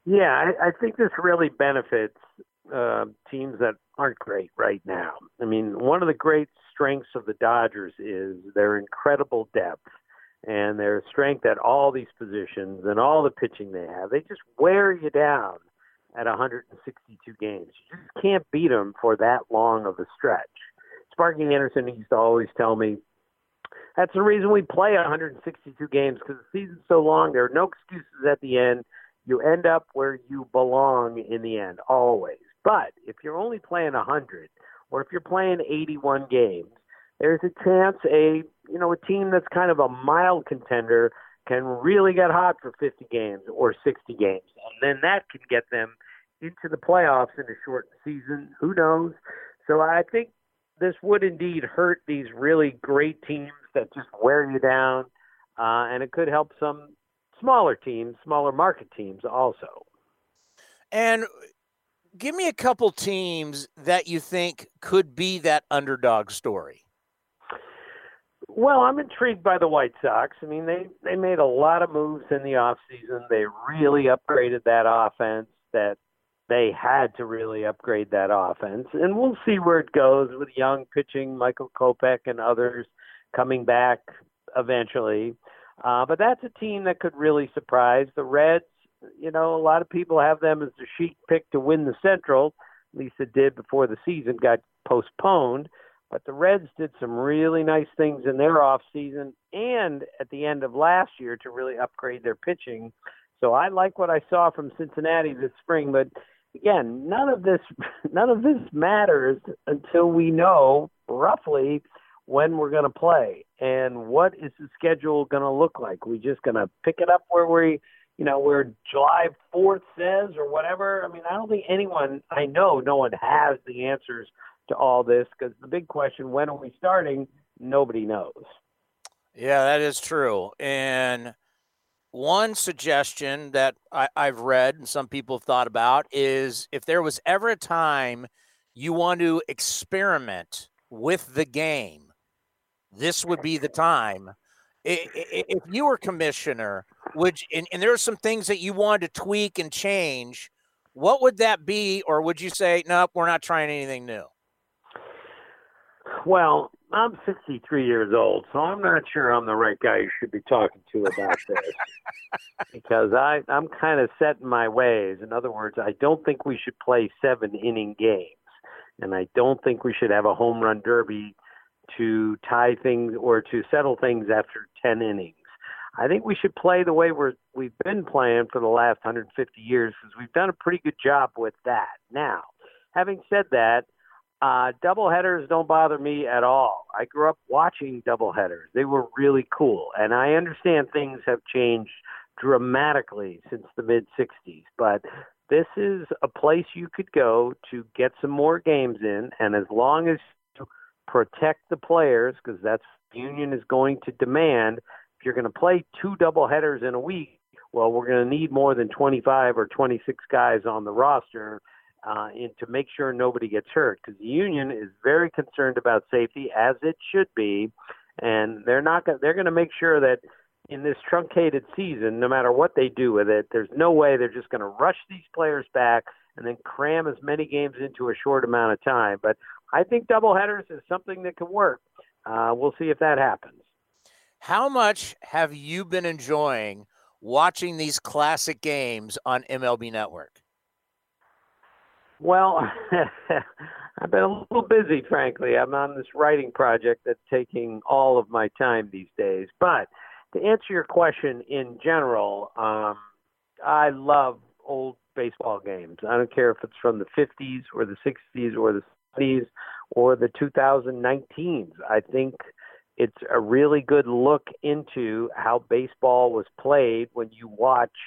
Yeah, I, I think this really benefits uh, teams that aren't great right now. I mean, one of the great strengths of the Dodgers is their incredible depth and their strength at all these positions and all the pitching they have. They just wear you down at 162 games. You just can't beat them for that long of a stretch. Sparky Anderson used to always tell me that's the reason we play 162 games because the season's so long. There are no excuses at the end. You end up where you belong in the end, always. But if you're only playing 100, or if you're playing 81 games, there's a chance a you know a team that's kind of a mild contender can really get hot for 50 games or 60 games, and then that can get them into the playoffs in a short season. Who knows? So I think this would indeed hurt these really great teams that just wear you down, uh, and it could help some smaller teams, smaller market teams also. And give me a couple teams that you think could be that underdog story. Well, I'm intrigued by the White Sox. I mean, they they made a lot of moves in the off season. They really upgraded that offense that they had to really upgrade that offense. And we'll see where it goes with young pitching, Michael Kopech and others coming back eventually. Uh, but that's a team that could really surprise. The Reds, you know, a lot of people have them as the chic pick to win the Central. It did before the season got postponed. But the Reds did some really nice things in their off season and at the end of last year to really upgrade their pitching. So I like what I saw from Cincinnati this spring, but again, none of this none of this matters until we know roughly when we're going to play and what is the schedule going to look like. We just going to pick it up where we you know, where July 4th says or whatever. I mean, I don't think anyone, I know no one has the answers to all this because the big question, when are we starting? Nobody knows. Yeah, that is true. And one suggestion that I, I've read and some people have thought about is if there was ever a time you want to experiment with the game, this would be the time if you were commissioner, would and, and there are some things that you wanted to tweak and change, what would that be? Or would you say, nope, we're not trying anything new? Well, I'm 63 years old, so I'm not sure I'm the right guy you should be talking to about this. because I, I'm kind of set in my ways. In other words, I don't think we should play seven inning games. And I don't think we should have a home run derby to tie things or to settle things after 10 innings. I think we should play the way we're we've been playing for the last 150 years because we've done a pretty good job with that. Now, having said that, uh, double headers don't bother me at all. I grew up watching double headers; they were really cool, and I understand things have changed dramatically since the mid 60s, but this is a place you could go to get some more games in, and as long as protect the players because that's union is going to demand. If you're going to play two double headers in a week, well, we're going to need more than 25 or 26 guys on the roster uh, and to make sure nobody gets hurt because the union is very concerned about safety as it should be, and they're not going they're going to make sure that in this truncated season, no matter what they do with it, there's no way they're just going to rush these players back and then cram as many games into a short amount of time. But I think doubleheaders is something that can work. Uh, we'll see if that happens. How much have you been enjoying watching these classic games on MLB Network? Well, I've been a little busy, frankly. I'm on this writing project that's taking all of my time these days. But to answer your question in general, um, I love old baseball games. I don't care if it's from the 50s or the 60s or the 70s or the 2019s. I think it's a really good look into how baseball was played when you watch –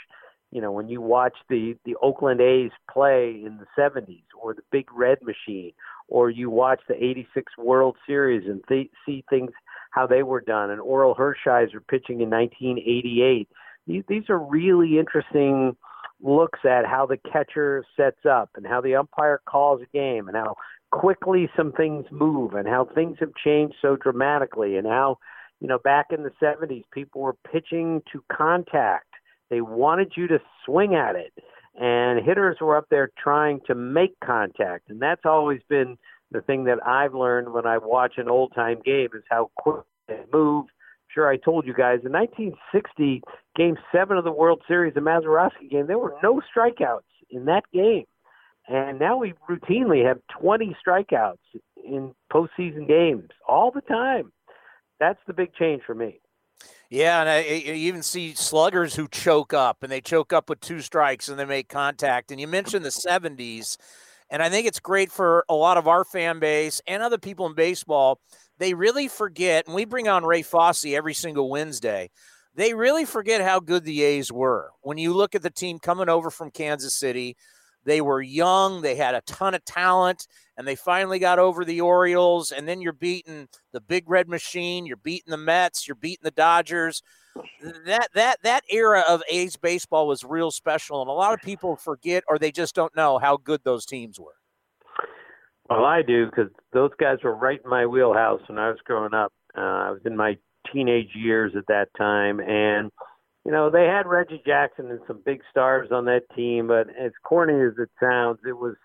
you know, when you watch the the Oakland A's play in the 70s or the Big Red Machine or you watch the 86 World Series and th- see things how they were done and Orel Hershiser pitching in 1988. These, these are really interesting looks at how the catcher sets up and how the umpire calls a game and how quickly some things move and how things have changed so dramatically and how you know back in the 70s people were pitching to contact they wanted you to swing at it. And hitters were up there trying to make contact. And that's always been the thing that I've learned when I watch an old time game is how quick they move. Sure, I told you guys in 1960, Game Seven of the World Series, the Mazeroski game, there were no strikeouts in that game, and now we routinely have 20 strikeouts in postseason games all the time. That's the big change for me. Yeah, and I, even see sluggers who choke up, and they choke up with two strikes, and they make contact. And you mentioned the '70s, and I think it's great for a lot of our fan base and other people in baseball. They really forget, and we bring on Ray Fosse every single Wednesday. They really forget how good the A's were. When you look at the team coming over from Kansas City, they were young, they had a ton of talent, and they finally got over the Orioles. And then you're beating the Big Red Machine, you're beating the Mets, you're beating the Dodgers. That that that era of A's baseball was real special, and a lot of people forget or they just don't know how good those teams were. Well, I do because those guys were right in my wheelhouse when I was growing up. Uh, I was in my teenage years at that time, and you know, they had Reggie Jackson and some big stars on that team, but as corny as it sounds, it was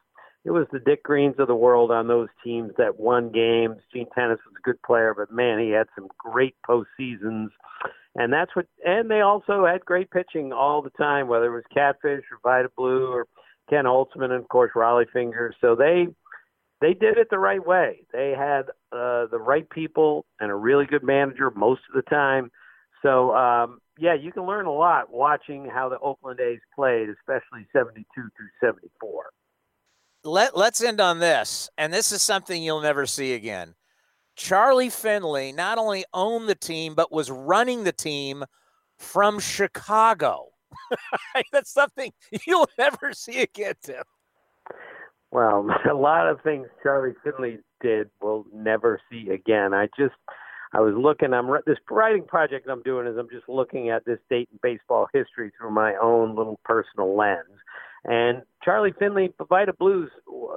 it was the Dick Greens of the world on those teams that won games. Gene Tenace was a good player, but man, he had some great postseasons. And that's what and they also had great pitching all the time, whether it was Catfish or Vida Blue or Ken Holtzman and of course Rollie Fingers. So they they did it the right way. They had uh, the right people and a really good manager most of the time. So um, yeah, you can learn a lot watching how the Oakland A's played, especially 72 through 74. Let, let's end on this, and this is something you'll never see again. Charlie Finley not only owned the team, but was running the team from Chicago. That's something you'll never see again, Tim. Well, a lot of things Charlie Finley did we'll never see again. I just I was looking. I'm this writing project I'm doing is I'm just looking at this date in baseball history through my own little personal lens. And Charlie Finley, Vida Blues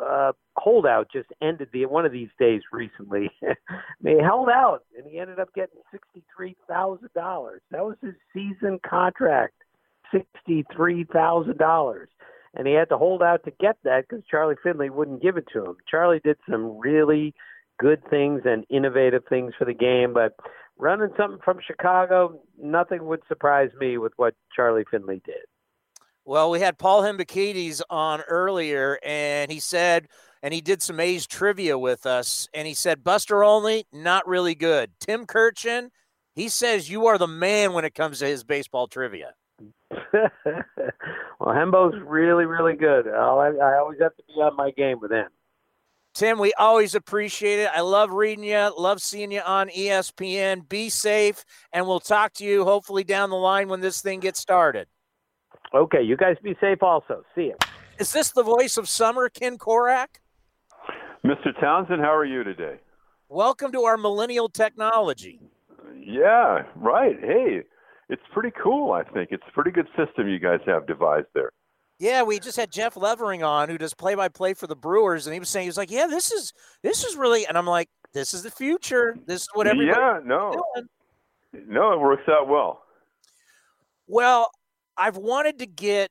uh, holdout just ended the one of these days recently. they held out, and he ended up getting sixty three thousand dollars. That was his season contract, sixty three thousand dollars. And he had to hold out to get that because Charlie Finley wouldn't give it to him. Charlie did some really good things and innovative things for the game. But running something from Chicago, nothing would surprise me with what Charlie Finley did. Well, we had Paul Hembekides on earlier, and he said, and he did some A's trivia with us, and he said, Buster Olney, not really good. Tim Kurkjian, he says you are the man when it comes to his baseball trivia. well, Hembo's really, really good. I, I always have to be on my game with him. Tim, we always appreciate it. I love reading you, love seeing you on ESPN. Be safe, and we'll talk to you hopefully down the line when this thing gets started. Okay, you guys be safe also. See you. Is this the voice of summer, Ken Korach? Mr. Townsend, how are you today? Welcome to our millennial technology. Yeah, right. Hey, it's pretty cool, I think. It's a pretty good system you guys have devised there. Yeah, we just had Jeff Levering on, who does play by play for the Brewers, and he was saying he was like, "Yeah, this is this is really," and I'm like, "This is the future. This is what everybody." Yeah, no, doing. no, it works out well. Well, I've wanted to get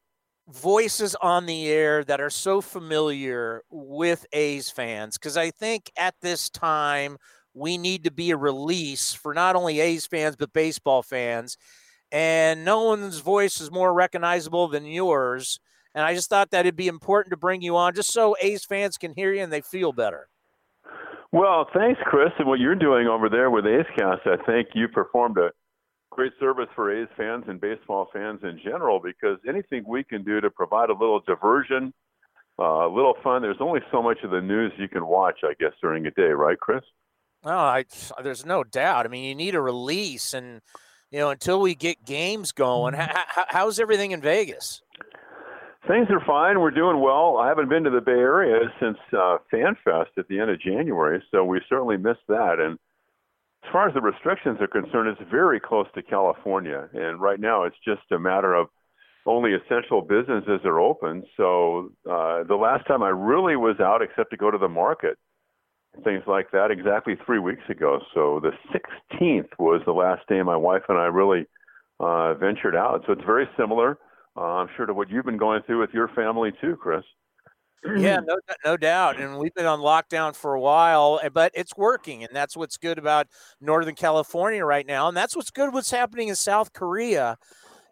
voices on the air that are so familiar with A's fans because I think at this time we need to be a release for not only A's fans but baseball fans. And no one's voice is more recognizable than yours. And I just thought that it'd be important to bring you on just so A's fans can hear you and they feel better. Well, thanks, Chris. And what you're doing over there with A's Cast, I think you performed a great service for A's fans and baseball fans in general because anything we can do to provide a little diversion, uh, a little fun. There's only so much of the news you can watch, I guess, during a day, right, Chris? Oh, I, there's no doubt. I mean, you need a release, and you know, until we get games going, how, how's everything in Vegas? Things are fine. We're doing well. I haven't been to the Bay Area since uh, FanFest at the end of January, so we certainly missed that. And as far as the restrictions are concerned, it's very close to California. And right now, it's just a matter of only essential businesses are open. So uh, the last time I really was out, except to go to the market, things like that, exactly three weeks ago. So the 16th was the last day my wife and I really uh, ventured out. So it's very similar, uh, I'm sure, to what you've been going through with your family too, Chris. Yeah, no, no doubt. And we've been on lockdown for a while, eh, but it's working. And that's what's good about Northern California right now. And that's what's good what's happening in South Korea.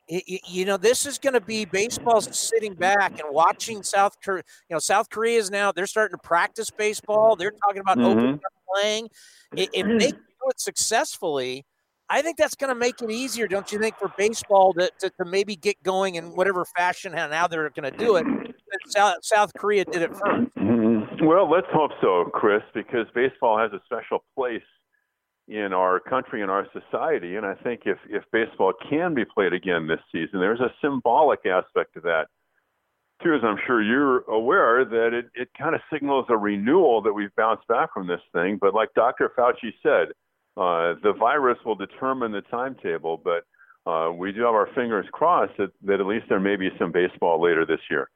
you know, this is going to be baseball sitting back and watching South Korea. You know, South Korea is now, they're starting to practice baseball. They're talking about mm-hmm. open playing. If they do it successfully, I think that's going to make it easier, don't you think, for baseball to, to, to maybe get going in whatever fashion and how they're going to do it. South, South Korea did it 1st mm-hmm. Well, let's hope so, Chris, because baseball has a special place in our country and our society. And I think if, if baseball can be played again this season, there's a symbolic aspect to that. Too, as I'm sure you're aware, that it, it kind of signals a renewal that we've bounced back from this thing. But like Dr. Fauci said, uh, the virus will determine the timetable, but uh, we do have our fingers crossed that, that at least there may be some baseball later this year.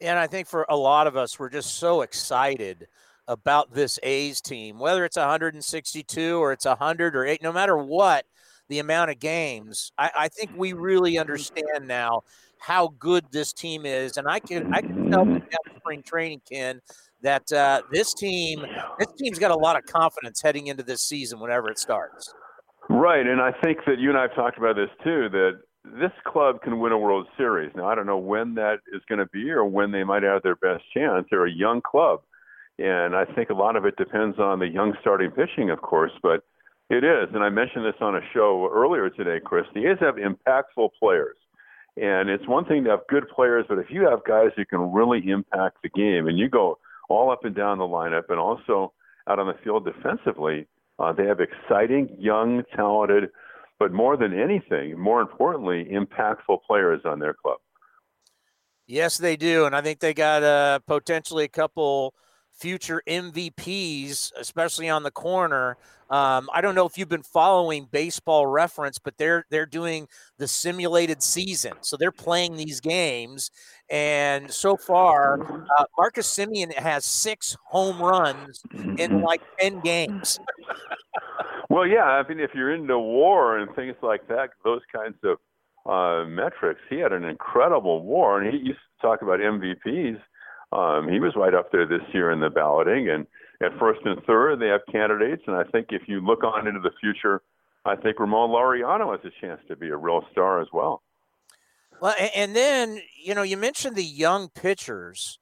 And I think for a lot of us, we're just so excited about this A's team, whether it's 162 or it's 100 or 8, no matter what the amount of games, I, I think we really understand now how good this team is. And I can I can tell from spring training, Ken, that uh, this team this team's got a lot of confidence heading into this season whenever it starts. Right, and I think that you and I have talked about this too. That this club can win a World Series. Now I don't know when that is going to be or when they might have their best chance. They're a young club, and I think a lot of it depends on the young starting pitching, of course. But it is, and I mentioned this on a show earlier today, Chris. The A's have impactful players. And it's one thing to have good players, but if you have guys who can really impact the game and you go all up and down the lineup and also out on the field defensively. Uh, they have exciting, young, talented, but more than anything, more importantly, impactful players on their club. Yes, they do, and I think they got uh, potentially a couple future MVPs, especially on the corner. Um, I don't know if you've been following Baseball Reference, but they're they're doing the simulated season, so they're playing these games. And so far, uh, Marcus Semien has six home runs in like ten games. well, yeah, I mean, if you're into WAR and things like that, those kinds of uh, metrics, he had an incredible WAR, and he used to talk about MVPs um, he was right up there this year in the balloting, and at first and third they have candidates. And I think if you look on into the future, I think Ramon Laureano has a chance to be a real star as well. Well, and then you know you mentioned the young pitchers.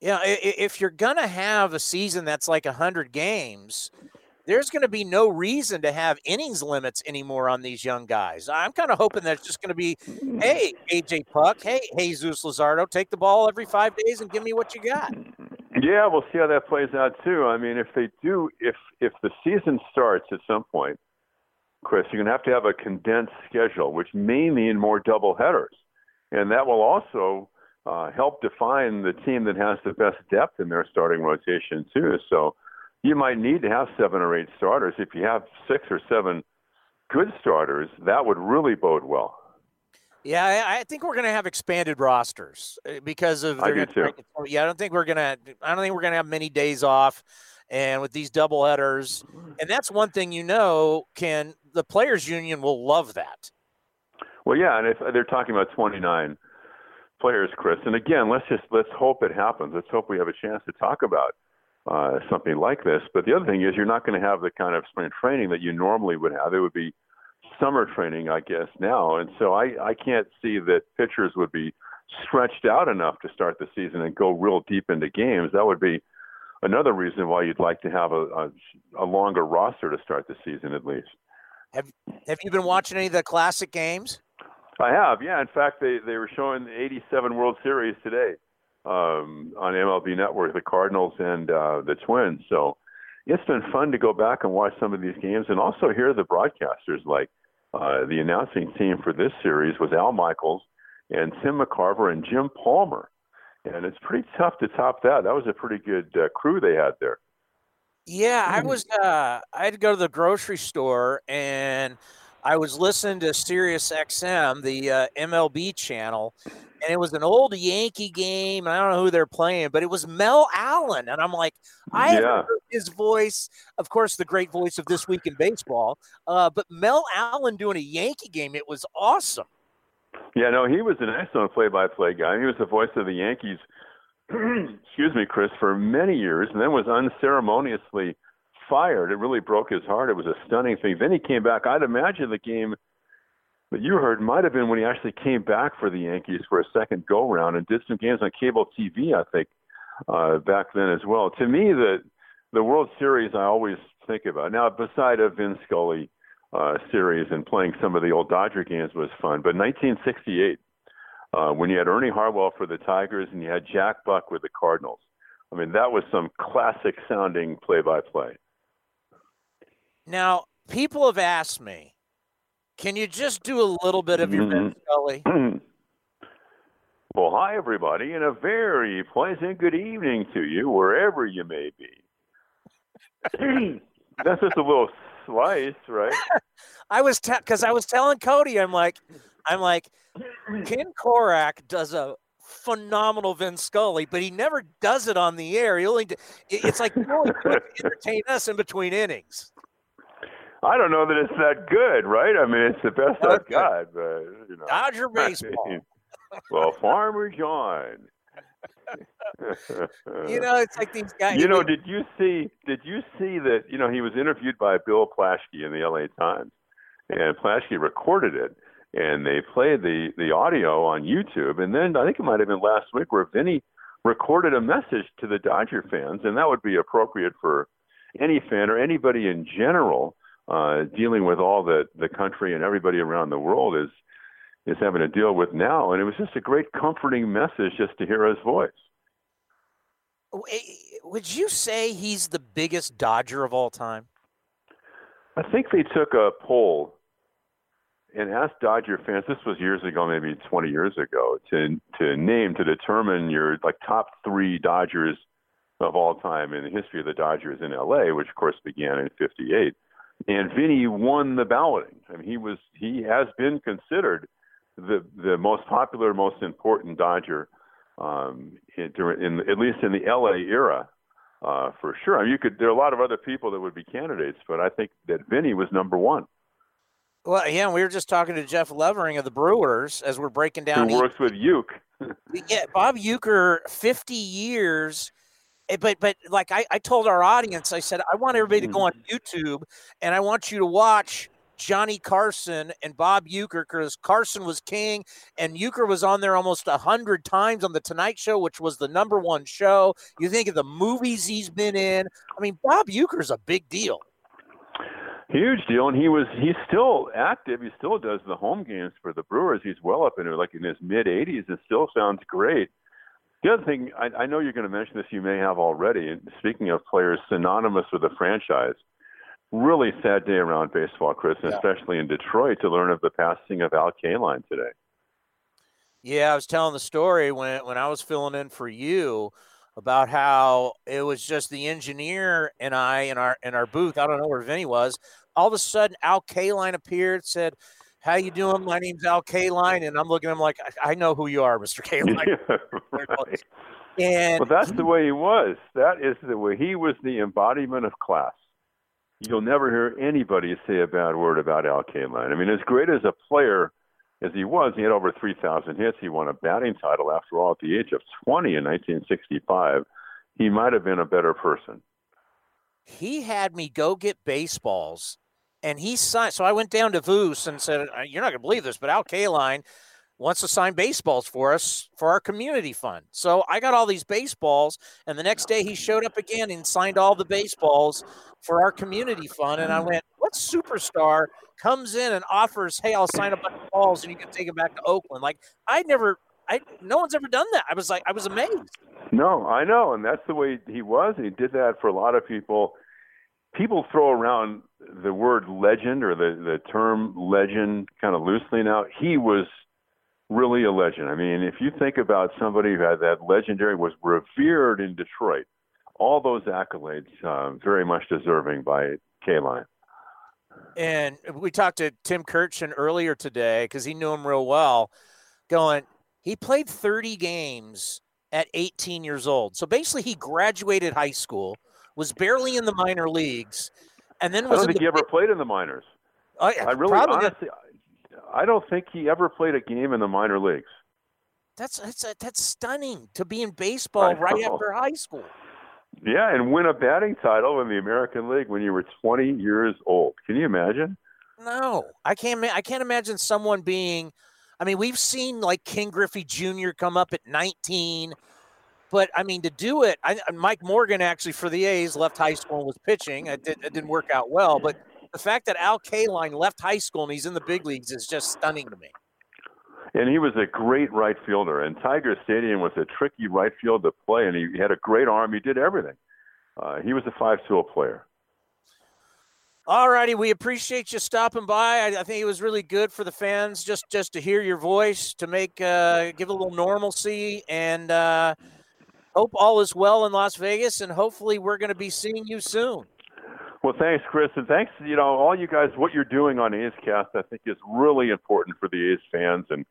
You know, if you're gonna have a season that's like hundred games, there's going to be no reason to have innings limits anymore on these young guys. I'm kind of hoping that it's just going to be, hey, AJ Puk, hey, Jesus Luzardo, take the ball every five days and give me what you got. Yeah, we'll see how that plays out too. I mean, if they do, if if the season starts at some point, Chris, you're going to have to have a condensed schedule, which may mean more double headers, and that will also uh, help define the team that has the best depth in their starting rotation too. So you might need to have seven or eight starters. If you have six or seven good starters, that would really bode well. Yeah, I think we're going to have expanded rosters uh, because of. I do too. Yeah, I don't think we're going to. I don't think we're going to have many days off, and with these double headers, and that's one thing you know. Can the players' union will love that? Well, yeah, and if they're talking about 29 players, Chris, and again, let's just let's hope it happens. Let's hope we have a chance to talk about uh, something like this. But the other thing is, you're not going to have the kind of spring training that you normally would have. It would be summer training, I guess, now, and so I I can't see that pitchers would be stretched out enough to start the season and go real deep into games. That would be another reason why you'd like to have a, a, a longer roster to start the season at least. Have Have you been watching any of the classic games? I have, yeah. In fact, they they were showing the '87 World Series today um, on MLB Network, the Cardinals and uh, the Twins. So it's been fun to go back and watch some of these games, and also hear the broadcasters. Like uh, the announcing team for this series was Al Michaels and Tim McCarver and Jim Palmer, and it's pretty tough to top that. That was a pretty good uh, crew they had there. Yeah, I was. Uh, I had to go to the grocery store and I was listening to Sirius XM, the uh, MLB channel, and it was an old Yankee game. I don't know who they're playing, but it was Mel Allen, and I'm like, I yeah. heard his voice. Of course, the great voice of this week in baseball. Uh, but Mel Allen doing a Yankee game, it was awesome. Yeah, no, he was an excellent play-by-play guy. He was the voice of the Yankees. excuse me, Chris, for many years, and then was unceremoniously fired. It really broke his heart. It was a stunning thing. Then he came back. I'd imagine the game that you heard might have been when he actually came back for the Yankees for a second go round and did some games on cable TV, I think, uh, back then as well. To me, the the World Series I always think about. Now, beside a Vin Scully uh, series and playing some of the old Dodger games was fun, but 1968, uh, when you had Ernie Harwell for the Tigers and you had Jack Buck with the Cardinals, I mean, that was some classic sounding play by play. Now, people have asked me, can you just do a little bit of your mm Scully? well, hi, everybody, and a very pleasant good evening to you, wherever you may be. That's just a little slice, right? I was because te- I was telling Cody, I'm like, I'm like, Ken Korach does a phenomenal Vin Scully, but he never does it on the air. He only it's like he only entertain us in between innings. I don't know that it's that good, right? I mean, it's the best okay. I've got, but you know. Dodger baseball. well, Farmer John. you know, it's like these guys. You know, did you see? Did you see that? You know, he was interviewed by Bill Plaschke in the L.A. Times, and Plaschke recorded it, and they played the the audio on YouTube. And then I think it might have been last week where Vinny recorded a message to the Dodger fans, and that would be appropriate for any fan or anybody in general uh, dealing with all that the country and everybody around the world is is having to deal with now. And it was just a great comforting message just to hear his voice. Would you say he's the biggest Dodger of all time? I think they took a poll and asked Dodger fans. This was years ago, maybe 20 years ago, to to name to determine your like top three Dodgers of all time in the history of the Dodgers in LA, which of course began in '58 and Vinny won the balloting. I mean, he was he has been considered the the most popular, most important Dodger um, in, in at least in the LA era, uh, for sure. I mean, you could there are a lot of other people that would be candidates, but I think that Vinny was number one. Well, yeah, we were just talking to Jeff Levering of the Brewers as we're breaking down. Who works with Uke? yeah, Bob Uecker, fifty years but but like I, I told our audience, I said I want everybody to go on mm-hmm. YouTube and I want you to watch Johnny Carson and Bob Uecker because Carson was king and Uecker was on there almost a hundred times on the Tonight Show, which was the number one show. You think of the movies he's been in. I mean, Bob Uecker's a big deal. Huge deal, and he was he's still active. He still does the home games for the Brewers. He's well up into like in his mid 80s. It still sounds great. The other thing, I, I know you're going to mention this, you may have already. And speaking of players synonymous with the franchise, really sad day around baseball, Chris, yeah. especially in Detroit, to learn of the passing of Al Kaline today. Yeah, I was telling the story when when I was filling in for you about how it was just the engineer and I in our in our booth. I don't know where Vinny was. All of a sudden, Al Kaline appeared, said, how you doing? My name's Al Kaline, and I'm looking at him like, I, I know who you are, Mr. Kaline. Yeah, right. And well, that's the way he was. That is the way he was. The embodiment of class. You'll never hear anybody say a bad word about Al Kaline. I mean, as great as a player as he was. He had over 3,000 hits. He won a batting title after all at the age of 20 in 1965. He might have been a better person. He had me go get baseballs, and he signed. So I went down to Voos and said, uh, "You're not going to believe this, but Al Kaline wants to sign baseballs for us for our community fund. So I got all these baseballs, and the next day he showed up again and signed all the baseballs for our community fund. And I went, what superstar comes in and offers, hey, I'll sign a bunch of balls and you can take them back to Oakland? Like I never, I no one's ever done that. I was like, I was amazed. No, I know, and that's the way he was. He did that for a lot of people. People throw around the word legend or the the term legend kind of loosely now. He was really a legend. I mean, if you think about somebody who had that legendary, was revered in Detroit, all those accolades, um, very much deserving by Kaline. And we talked to Tim Kurkjian earlier today because he knew him real well. Going, he played 30 games at 18 years old. So basically, he graduated high school, was barely in the minor leagues, and then was. I don't think he ever played in the minors. Oh, I, I really, honestly, I don't think he ever played a game in the minor leagues. That's that's uh, that's stunning to be in baseball right after high school. Yeah, and win a batting title in the American League when you were 20 years old. Can you imagine? No, I can't. I can't imagine someone being. I mean, we've seen like Ken Griffey Jr. come up at 19, but I mean to do it. I, Mike Morgan actually for the A's left high school and was pitching. It, did, it didn't work out well, but the fact that Al Kaline left high school and he's in the big leagues is just stunning to me. And he was a great right fielder. And Tiger Stadium was a tricky right field to play, and he had a great arm. He did everything. Uh, he was a five-tool player. All righty, we appreciate you stopping by. I, I, think it was really good for the fans just just to hear your voice, to make uh, give a little normalcy, and uh, hope all is well in Las Vegas. And hopefully, we're going to be seeing you soon. Well, thanks, Chris, and thanks, you know, all you guys. What you're doing on A's Cast, I think, is really important for the A's fans and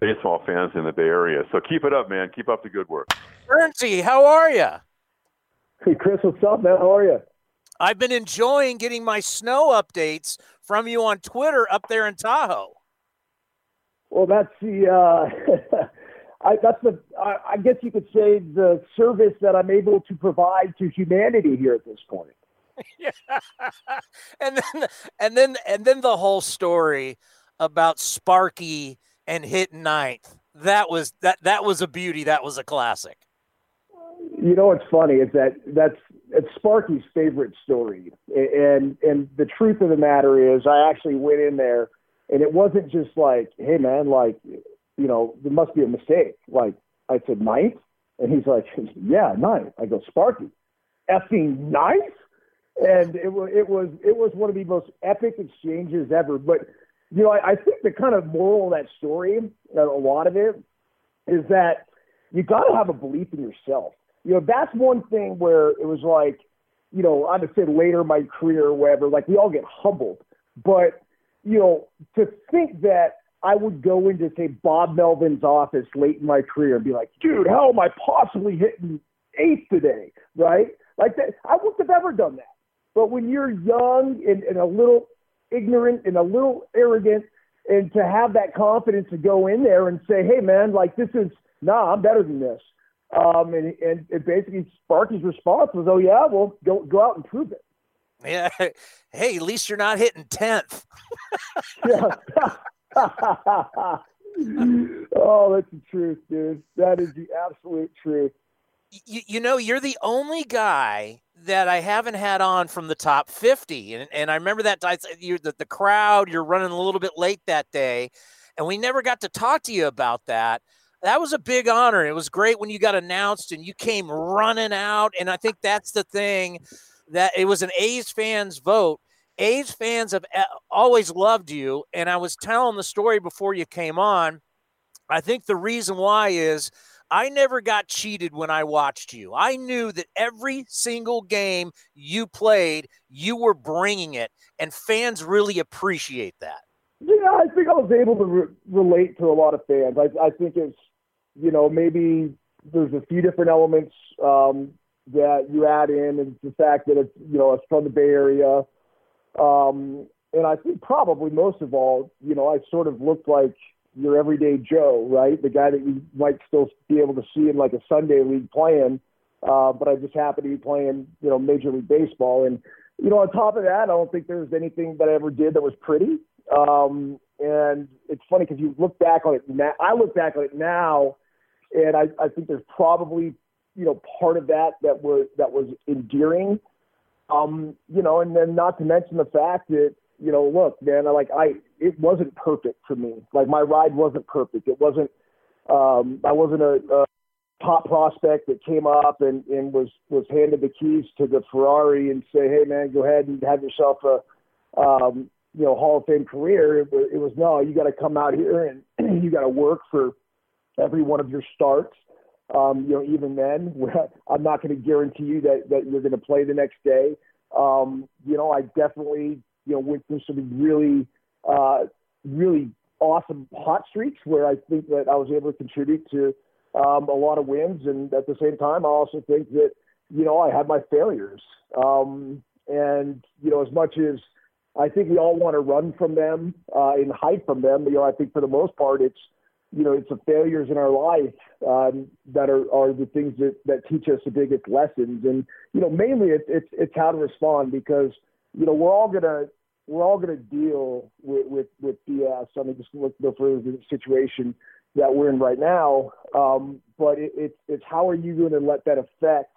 baseball fans in the Bay Area. So keep it up, man. Keep up the good work. Bernsey, how are you? Hey, Chris, what's up, man? How are you? I've been enjoying getting my snow updates from you on Twitter up there in Tahoe. Well, that's the. Uh, I, that's the. I, I guess you could say the service that I'm able to provide to humanity here at this point. yeah. and then and then and then the whole story about Sparky and hit ninth. That was that that was a beauty. That was a classic. You know what's funny is that that's it's Sparky's favorite story, and and the truth of the matter is, I actually went in there, and it wasn't just like, hey man, like, you know, there must be a mistake. Like I said, ninth, and he's like, yeah, ninth. I go, Sparky, effing ninth and it was it was it was one of the most epic exchanges ever. But you know, I, I think the kind of moral of that story, uh, a lot of it, is that you got to have a belief in yourself. You know, that's one thing where it was like, you know, I would say later in my career or whatever, like we all get humbled, but you know, to think that I would go into say Bob Melvin's office late in my career and be like, dude, how am I possibly hitting eighth today? Right? Like that, I wouldn't have ever done that. But when you're young and, and a little ignorant and a little arrogant, and to have that confidence to go in there and say, hey, man, like this is, nah, I'm better than this. Um, and, and, and basically Sparky's response was, oh, yeah, well, go, go out and prove it. Yeah. Hey, at least you're not hitting 10th. yeah. oh, that's the truth, dude. That is the absolute truth. You, you know, you're the only guy that I haven't had on from the top 50. And, and I remember that you the, the crowd, you're running a little bit late that day. And we never got to talk to you about that. That was a big honor. It was great when you got announced and you came running out. And I think that's the thing that it was an A's fans vote. A's fans have eh, always loved you. And I was telling the story before you came on. I think the reason why is – I never got cheated when I watched you. I knew that every single game you played, you were bringing it, and fans really appreciate that. Yeah, I think I was able to re- relate to a lot of fans. I, I think it's, you know, maybe there's a few different elements um, that you add in, and the fact that it's, you know, it's from the Bay Area. Um, and I think probably most of all, you know, I sort of looked like your everyday Joe, right? The guy that you might still be able to see in like a Sunday league playing, uh, but I just happen to be playing, you know, Major League Baseball. And, you know, on top of that, I don't think there's anything that I ever did that was pretty. Um, and it's funny because you look back on it now. I look back on it now, and I, I think there's probably, you know, part of that that was that was endearing. Um, you know, and then not to mention the fact that, you know, look, man, I like I it wasn't perfect for me. Like my ride wasn't perfect. It wasn't. Um, I wasn't a, a top prospect that came up and, and was was handed the keys to the Ferrari and say, hey man, go ahead and have yourself a um, you know Hall of Fame career. It was, it was no, you got to come out here and you got to work for every one of your starts. Um, you know, even then, I'm not going to guarantee you that that you're going to play the next day. Um, you know, I definitely you know went through some really uh, really awesome hot streaks where I think that I was able to contribute to um, a lot of wins, and at the same time, I also think that you know I had my failures. Um, and you know, as much as I think we all want to run from them uh, and hide from them, you know, I think for the most part, it's you know, it's the failures in our life um, that are, are the things that, that teach us the biggest lessons. And you know, mainly it's it's, it's how to respond because you know we're all gonna we're all gonna deal with with, with BS. I mean, just look no further the situation that we're in right now. Um, but it, it's it's how are you going to let that affect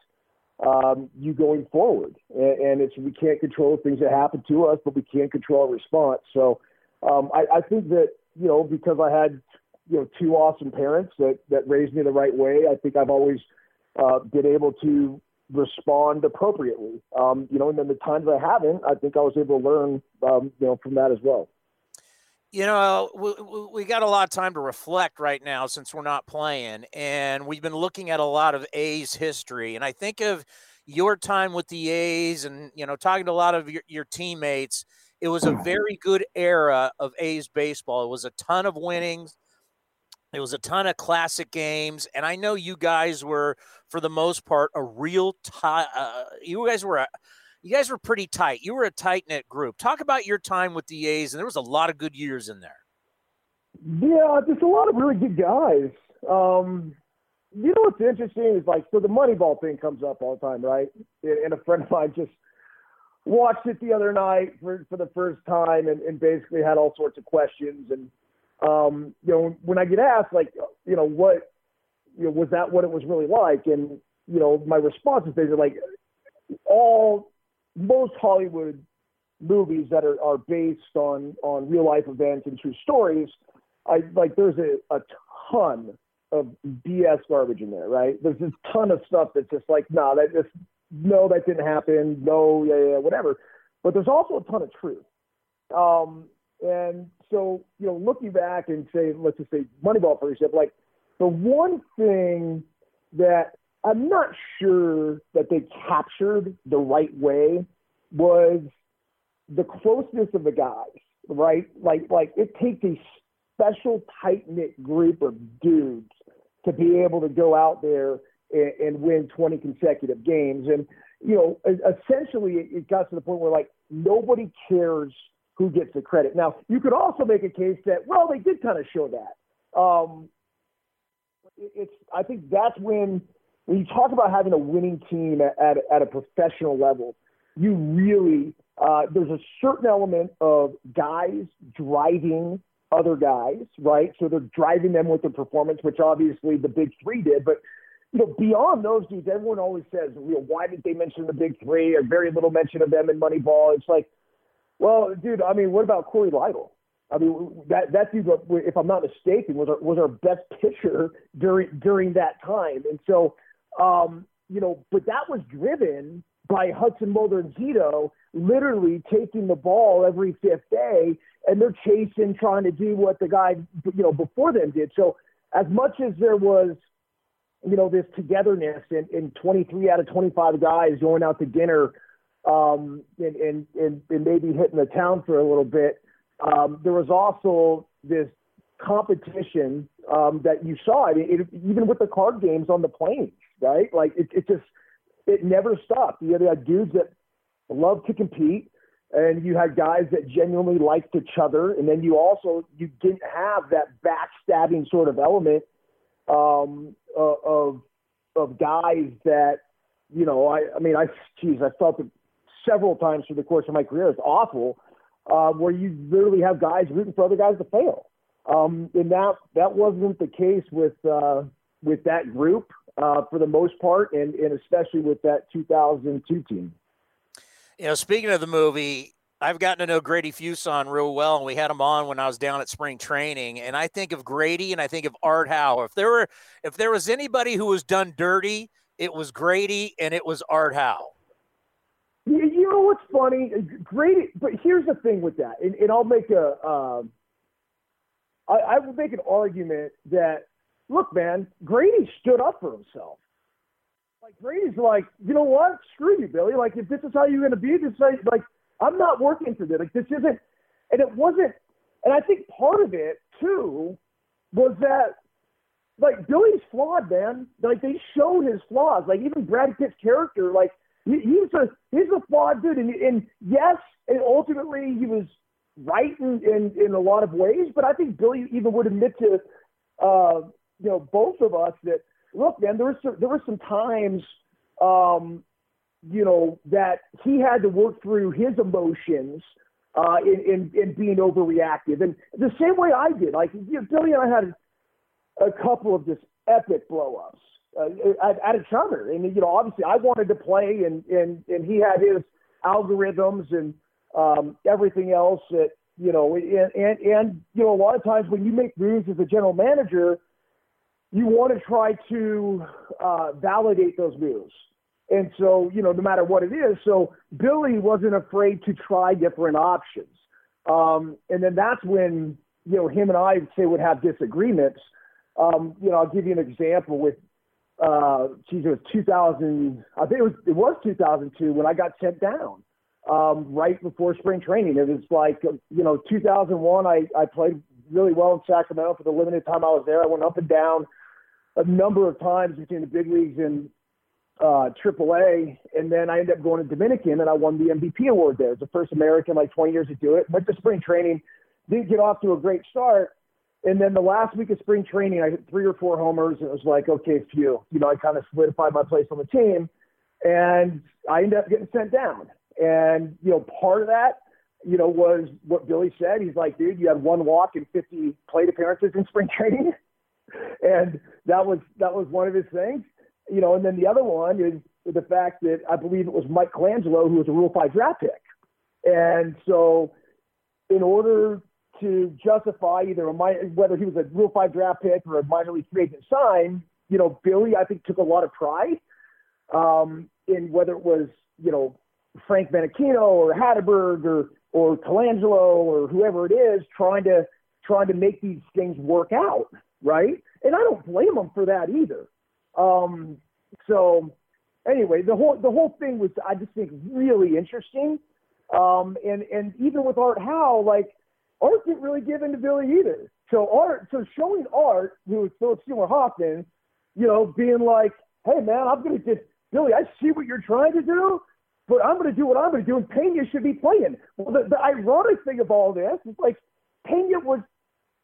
um, you going forward? And, and, it's we can't control things that happen to us, but we can control our response. So um, I, I think that you know because I had you know two awesome parents that that raised me the right way. I think I've always uh, been able to respond appropriately. Um, you know, and then the times I haven't, I think I was able to learn, um, you know, from that as well. You know, we, we got a lot of time to reflect right now since we're not playing, and we've been looking at a lot of A's history. And I think of your time with the A's, and you know, talking to a lot of your, your teammates. It was a very good era of A's baseball. It was a ton of winnings. It was a ton of classic games, and I know you guys were, for the most part, a real. T- uh, you guys were a, you guys were pretty tight. You were a tight knit group. Talk about your time with the A's, and there was a lot of good years in there. Yeah, there's a lot of really good guys. Um, you know what's interesting is like, so the Moneyball thing comes up all the time, right? And a friend of mine just watched it the other night for, for the first time and, and basically had all sorts of questions. And, um, you know, when I get asked, like, you know, what, you know, was that what it was really like? And, you know, my response is basically like, all most Hollywood movies that are, are based on on real life events and true stories, I like there's a, a ton of BS garbage in there, right? There's a ton of stuff that's just like, no, nah, that just no, that didn't happen, no, yeah, yeah, whatever. But there's also a ton of truth. Um, and so, you know, looking back and say, let's just say Moneyball, for example, like the one thing that I'm not sure that they captured the right way was the closeness of the guys, right? Like like it takes a special tight knit group of dudes to be able to go out there and, and win 20 consecutive games. And you know, essentially, it got to the point where like nobody cares who gets the credit. Now, you could also make a case that well, they did kind of show that. Um, it's I think that's when when you talk about having a winning team at, at, a professional level, you really, uh, there's a certain element of guys driving other guys, right? So they're driving them with their performance, which obviously the big three did. But, you know, beyond those dudes, everyone always says, you know, why did they mention the big three or very little mention of them in Moneyball? It's like, well, dude, I mean, what about Cory Lidle? I mean, that that dude, if I'm not mistaken, was our, was our best pitcher during during that time. And so, um, you know, but that was driven by Hudson Mulder and Zito literally taking the ball every fifth day and they're chasing, trying to do what the guy, you know, before them did. So as much as there was, you know, this togetherness in, in 23 out of 25 guys going out to dinner um, and, and, and, and maybe hitting the town for a little bit, um, there was also this competition um, that you saw. I mean, it, even with the card games on the planes, right? Like it, it just it never stopped. You had dudes that love to compete, and you had guys that genuinely liked each other, and then you also you didn't have that backstabbing sort of element um, of of guys that you know. I I mean, I geez, I felt it several times through the course of my career. It's awful, uh, where you literally have guys rooting for other guys to fail, um, and that that wasn't the case with uh, with that group uh, for the most part, and and especially with that 2002 team. You know, speaking of the movie, I've gotten to know Grady Fuson real well, and we had him on when I was down at spring training. And I think of Grady and I think of Art Howe. If there were, if there was anybody who was done dirty, it was Grady and it was Art Howe. You, know what's funny? Grady, but here's the thing with that, and, and I'll make a, um, I, I will make an argument that, look, man, Grady stood up for himself. Like Grady's like, you know what? Screw you, Billy. Like if this is how you're going to be, this is like I'm not working for this. Like this isn't, and it wasn't. And I think part of it too was that like Billy's flawed, man. Like they showed his flaws. Like even Brad Pitt's character, like he's a he's a flawed dude. And, and yes, and ultimately he was right in, in in a lot of ways. But I think Billy even would admit to uh, you know both of us that look, man, there was some, there were some times, um, you know, that he had to work through his emotions uh, in, in, in being overreactive, and the same way I did. Like you know, Billy and I had a couple of just epic blowups uh, at, each other, and you know, obviously I wanted to play, and and and he had his algorithms and um, everything else that you know, and, and and you know, a lot of times when you make moves as a general manager you want to try to uh, validate those moves. And so, you know, no matter what it is, so Billy wasn't afraid to try different options. Um, and then that's when, you know, him and I say would have disagreements. Um, you know, I'll give you an example with, uh, geez, it was 2000, I think it was, it was 2002 when I got sent down, um, right before spring training. It was like, you know, 2001, I, I played really well in Sacramento for the limited time I was there. I went up and down a number of times between the big leagues and uh, AAA, and then I ended up going to Dominican, and I won the MVP award there. It was the first American like 20 years to do it. Went to spring training, didn't get off to a great start, and then the last week of spring training, I hit three or four homers, and it was like, okay, phew, you know, I kind of solidified my place on the team, and I ended up getting sent down. And you know, part of that, you know, was what Billy said. He's like, dude, you had one walk and 50 plate appearances in spring training and that was that was one of his things. You know, and then the other one is the fact that I believe it was Mike Colangelo who was a Rule Five draft pick, and so in order to justify either a minor, whether he was a Rule Five draft pick or a minor league free agent sign, you know, Billy I think took a lot of pride um, in whether it was you know Frank Menechino or Hatteberg or or Colangelo or whoever it is trying to trying to make these things work out right? And I don't blame them for that either. Um, so anyway, the whole the whole thing was I just think really interesting. Um, and and even with Art Howe, like Art didn't really give in to Billy either. So Art, so showing Art, who was Philip Seymour Hoffman, you know, being like, hey man, I'm gonna just Billy, I see what you're trying to do, but I'm gonna do what I'm gonna do, and Pena should be playing. Well, the, the ironic thing of all this is like Pena was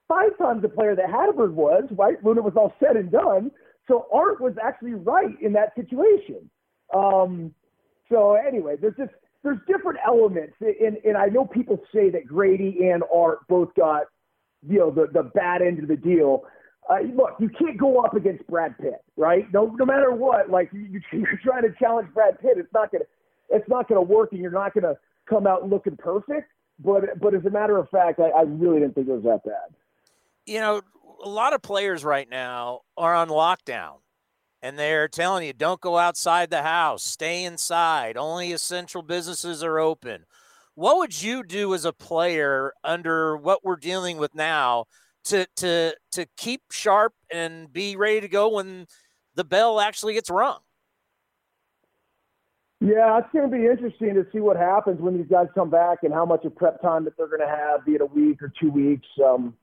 five times the player that Hatteberg was, right, when it was all said and done. So Art was actually right in that situation. Um, so anyway, there's just there's different elements, and, and I know people say that Grady and Art both got, you know, the the bad end of the deal. Uh, look, you can't go up against Brad Pitt, right? No, no matter what, like you, you're trying to challenge Brad Pitt, it's not gonna, it's not gonna work, and you're not gonna come out looking perfect. But but as a matter of fact, I, I really didn't think it was that bad you know, a lot of players right now are on lockdown and they're telling you don't go outside the house, stay inside, only essential businesses are open. What would you do as a player under what we're dealing with now to to to keep sharp and be ready to go when the bell actually gets rung? Yeah, it's going to be interesting to see what happens when these guys come back and how much of prep time that they're going to have, be it a week or two weeks. Um,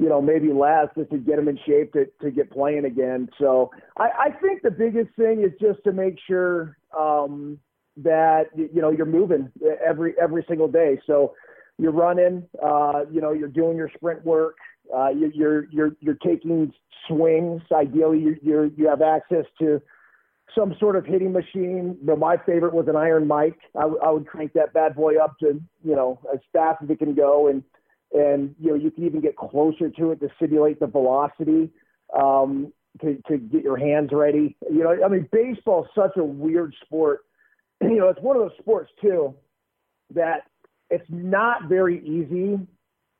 you know, maybe less just to get them in shape to, to get playing again. So I, I think the biggest thing is just to make sure, um, that you know you're moving every every single day. So you're running, uh, you know, you're doing your sprint work, uh, you, you're you're you're taking swings. Ideally, you you're, you have access to some sort of hitting machine. But my favorite was an iron mic. I, w- I would crank that bad boy up to you know as fast as it can go, and and you know you can even get closer to it to simulate the velocity. Um, to, to get your hands ready. You know, I mean, baseball is such a weird sport. You know, it's one of those sports too that it's not very easy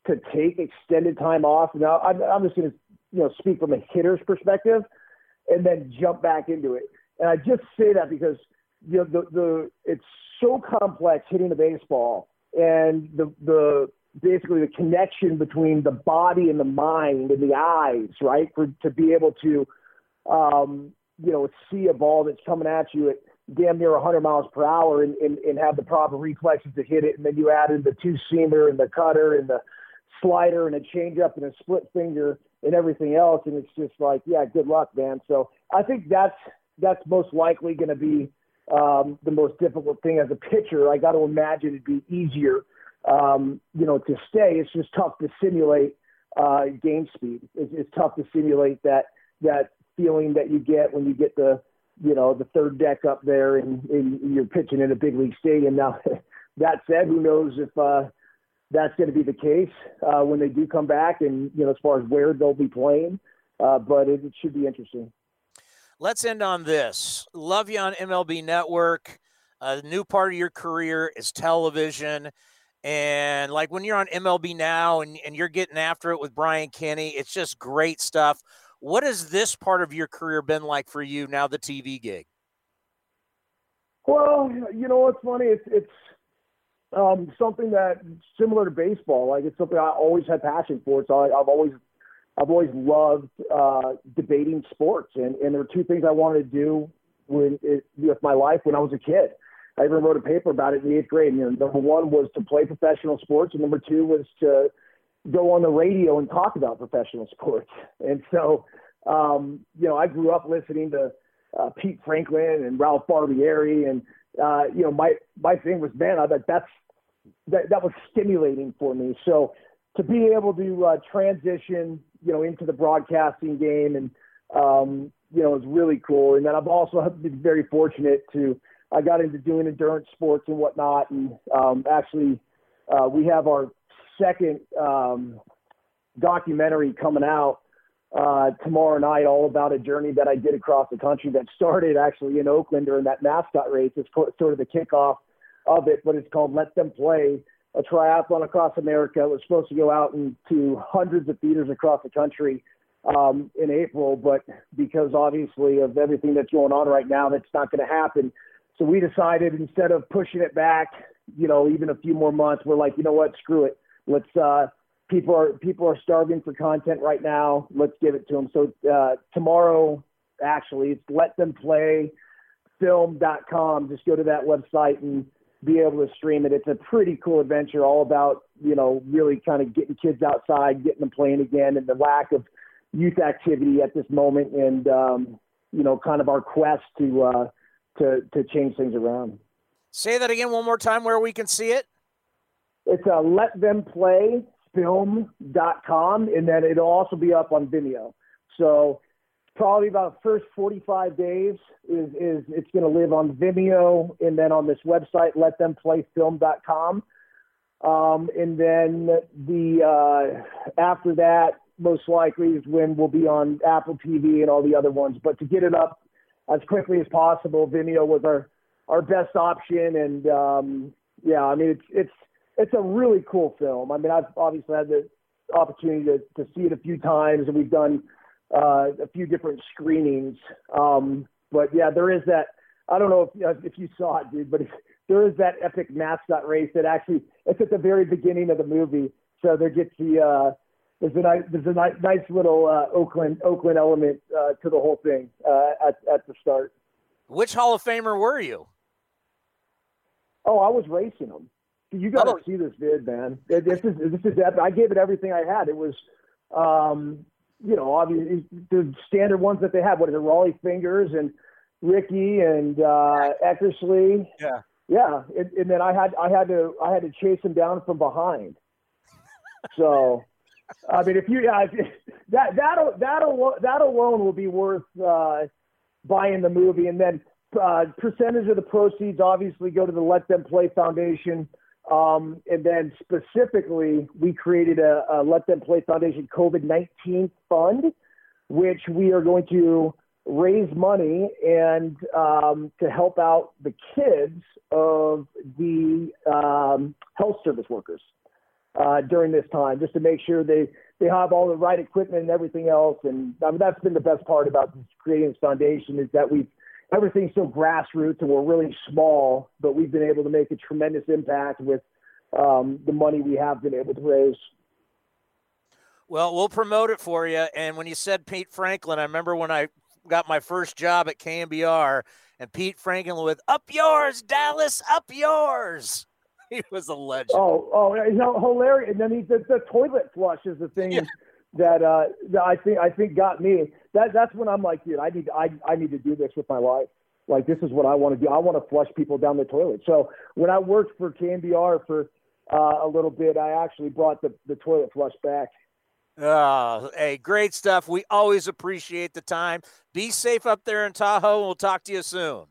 to take extended time off. Now, I'm, I'm just going to, you know, speak from a hitter's perspective and then jump back into it. And I just say that because, you know, the, the, it's so complex hitting a baseball and the, the, basically the connection between the body and the mind and the eyes, right? For, to be able to, um, you know, see a ball that's coming at you at damn near 100 miles per hour and, and, and have the proper reflexes to hit it. And then you add in the two seamer and the cutter and the slider and a changeup and a split finger and everything else. And it's just like, yeah, good luck, man. So I think that's that's most likely going to be um, the most difficult thing as a pitcher. I got to imagine it'd be easier, um, you know, to stay. It's just tough to simulate uh, game speed. It's, it's tough to simulate that that feeling that you get when you get the you know the third deck up there and, and you're pitching in a big league stadium. Now, that said, who knows if uh, that's going to be the case uh, when they do come back, and you know, as far as where they'll be playing. Uh, but it, it, should be interesting. Let's end on this. Love you on MLB Network. A new part of your career is television. And like when you're on MLB now and, and you're getting after it with Brian Kenny, it's just great stuff. What has this part of your career been like for you now, the TV gig? Well, you know what's funny? It's it's um, something that similar to baseball. Like it's something I always had passion for. So I, I've always I've always loved uh, debating sports, and and there were two things I wanted to do when it, with my life when I was a kid. I even wrote a paper about it in the eighth grade. You know, number one was to play professional sports, and number two was to go on the radio and talk about professional sports. And so, um, you know, I grew up listening to uh, Pete Franklin and Ralph Barbieri, and uh, you know, my my thing was, man, I thought that's that that was stimulating for me. So to be able to uh, transition, you know, into the broadcasting game, and um, you know, is really cool. And then I've also been very fortunate to I got into doing endurance sports and whatnot, and um, actually, uh, we have our second um, documentary coming out uh, tomorrow night, all about a journey that I did across the country that started actually in Oakland during that mascot race. It's sort of the kickoff of it, but it's called Let Them Play, a triathlon across America. It was supposed to go out into hundreds of theaters across the country um, in April, but because obviously of everything that's going on right now, that's not going to happen. So we decided instead of pushing it back, you know, even a few more months, we're like, you know what, screw it. Let's uh, people are people are starving for content right now. Let's give it to them. So uh, tomorrow, actually, it's let them play film.com. Just go to that website and be able to stream it. It's a pretty cool adventure, all about you know really kind of getting kids outside, getting them playing again, and the lack of youth activity at this moment, and um, you know kind of our quest to uh, to to change things around. Say that again one more time, where we can see it. It's a let them play film.com and then it'll also be up on Vimeo. So probably about the first 45 days is, is it's going to live on Vimeo and then on this website, letthemplayfilm.com. Um, and then the, uh, after that, most likely is when we'll be on Apple TV and all the other ones. But to get it up as quickly as possible, Vimeo was our, our best option. And, um, yeah, I mean, it's, it's, it's a really cool film. I mean, I've obviously had the opportunity to, to see it a few times, and we've done uh, a few different screenings. Um, but yeah, there is that. I don't know if if you saw it, dude, but there is that epic mascot race that actually it's at the very beginning of the movie. So there gets the uh, there's a nice there's a nice, nice little uh, Oakland Oakland element uh, to the whole thing uh, at at the start. Which Hall of Famer were you? Oh, I was racing them. You got to oh. see this vid, man. This is this is I gave it everything I had. It was, um, you know, obviously the standard ones that they have. What is it, Rollie Fingers and Ricky and uh, Eckersley. Yeah. Yeah, and, and then I had I had to I had to chase him down from behind. So, I mean, if you yeah, if, that that that that alone will be worth uh, buying the movie, and then uh, percentage of the proceeds obviously go to the Let Them Play Foundation. Um, and then specifically, we created a, a Let Them Play Foundation COVID 19 fund, which we are going to raise money and um, to help out the kids of the um, health service workers uh, during this time, just to make sure they, they have all the right equipment and everything else. And I mean, that's been the best part about creating this foundation is that we've everything's so grassroots and we're really small, but we've been able to make a tremendous impact with um, the money we have been able to raise. Well, we'll promote it for you. And when you said Pete Franklin, I remember when I got my first job at KNBR and Pete Franklin with "Up yours, Dallas, up yours." He was a legend. Oh, oh, you know, hilarious! And then he the, the toilet flush is the thing yeah. that uh, that I think I think got me that that's when I'm like, dude, I need I I need to do this with my life. Like this is what I want to do. I want to flush people down the toilet. So when I worked for KNBR for uh, a little bit, I actually brought the the toilet flush back. Oh, hey, great stuff. We always appreciate the time. Be safe up there in Tahoe. We'll talk to you soon.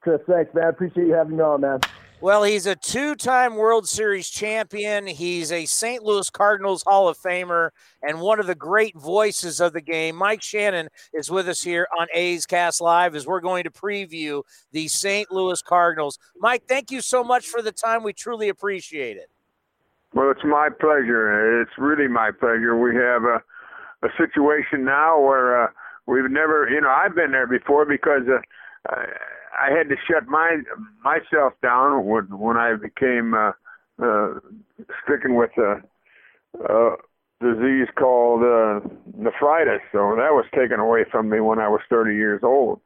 Chris, thanks, man. Appreciate you having me on, man. Well, he's a two time World Series champion. He's a St. Louis Cardinals Hall of Famer and one of the great voices of the game. Mike Shannon is with us here on A's Cast Live as we're going to preview the St. Louis Cardinals. Mike, thank you so much for the time. We truly appreciate it. Well, it's my pleasure. It's really my pleasure. We have a, a situation now where uh, we've never, you know, I've been there before because. Uh, I had to shut my myself down when when I became uh, uh, stricken with a, a disease called uh, nephritis. So that was taken away from me when I was 30 years old,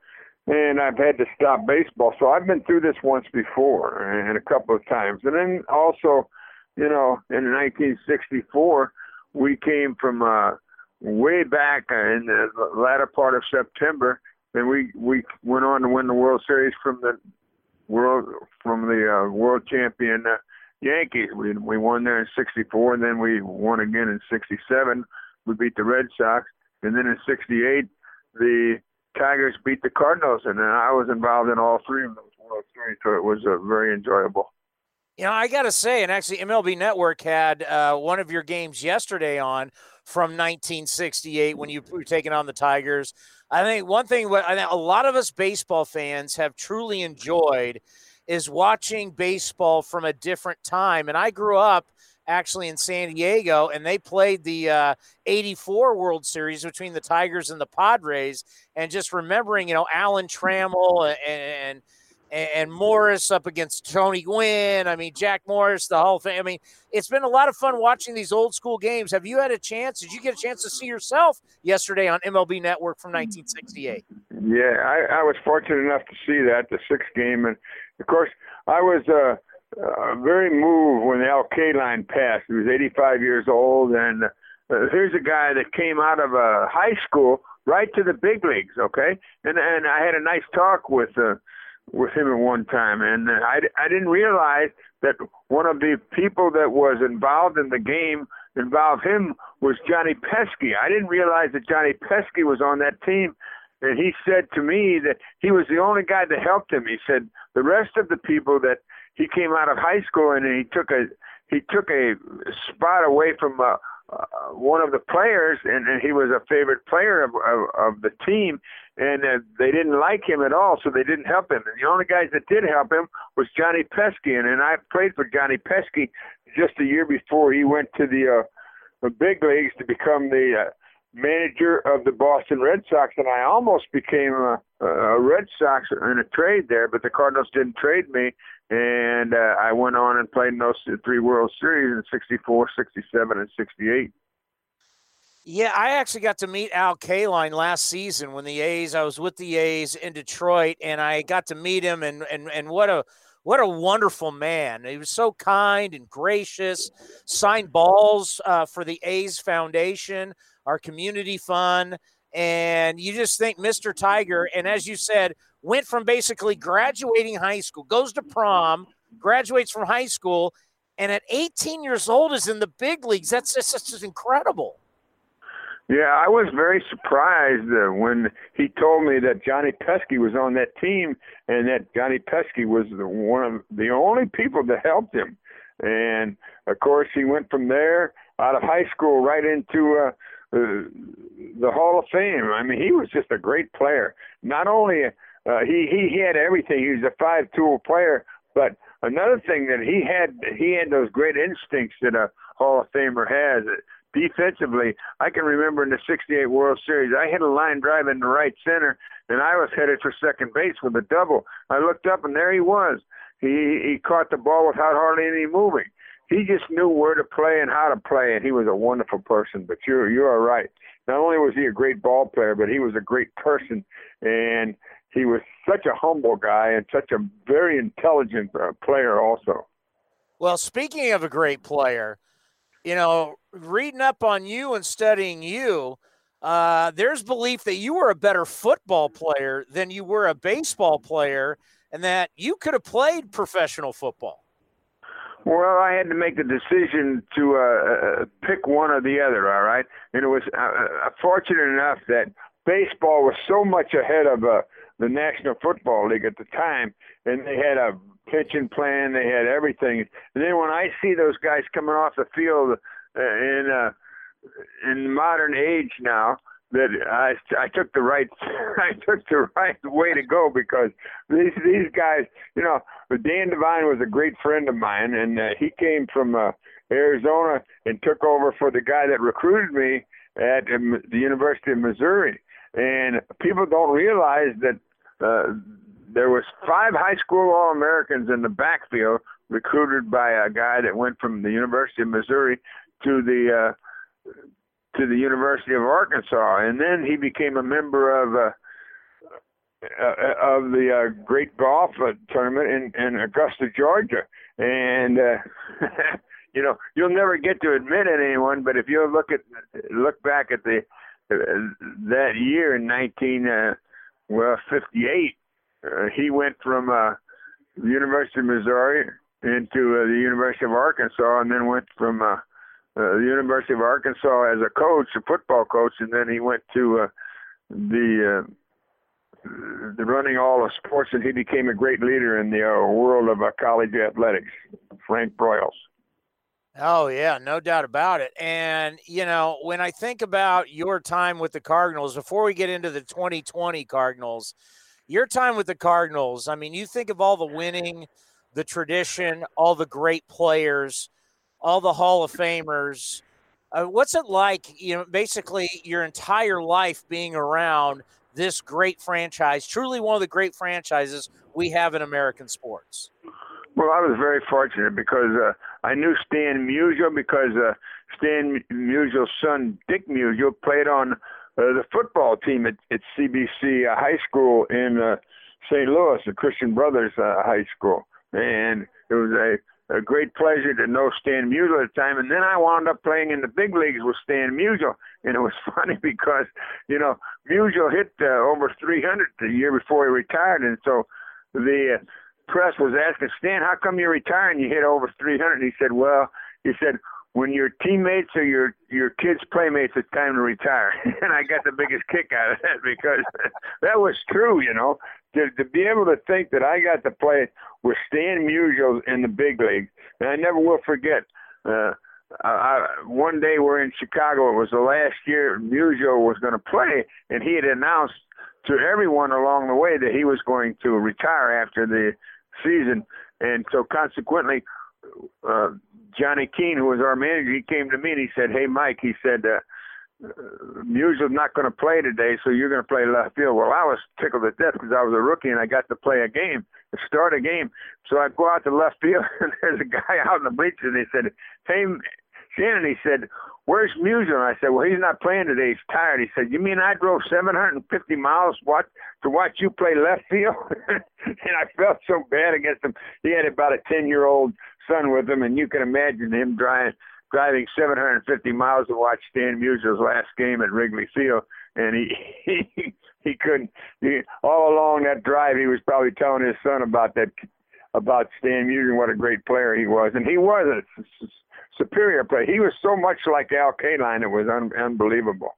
and I've had to stop baseball. So I've been through this once before and a couple of times, and then also, you know, in 1964 we came from uh, way back in the latter part of September and we we went on to win the World Series from the world from the uh, world champion uh, Yankees. We we won there in '64, and then we won again in '67. We beat the Red Sox, and then in '68 the Tigers beat the Cardinals, and then I was involved in all three of those World Series, so it was uh, very enjoyable. You know, I got to say, and actually, MLB Network had uh, one of your games yesterday on from 1968 when you were taking on the Tigers. I think one thing what I think a lot of us baseball fans have truly enjoyed is watching baseball from a different time. And I grew up actually in San Diego, and they played the uh, 84 World Series between the Tigers and the Padres. And just remembering, you know, Alan Trammell and, and and, Morris up against Tony Gwynn. I mean, Jack Morris, the whole thing. I mean, it's been a lot of fun watching these old school games. Have you had a chance? Did you get a chance to see yourself yesterday on MLB Network from 1968? Yeah, I, I was fortunate enough to see that the sixth game, and of course, I was uh, uh, very moved when the Al Kaline passed. He was 85 years old, and uh, here's a guy that came out of uh, high school right to the big leagues. Okay, and and I had a nice talk with. Uh, with him at one time, and I, I didn't realize that one of the people that was involved in the game involved him was Johnny Pesky. I didn't realize that Johnny Pesky was on that team, and he said to me that he was the only guy that helped him. He said the rest of the people that he came out of high school and he took a he took a spot away from uh, uh, one of the players, and, and he was a favorite player of, of, of the team, and uh, they didn't like him at all, so they didn't help him. And the only guys that did help him was Johnny Pesky, and, and I played for Johnny Pesky just a year before he went to the, uh, the big leagues to become the uh, manager of the Boston Red Sox, and I almost became a, a Red Sox in a trade there, but the Cardinals didn't trade me, and uh, I went on and played in those three World Series in '64, '67, and '68. Yeah, I actually got to meet Al Kaline last season when the A's. I was with the A's in Detroit, and I got to meet him, and and and what a what a wonderful man. He was so kind and gracious. Signed balls uh, for the A's Foundation, our community fund, and you just think Mr. Tiger. And as you said, went from basically graduating high school, goes to prom, graduates from high school, and at 18 years old is in the big leagues. That's just, that's just incredible. Yeah, I was very surprised uh, when he told me that Johnny Pesky was on that team and that Johnny Pesky was the, one of the only people that helped him. And of course, he went from there out of high school right into uh, uh, the Hall of Fame. I mean, he was just a great player. Not only uh, he he he had everything. He was a five-tool player, but another thing that he had he had those great instincts that a Hall of Famer has. Defensively, I can remember in the '68 World Series, I hit a line drive into right center, and I was headed for second base with a double. I looked up, and there he was. He he caught the ball without hardly any moving. He just knew where to play and how to play, and he was a wonderful person. But you're you are right. Not only was he a great ball player, but he was a great person, and he was such a humble guy and such a very intelligent uh, player also. Well, speaking of a great player, you know, reading up on you and studying you, uh, there's belief that you were a better football player than you were a baseball player, and that you could have played professional football. Well, I had to make the decision to uh, uh pick one or the other. All right, and it was uh, uh, fortunate enough that baseball was so much ahead of uh, the National Football League at the time, and they had a pitching plan, they had everything. And then when I see those guys coming off the field uh, in uh, in modern age now, that I I took the right I took the right way to go because these these guys, you know, Dan Devine was a great friend of mine, and uh, he came from uh, Arizona and took over for the guy that recruited me at um, the University of Missouri. And people don't realize that uh, there was five high school All Americans in the backfield, recruited by a guy that went from the University of Missouri to the uh, to the University of Arkansas, and then he became a member of. Uh, uh, of the uh, great golf uh, tournament in, in Augusta, Georgia, and uh, you know you'll never get to admit it anyone, but if you look at look back at the uh, that year in 19 uh, well 58, uh, he went from uh, the University of Missouri into uh, the University of Arkansas, and then went from uh, uh, the University of Arkansas as a coach, a football coach, and then he went to uh, the uh, the running all of sports, and he became a great leader in the uh, world of uh, college athletics. Frank Broyles. Oh yeah, no doubt about it. And you know, when I think about your time with the Cardinals, before we get into the 2020 Cardinals, your time with the Cardinals, I mean, you think of all the winning, the tradition, all the great players all the Hall of Famers. Uh, what's it like, you know, basically your entire life being around this great franchise, truly one of the great franchises we have in American sports? Well, I was very fortunate because uh, I knew Stan Musial because uh, Stan Musial's son, Dick Musial, played on uh, the football team at, at CBC uh, High School in uh, St. Louis, the Christian Brothers uh, High School. And it was a a great pleasure to know Stan Musial at the time. And then I wound up playing in the big leagues with Stan Musial. And it was funny because, you know, Musial hit uh, over 300 the year before he retired. And so the uh, press was asking, Stan, how come you're retiring? You hit over 300. And he said, well, he said, when your teammates or your your kids' playmates, it's time to retire. and I got the biggest kick out of that because that was true, you know. To to be able to think that I got to play with Stan Musial in the big league, and I never will forget. Uh, I, I, one day we're in Chicago. It was the last year Musial was going to play, and he had announced to everyone along the way that he was going to retire after the season, and so consequently. Uh, Johnny Keane, who was our manager, he came to me and he said, "Hey, Mike," he said, uh, Musial's not going to play today, so you're going to play left field. Well, I was tickled to death because I was a rookie and I got to play a game, start a game. So I go out to left field and there's a guy out in the bleachers and he said, "Hey, Shannon," he said, "Where's Musial?" And I said, "Well, he's not playing today. He's tired." He said, "You mean I drove 750 miles watch to watch you play left field?" and I felt so bad against him. He had about a 10 year old son with him, and you can imagine him driving driving 750 miles to watch Stan Musial's last game at Wrigley Field, and he he he couldn't. He, all along that drive, he was probably telling his son about that about Stan Musial and what a great player he was, and he was a superior player. He was so much like Al Kaline, it was un- unbelievable.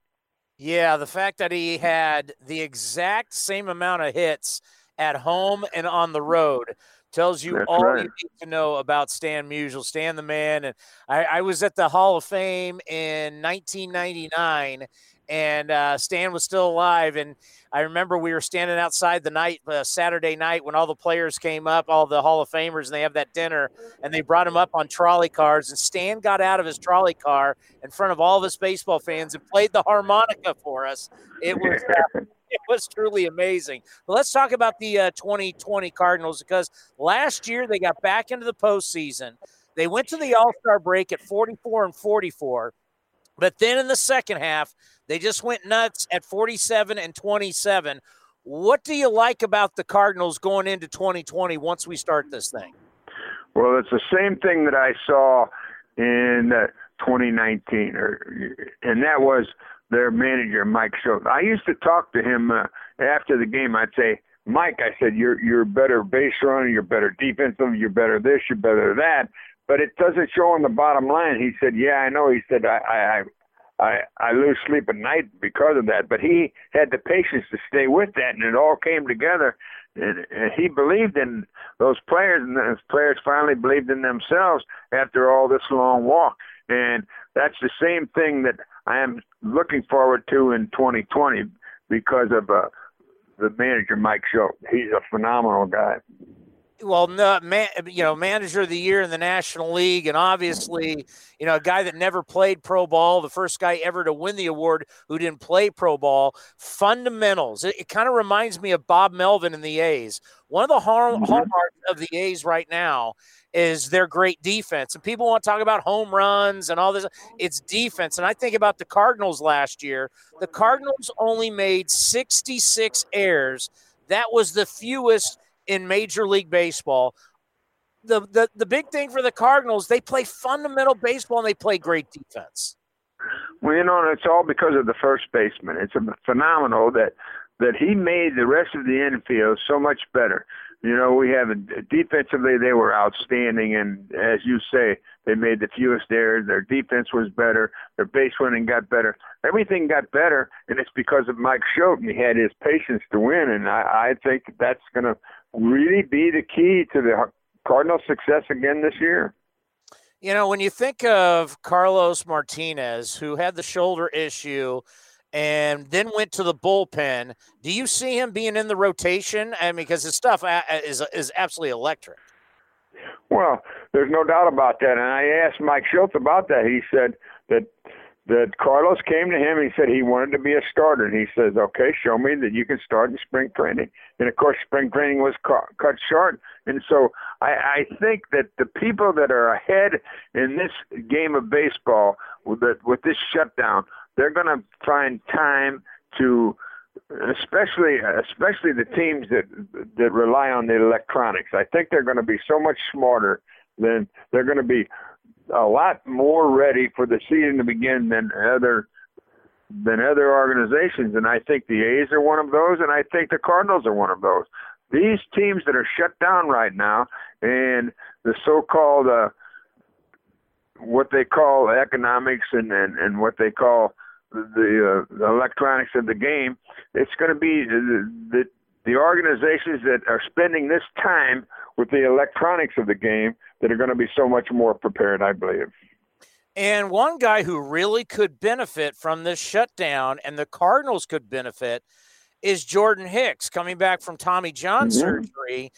Yeah, the fact that he had the exact same amount of hits at home and on the road tells you That's all right. you need to know about Stan Musial, Stan the man. And I, I was at the Hall of Fame in 1999, and uh, Stan was still alive. And I remember we were standing outside the night, uh, Saturday night, when all the players came up, all the Hall of Famers, and they have that dinner, and they brought him up on trolley cars. And Stan got out of his trolley car in front of all of us baseball fans and played the harmonica for us. It was. Uh, it was truly amazing. But let's talk about the uh, 2020 Cardinals because last year they got back into the postseason. They went to the All Star break at 44 and 44, but then in the second half they just went nuts at 47 and 27. What do you like about the Cardinals going into 2020 once we start this thing? Well, it's the same thing that I saw in uh, 2019, or and that was their manager, Mike Shildt. I used to talk to him uh, after the game. I'd say, Mike, I said, you're you're better base runner, you're better defensive, you're better this, you're better that, but it doesn't show on the bottom line. He said, Yeah, I know. He said, I I I I lose sleep at night because of that, but he had the patience to stay with that, and it all came together. And, and he believed in those players, and those players finally believed in themselves after all this long walk. And that's the same thing that I am looking forward to in 2020 because of uh, the manager Mike Shildt. He's a phenomenal guy. Well, no, man, you know, manager of the year in the National League, and obviously, you know, a guy that never played pro ball, the first guy ever to win the award who didn't play pro ball. Fundamentals. It, it kind of reminds me of Bob Melvin in the A's. One of the har- mm-hmm. hallmarks of the A's right now is their great defense, and people want to talk about home runs and all this. It's defense, and I think about the Cardinals last year. The Cardinals only made 66 errors. That was the fewest in Major League Baseball. The, the the big thing for the Cardinals, they play fundamental baseball and they play great defense. Well, you know, it's all because of the first baseman. It's a phenomenal that that he made the rest of the infield so much better. You know, we have defensively they were outstanding, and as you say, they made the fewest errors. Their defense was better. Their base running got better. Everything got better, and it's because of Mike Shildt. He had his patience to win, and I, I think that's going to really be the key to the Cardinals' success again this year. You know, when you think of Carlos Martinez, who had the shoulder issue and then went to the bullpen, do you see him being in the rotation? I mean, because his stuff a- a- is is absolutely electric. Well, there's no doubt about that. And I asked Mike Shildt about that. He said that that Carlos came to him. He said he wanted to be a starter. And he says, "Okay, show me that you can start in spring training." And of course, spring training was cu- cut short. And so I, I think that the people that are ahead in this game of baseball with the, with this shutdown, they're going to find time to especially especially the teams that that rely on the electronics. I think they're going to be so much smarter than they're going to be a lot more ready for the season to begin than other than other organizations. And I think the A's are one of those, and I think the Cardinals are one of those. These teams that are shut down right now, and the so-called uh, what they call economics and and, and what they call the, uh, the electronics of the game, it's going to be the, the the organizations that are spending this time with the electronics of the game that are going to be so much more prepared, I believe. And one guy who really could benefit from this shutdown, and the Cardinals could benefit, is Jordan Hicks coming back from Tommy John Mhm. surgery.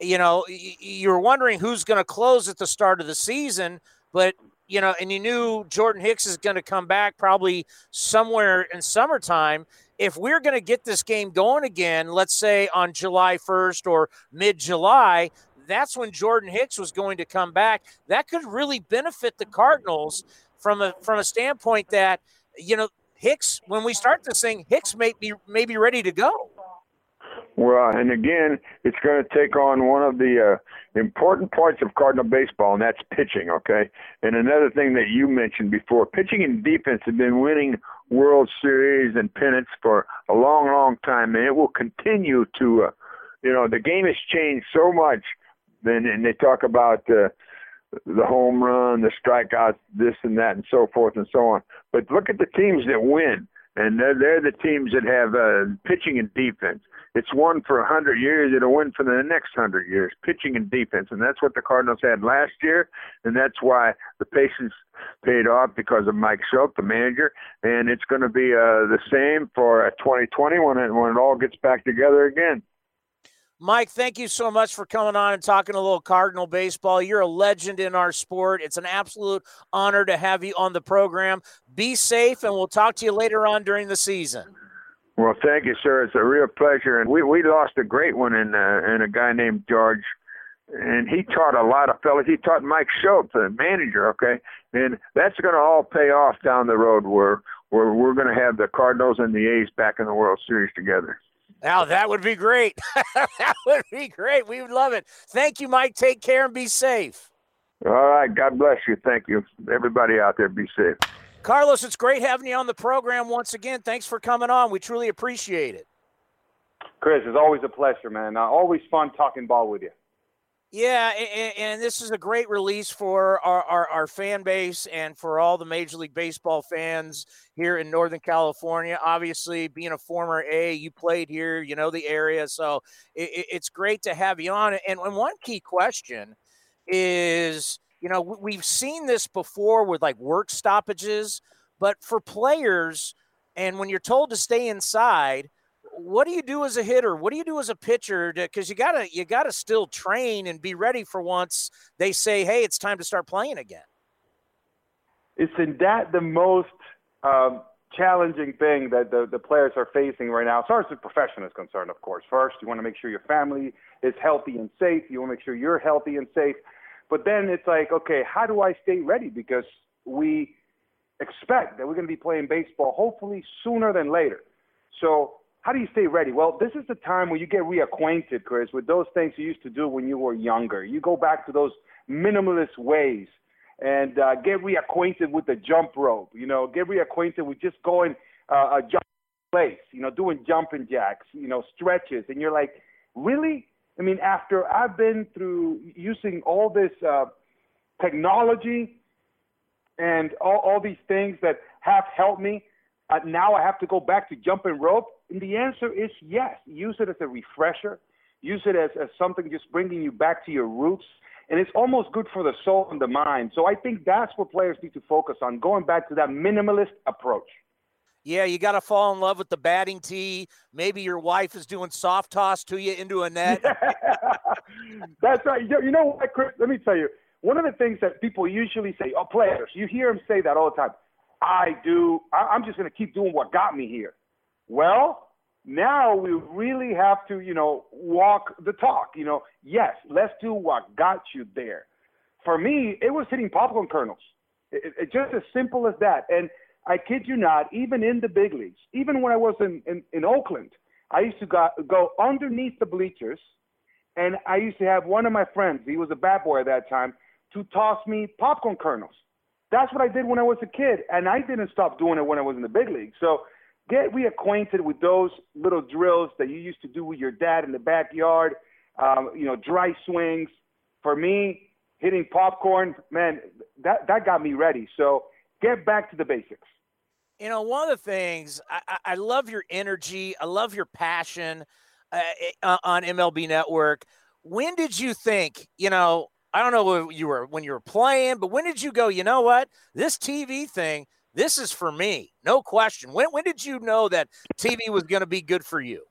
You know, you're wondering who's going to close at the start of the season, but you know, and you knew Jordan Hicks is going to come back probably somewhere in summertime. If we're going to get this game going again, let's say on July 1st or mid July, that's when Jordan Hicks was going to come back. That could really benefit the Cardinals from a from a standpoint that you know Hicks when we start this thing, Hicks may be may be ready to go. Well, and again, it's going to take on one of the uh, important parts of Cardinal baseball, and that's pitching. Okay, and another thing that you mentioned before, pitching and defense have been winning World Series and pennants for a long, long time, and it will continue to. Uh, you know, the game has changed so much. Then, and they talk about uh, the home run, the strikeouts, this and that, and so forth and so on. But look at the teams that win, and they're, they're the teams that have uh, pitching and defense. It's won for a hundred years. It'll win for the next hundred years, pitching and defense, and that's what the Cardinals had last year, and that's why the patience paid off because of Mike Shildt, the manager, and it's going to be uh, the same for uh, 2020 when it when it all gets back together again. Mike, thank you so much for coming on and talking a little Cardinal baseball. You're a legend in our sport. It's an absolute honor to have you on the program. Be safe, and we'll talk to you later on during the season. Well, thank you, sir. It's a real pleasure. And we we lost a great one in uh, in a guy named George, and he taught a lot of fellas. He taught Mike Shildt, the manager. Okay, and that's going to all pay off down the road where where we're going to have the Cardinals and the A's back in the World Series together. Now that would be great. that would be great. We would love it. Thank you, Mike. Take care and be safe. All right. God bless you. Thank you. Everybody out there, be safe. Carlos, it's great having you on the program once again. Thanks for coming on. We truly appreciate it. Chris, it's always a pleasure, man. Uh, always fun talking ball with you. Yeah, and, and, this is a great release for our, our, our, fan base and for all the Major League Baseball fans here in Northern California. Obviously, being a former A, you played here, you know the area, so it, it's great to have you on. And, and one key question is you know, we've seen this before with like work stoppages, but for players, and when you're told to stay inside, what do you do as a hitter? What do you do as a pitcher? Because you gotta you gotta still train and be ready for once they say, "Hey, it's time to start playing again." Isn't that the most um, challenging thing that the, the players are facing right now, as far as the profession is concerned. Of course, first you want to make sure your family is healthy and safe. You want to make sure you're healthy and safe. But then it's like, okay, how do I stay ready? Because we expect that we're going to be playing baseball hopefully sooner than later. So how do you stay ready? Well, this is the time where you get reacquainted, Chris, with those things you used to do when you were younger. You go back to those minimalist ways and uh, get reacquainted with the jump rope. You know, get reacquainted with just going uh, a jump place. You know, doing jumping jacks. You know, stretches, and you're like, really? I mean, after I've been through using all this uh, technology and all, all these things that have helped me, uh, now I have to go back to jumping rope? And the answer is yes. Use it as a refresher. Use it as, as something just bringing you back to your roots. And it's almost good for the soul and the mind. So I think that's what players need to focus on, going back to that minimalist approach. Yeah, you got to fall in love with the batting tee. Maybe your wife is doing soft toss to you into a net. That's right. You know what, Chris? Let me tell you. One of the things that people usually say, oh, players, you hear them say that all the time. I do. I'm just going to keep doing what got me here. Well, now we really have to, you know, walk the talk. You know, yes, let's do what got you there. For me, it was hitting popcorn kernels. It, it, just as simple as that. And I kid you not, even in the big leagues, even when I was in, in, in Oakland, I used to go, go underneath the bleachers, and I used to have one of my friends, he was a bat boy at that time, to toss me popcorn kernels. That's what I did when I was a kid, and I didn't stop doing it when I was in the big league. So get reacquainted with those little drills that you used to do with your dad in the backyard, um, you know, dry swings. For me, hitting popcorn, man, that, that got me ready. So get back to the basics you know, one of the things I, I love your energy, I love your passion uh, eh, uh on MLB Network. When did you think, you know, I don't know what you were when you were playing, but when did you go, you know what? This TV thing, this is for me. No question. When when did you know that TV was going to be good for you?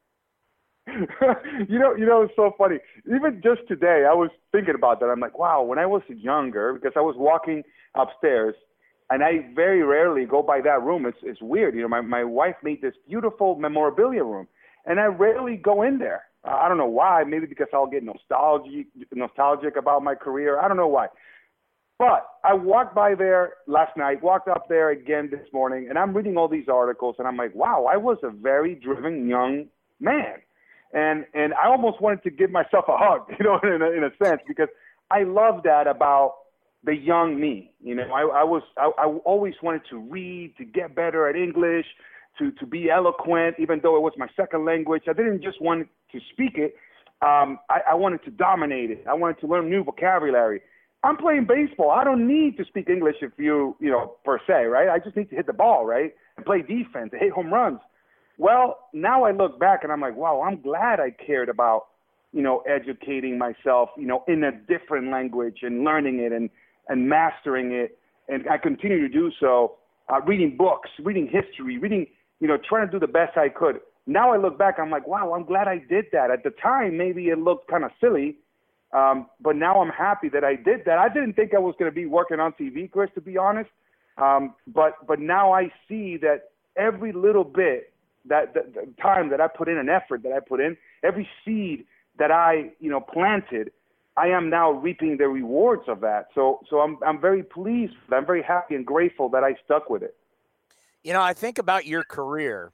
you know, you know, it's so funny. Even just today, I was thinking about that. I'm like, wow, when I was younger, because I was walking upstairs and I very rarely go by that room. It's it's weird, you know. My my wife made this beautiful memorabilia room, and I rarely go in there. I don't know why. Maybe because I'll get nostalgic nostalgic about my career. I don't know why. But I walked by there last night, walked up there again this morning, and I'm reading all these articles, and I'm like, wow, I was a very driven young man. and and I almost wanted to give myself a hug, you know, in a, in a sense, because I love that about the young me. You know, I, I was I, I always wanted to read, to get better at English, to to be eloquent, even though it was my second language. I didn't just want to speak it. Um, I, I wanted to dominate it. I wanted to learn new vocabulary. I'm playing baseball. I don't need to speak English if you, you know, per se, right? I just need to hit the ball, right? And play defense and hit home runs. Well, now I look back and I'm like, wow, I'm glad I cared about, you know, educating myself, you know, in a different language and learning it and, and mastering it. And I continue to do so, uh, reading books, reading history, reading, you know, trying to do the best I could. Now I look back, I'm like, wow, I'm glad I did that. At the time, maybe it looked kind of silly, um, but now I'm happy that I did that. I didn't think I was going to be working on TV, Chris, to be honest. Um, but but now I see that every little bit that the, time that I put in, an effort that I put in, every seed that I you know planted, I am now reaping the rewards of that. So so I'm I'm very pleased. I'm very happy and grateful that I stuck with it. You know, I think about your career,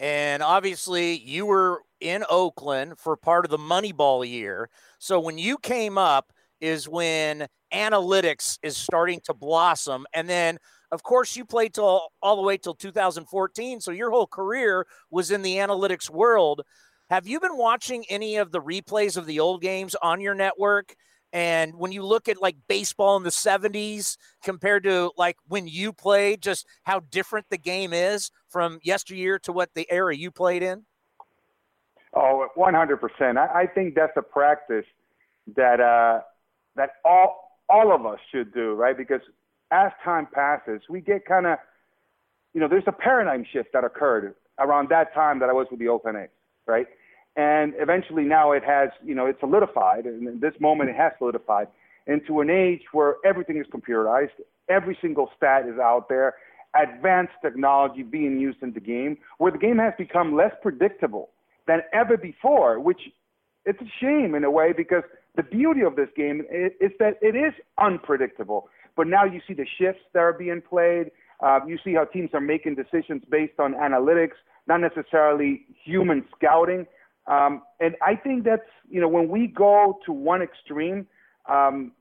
and obviously you were in Oakland for part of the Moneyball year. So when you came up is when analytics is starting to blossom, and then of course, you played till all the way till 2014, so your whole career was in the analytics world. Have you been watching any of the replays of the old games on your network? And when you look at like baseball in the 70s compared to like when you played, just how different the game is from yesteryear to what the era you played in? Oh, 100%. I, I think that's a practice that uh, that all all of us should do, right? Because as time passes, we get kind of, you know, there's a paradigm shift that occurred around that time that I was with the Oakland A's, right? And eventually now it has, you know, it's solidified, and in this moment it has solidified into an age where everything is computerized, every single stat is out there, advanced technology being used in the game, where the game has become less predictable than ever before, which it's a shame in a way because the beauty of this game is, that it is unpredictable. But now you see the shifts that are being played. Uh, you see how teams are making decisions based on analytics, not necessarily human scouting. Um, and I think that's, you know, when we go to one extreme, um,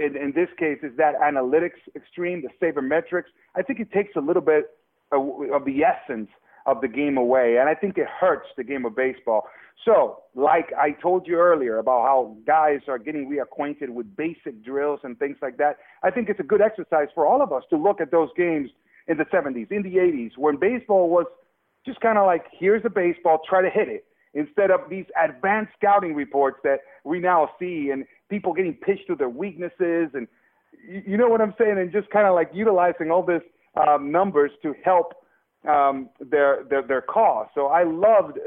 in, in this case, is that analytics extreme, the sabermetrics. I think it takes a little bit of, of the essence of the game away, and I think it hurts the game of baseball. So, like I told you earlier about how guys are getting reacquainted with basic drills and things like that, I think it's a good exercise for all of us to look at those games in the 70s, in the 80s, when baseball was just kind of like, here's a baseball, try to hit it, instead of these advanced scouting reports that we now see and people getting pitched to their weaknesses and you know what I'm saying, and just kind of like utilizing all this um, numbers to help um, their, their their cause. So I loved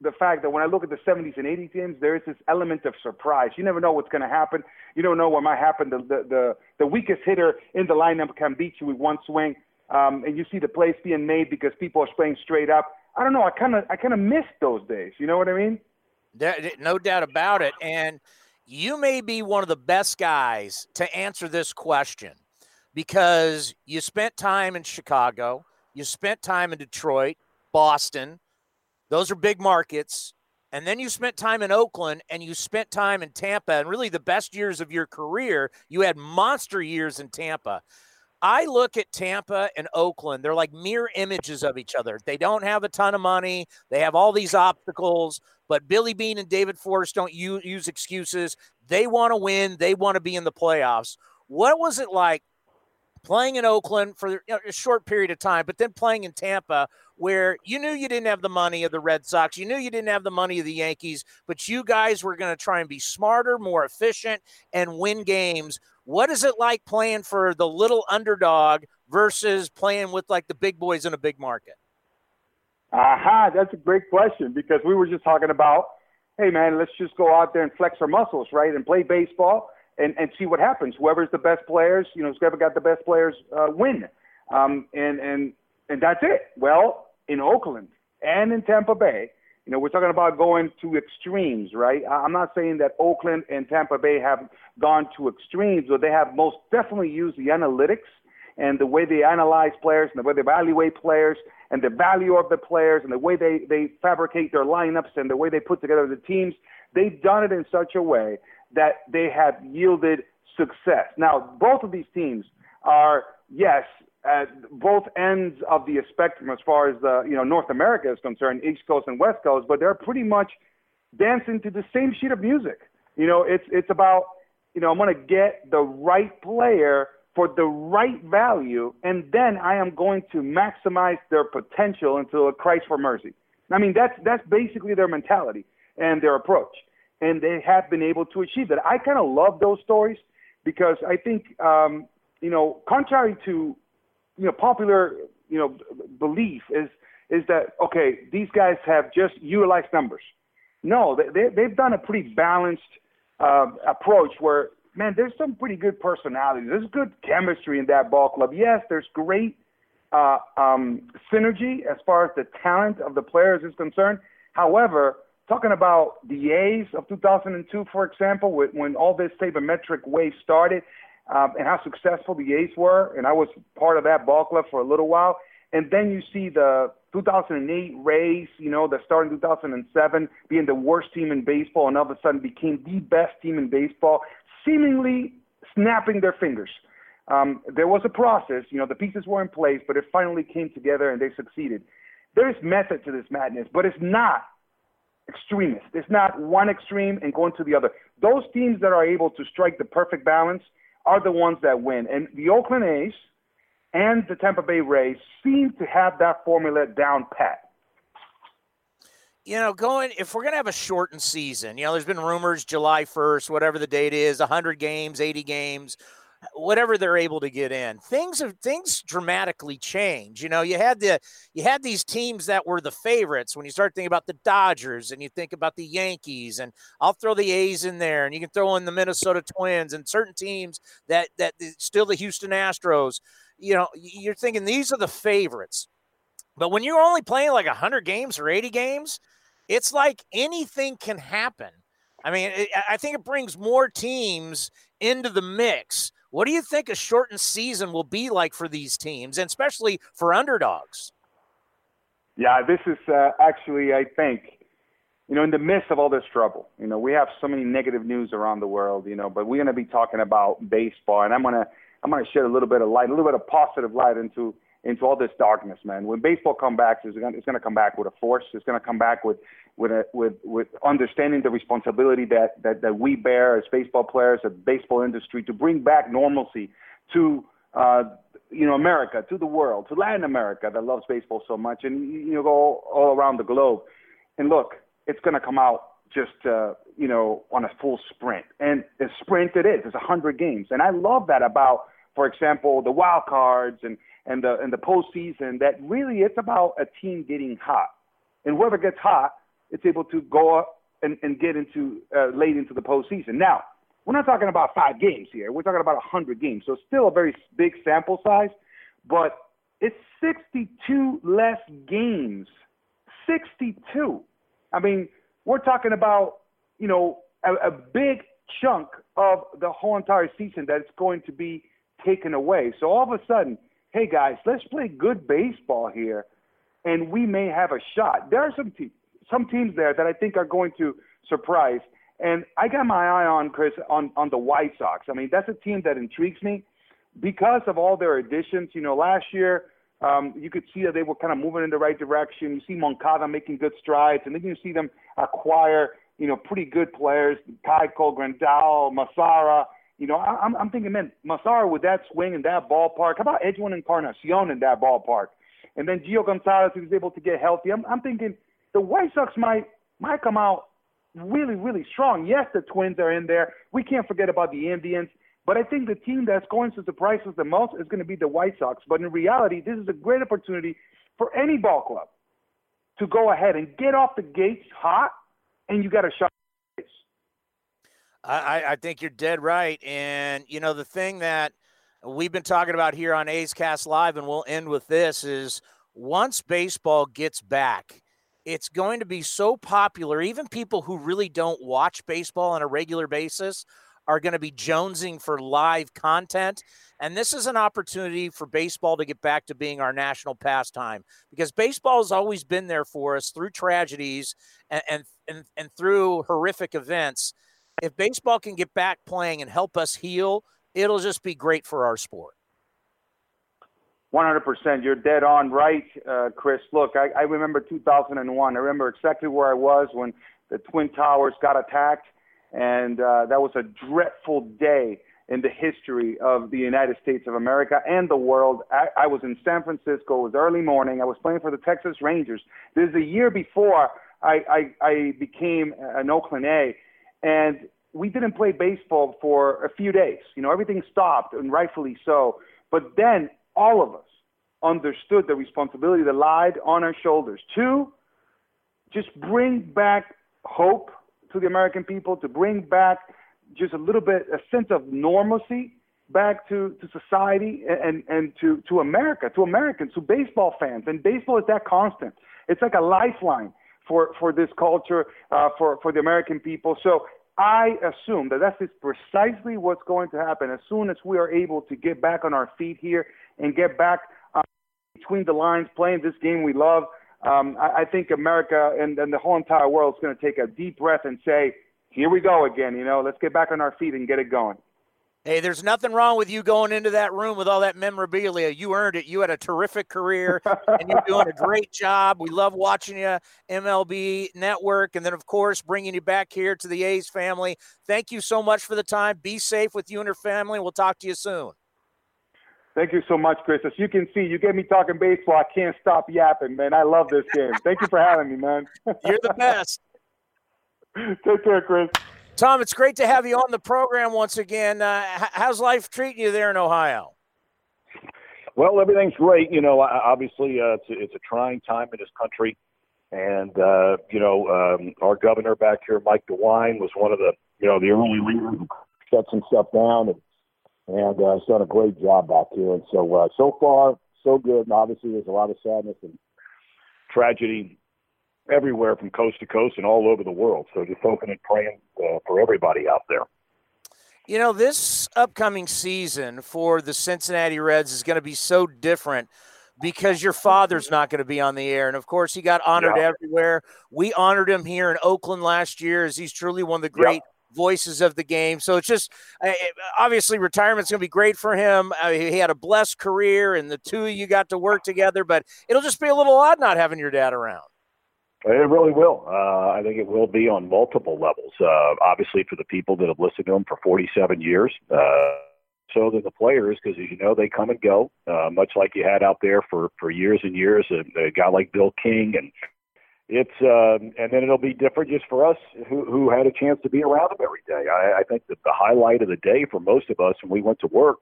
the fact that when I look at the 70s and 80s games, there is this element of surprise. You never know what's going to happen. You don't know what might happen. The, the, the, the weakest hitter in the lineup can beat you with one swing. Um, and you see the plays being made because people are playing straight up. I don't know. I kind of I kind of miss those days. You know what I mean? No doubt about it. And you may be one of the best guys to answer this question because you spent time in Chicago, you spent time in Detroit, Boston, those are big markets. And then you spent time in Oakland and you spent time in Tampa. And really, the best years of your career, you had monster years in Tampa. I look at Tampa and Oakland, they're like mirror images of each other. They don't have a ton of money, they have all these obstacles, but Billy Beane and David Forst don't use, use excuses. They want to win, they want to be in the playoffs. What was it like playing in Oakland for a short period of time, but then playing in Tampa, where you knew you didn't have the money of the Red Sox, you knew you didn't have the money of the Yankees, but you guys were going to try and be smarter, more efficient, and win games. What is it like playing for the little underdog versus playing with like the big boys in a big market? Aha, that's a great question because we were just talking about, hey man, let's just go out there and flex our muscles, right, and play baseball and, and see what happens. Whoever's the best players, you know, whoever got the best players uh, win. Um, and, and, and that's it. Well, in Oakland and in Tampa Bay, you know, we're talking about going to extremes, right? I'm not saying that Oakland and Tampa Bay have gone to extremes, but they have most definitely used the analytics and the way they analyze players and the way they evaluate players and the value of the players and the way they, they fabricate their lineups and the way they put together the teams, they've done it in such a way that they have yielded success. Now, both of these teams are, yes, at both ends of the spectrum as far as the, you know North America is concerned, East Coast and West Coast, but they're pretty much dancing to the same sheet of music. You know, it's it's about you know I'm going to get the right player for the right value, and then I am going to maximize their potential until it cries for mercy. I mean, that's that's basically their mentality and their approach, and they have been able to achieve that. I kind of love those stories because I think, um, you know, contrary to you know popular you know belief is is that okay? These guys have just utilized numbers. No, they, they've done a pretty balanced uh, approach where man, there's some pretty good personalities. There's good chemistry in that ball club. Yes, there's great uh, um, synergy as far as the talent of the players is concerned. However, talking about the A's of 2002, for example, when all this sabermetric wave started um, and how successful the A's were, and I was part of that ball club for a little while, and then you see the 2008 Rays, you know, that started in 2007 being the worst team in baseball and all of a sudden became the best team in baseball, seemingly snapping their fingers. Um, there was a process, you know, the pieces were in place, but it finally came together and they succeeded. There is method to this madness, but it's not extremist. It's not one extreme and going to the other. Those teams that are able to strike the perfect balance are the ones that win. And the Oakland A's – and the Tampa Bay Rays seem to have that formula down pat. You know, going if we're going to have a shortened season, you know, there's been rumors July 1st, whatever the date is, 100 games, 80 games, whatever they're able to get in. Things have things dramatically change. You know, you had the you had these teams that were the favorites when you start thinking about the Dodgers and you think about the Yankees and I'll throw the A's in there and you can throw in the Minnesota Twins and certain teams that that still the Houston Astros you know, you're thinking these are the favorites. But when you're only playing like 100 games or 80 games, it's like anything can happen. I mean, it, I think it brings more teams into the mix. What do you think a shortened season will be like for these teams, and especially for underdogs? Yeah, this is uh, actually, I think, you know, in the midst of all this trouble, you know, we have so many negative news around the world, you know, but we're going to be talking about baseball, and I'm going to I'm going to shed a little bit of light, a little bit of positive light into into all this darkness, man. When baseball comes back, it's going, to come back with a force. It's going to come back with with a, with with understanding the responsibility that, that that we bear as baseball players, as baseball industry, to bring back normalcy to uh, you know America, to the world, to Latin America that loves baseball so much, and you know all, all around the globe. And look, it's going to come out just uh, you know on a full sprint, and a sprint it is. It's a hundred games, and I love that about, for example, the wild cards and and the and the postseason. That really it's about a team getting hot, and whoever gets hot, it's able to go up and, and get into uh, late into the postseason. Now, we're not talking about five games here. We're talking about a hundred games, so still a very big sample size, but it's 62 less games. 62. I mean, we're talking about, you know, a, a big chunk of the whole entire season that's going to be taken away. So all of a sudden, hey guys, let's play good baseball here, and we may have a shot. There are some te- some teams there that I think are going to surprise. And I got my eye on Chris on on the White Sox. I mean, that's a team that intrigues me because of all their additions. You know, last year um, you could see that they were kind of moving in the right direction. You see Moncada making good strides, and then you see them acquire, you know, pretty good players, Keuchel, Grandal, Mazara. You know, I, I'm, I'm thinking, man, Mazara with that swing in that ballpark. How about Edwin Encarnacion in that ballpark? And then Gio Gonzalez, he was able to get healthy. I'm, I'm thinking the White Sox might might come out really, really strong. Yes, the Twins are in there. We can't forget about the Indians. But I think the team that's going to surprise us the most is going to be the White Sox. But in reality, this is a great opportunity for any ball club to go ahead and get off the gates hot, and you got a shot. I, I think you're dead right. And, you know, the thing that we've been talking about here on A's Cast Live, and we'll end with this, is once baseball gets back, it's going to be so popular. Even people who really don't watch baseball on a regular basis are going to be jonesing for live content. And this is an opportunity for baseball to get back to being our national pastime because baseball has always been there for us through tragedies and, and, and, and through horrific events. If baseball can get back playing and help us heal, it'll just be great for our sport. 100%. You're dead on right, uh, Chris. Look, I, I remember 2001. I remember exactly where I was when the Twin Towers got attacked, and uh, that was a dreadful day in the history of the United States of America and the world. I, I was in San Francisco. It was early morning. I was playing for the Texas Rangers. This is a year before I, I, I became an Oakland A, and we didn't play baseball for a few days. You know, everything stopped, and rightfully so. But then all of us understood the responsibility that lied on our shoulders to just bring back hope to the American people, to bring back just a little bit a sense of normalcy back to, to society and, and to, to America, to Americans, to baseball fans. And baseball is that constant. It's like a lifeline for, for this culture, uh, for, for the American people. So I assume that that is precisely what's going to happen as soon as we are able to get back on our feet here and get back uh, between the lines, playing this game we love. Um, I, I think America and, and the whole entire world is going to take a deep breath and say, "Here we go again." You know, let's get back on our feet and get it going. Hey, there's nothing wrong with you going into that room with all that memorabilia. You earned it. You had a terrific career, and you're doing a great job. We love watching you, MLB Network, and then of course bringing you back here to the A's family. Thank you so much for the time. Be safe with you and your family. We'll talk to you soon. Thank you so much, Chris. As you can see, you get me talking baseball. I can't stop yapping, man. I love this game. Thank you for having me, man. You're the best. Take care, Chris. Tom, it's great to have you on the program once again. Uh, how's life treating you there in Ohio? Well, everything's great. You know, obviously, uh, it's, a, it's a trying time in this country. And, uh, you know, um, our governor back here, Mike DeWine, was one of the, you know, the early leaders who shut some stuff down. And and uh, he's done a great job back here. And so, uh, so far, so good. And obviously, there's a lot of sadness and tragedy everywhere from coast to coast and all over the world. So, just hoping and praying uh, for everybody out there. You know, this upcoming season for the Cincinnati Reds is going to be so different because your father's not going to be on the air. And of course, he got honored yeah. everywhere. We honored him here in Oakland last year as he's truly one of the great yeah voices of the game. So it's just uh, obviously retirement's going to be great for him. Uh, he had a blessed career, and the two of you got to work together. But it'll just be a little odd not having your dad around. It really will. Uh, I think it will be on multiple levels. Uh, obviously, for the people that have listened to him for 47 years. Uh, so than the players, because as you know, they come and go, uh, much like you had out there for for years and years. A, a guy like Bill King and it's um, and then it'll be different just for us who who had a chance to be around him every day. I, I think that the highlight of the day for most of us when we went to work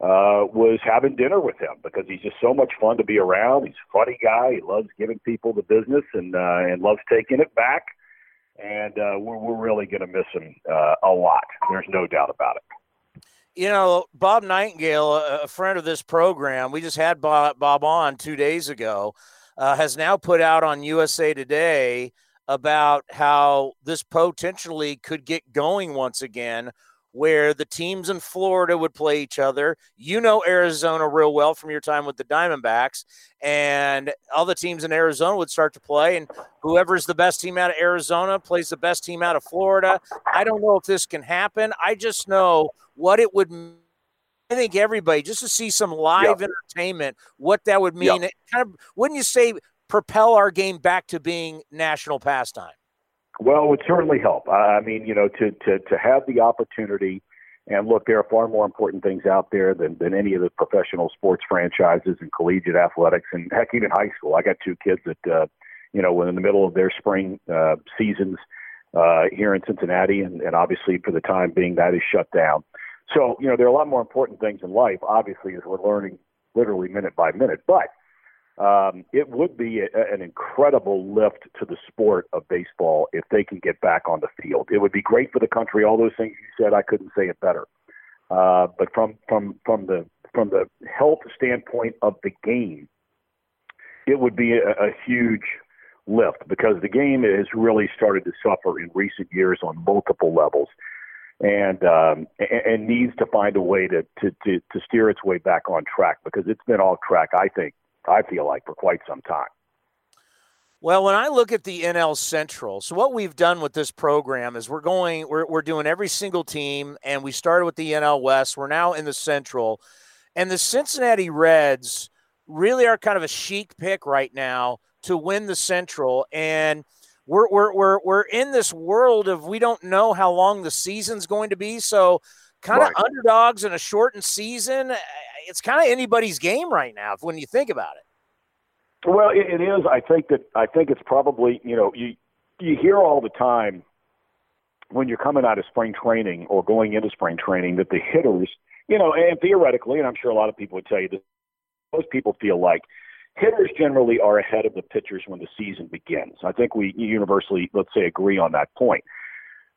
uh, was having dinner with him because he's just so much fun to be around. He's a funny guy. He loves giving people the business and uh, and loves taking it back. And uh, we're we're really going to miss him uh, a lot. There's no doubt about it. You know, Bob Nightingale, a friend of this program, we just had Bob, on two days ago uh, has now put out on USA Today about how this potentially could get going once again, where the teams in Florida would play each other. You know Arizona real well from your time with the Diamondbacks, and all the teams in Arizona would start to play, and whoever's the best team out of Arizona plays the best team out of Florida. I don't know if this can happen. I just know what it would I think everybody just to see some live yep. entertainment, what that would mean. Yep. kind of wouldn't you say propel our game back to being national pastime? Well, it would certainly help. I mean, you know, to to to have the opportunity. And look, there are far more important things out there than, than any of the professional sports franchises and collegiate athletics, and heck, even high school. I got two kids that, uh, you know, were in the middle of their spring uh, seasons uh, here in Cincinnati, and, and obviously for the time being, that is shut down. So, you know, there are a lot more important things in life, obviously, as we're learning literally minute by minute. But um, it would be a, an incredible lift to the sport of baseball if they can get back on the field. It would be great for the country. All those things you said, I couldn't say it better. Uh, but from from from the from the health standpoint of the game, it would be a, a huge lift because the game has really started to suffer in recent years on multiple levels and um, and, needs to find a way to, to to to steer its way back on track because it's been off track. I think I feel like for quite some time. Well, when I look at the NL Central, so what we've done with this program is we're going, we're, we're doing every single team, and we started with the NL West. We're now in the Central, and the Cincinnati Reds really are kind of a chic pick right now to win the Central. And we're, we're, we're, we're in this world of we don't know how long the season's going to be. So, kind Right. of underdogs in a shortened season, it's kind of anybody's game right now when you think about it. Well, it, it is. I think that I think it's probably you know you you hear all the time when you're coming out of spring training or going into spring training that the hitters, you know, and theoretically, and I'm sure a lot of people would tell you this, most people feel like hitters generally are ahead of the pitchers when the season begins. I think we universally, let's say, agree on that point.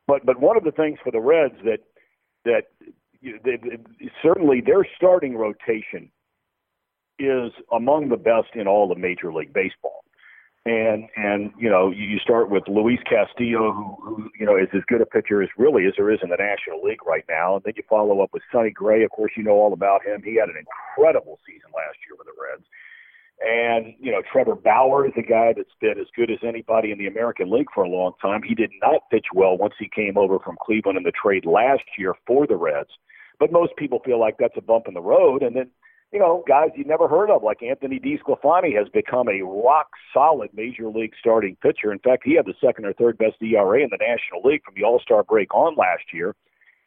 But but one of the things for the Reds that that they, they- certainly their starting rotation is among the best in all of Major League Baseball. And and you know you you start with Luis Castillo, who, who you know is as good a pitcher as really as there is in the National League right now. And then you follow up with Sonny Gray. Of course, you know all about him. He had an incredible season last year with the Reds. And you know Trevor Bauer is a guy that's been as good as anybody in the American League for a long time. He did not pitch well once he came over from Cleveland in the trade last year for the Reds. But most people feel like that's a bump in the road. And then you know, guys you never heard of, like Anthony DeSclafani, has become a rock solid major league starting pitcher. In fact, he had the second or third best ERA in the National League from the All Star break on last year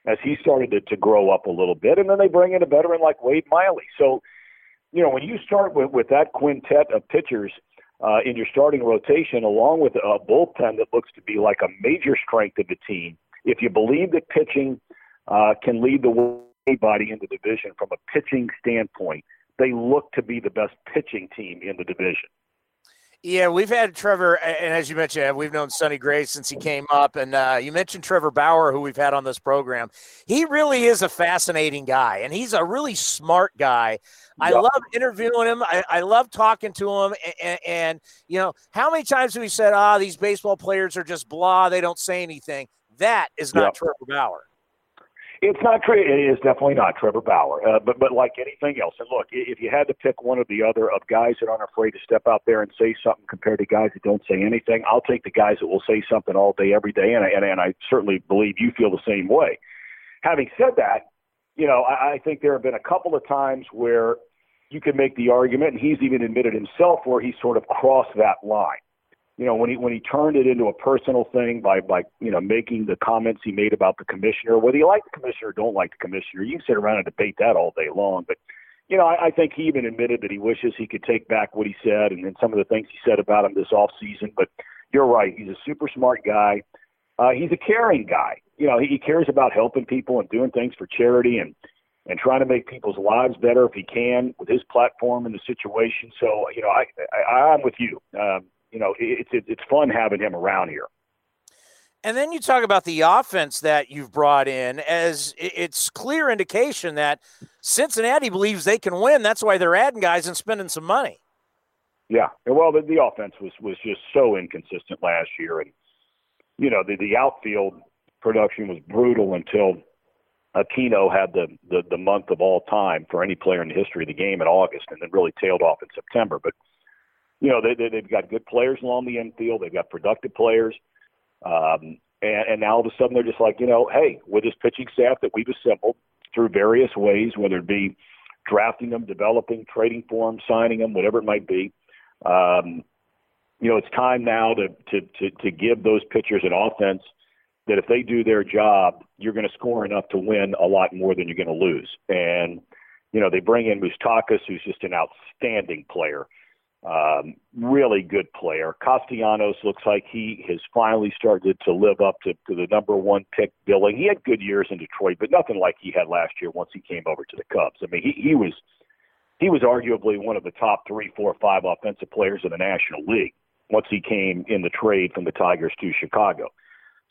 as he started to, to grow up a little bit. And then they bring in a veteran like Wade Miley. So, you know, when you start with, with that quintet of pitchers uh, in your starting rotation, along with a bullpen that looks to be like a major strength of the team, if you believe that pitching uh, can lead the way anybody in the division from a pitching standpoint, they look to be the best pitching team in the division. Yeah, we've had Trevor, and as you mentioned, we've known Sonny Gray since he came up. And uh, you mentioned Trevor Bauer, who we've had on this program. He really is a fascinating guy, and he's a really smart guy. I Yeah. love interviewing him. I, I love talking to him. And, and, you know, how many times have we said, ah, these baseball players are just blah, they don't say anything? That is not Yeah. Trevor Bauer. It's not Tre It is definitely not Trevor Bauer. Uh, but but like anything else, and look, if you had to pick one or the other of guys that aren't afraid to step out there and say something compared to guys that don't say anything, I'll take the guys that will say something all day, every day, and I, and, and I certainly believe you feel the same way. Having said that, you know, I, I think there have been a couple of times where you can make the argument, and he's even admitted himself where he sort of crossed that line you know, when he when he turned it into a personal thing by by you know making the comments he made about the commissioner, whether you like the commissioner or don't like the commissioner, you can sit around and debate that all day long. But you know, I, I think he even admitted that he wishes he could take back what he said and then some of the things he said about him this off season. But you're right, he's a super smart guy. Uh, he's a caring guy. You know, he, he cares about helping people and doing things for charity and and trying to make people's lives better if he can with his platform and the situation. So you know, I, I I'm with you. Um, you know, it's it, it's fun having him around here. And then you talk about the offense that you've brought in as it's clear indication that Cincinnati believes they can win. That's why they're adding guys and spending some money. Yeah. Well, the, the offense was was just so inconsistent last year, and you know the the outfield production was brutal until Aquino had the, the the month of all time for any player in the history of the game in August, and then really tailed off in September. But you know they, they they've got good players along the infield. They've got productive players. Um, and, and now all of a sudden they're just like, you know, hey, with this pitching staff that we've assembled through various ways, whether it be drafting them, developing, trading for them, signing them, whatever it might be, um, you know, it's time now to, to, to, to give those pitchers an offense that if they do their job, you're going to score enough to win a lot more than you're going to lose. And, you know, they bring in Mustakas, who's just an outstanding player. Um, really good player. Castellanos looks like he has finally started to live up to, to the number one pick billing. He had good years in Detroit, but nothing like he had last year once he came over to the Cubs. I mean, he, he was he was arguably one of the top three, four, five offensive players in the National League once he came in the trade from the Tigers to Chicago.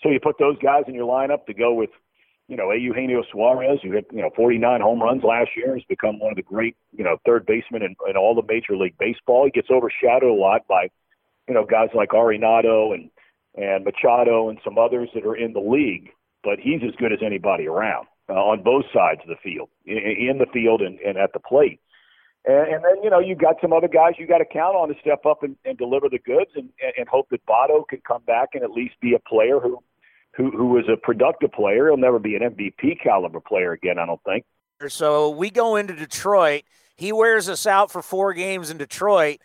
So you put those guys in your lineup to go with you know, Eugenio Suarez, who hit, you know, 49 home runs last year, has become one of the great, you know, third basemen in, in all of Major League Baseball. He gets overshadowed a lot by, you know, guys like Arenado and, and Machado and some others that are in the league. but he's as good as anybody around uh, on both sides of the field, in, in the field and, and at the plate. And, and then, you know, you've got some other guys you got to count on to step up and, and deliver the goods and, and hope that Votto can come back and at least be a player who, who, was a productive player. He'll never be an MVP caliber player again, I don't think. So we go into Detroit. He wears us out for four games in Detroit.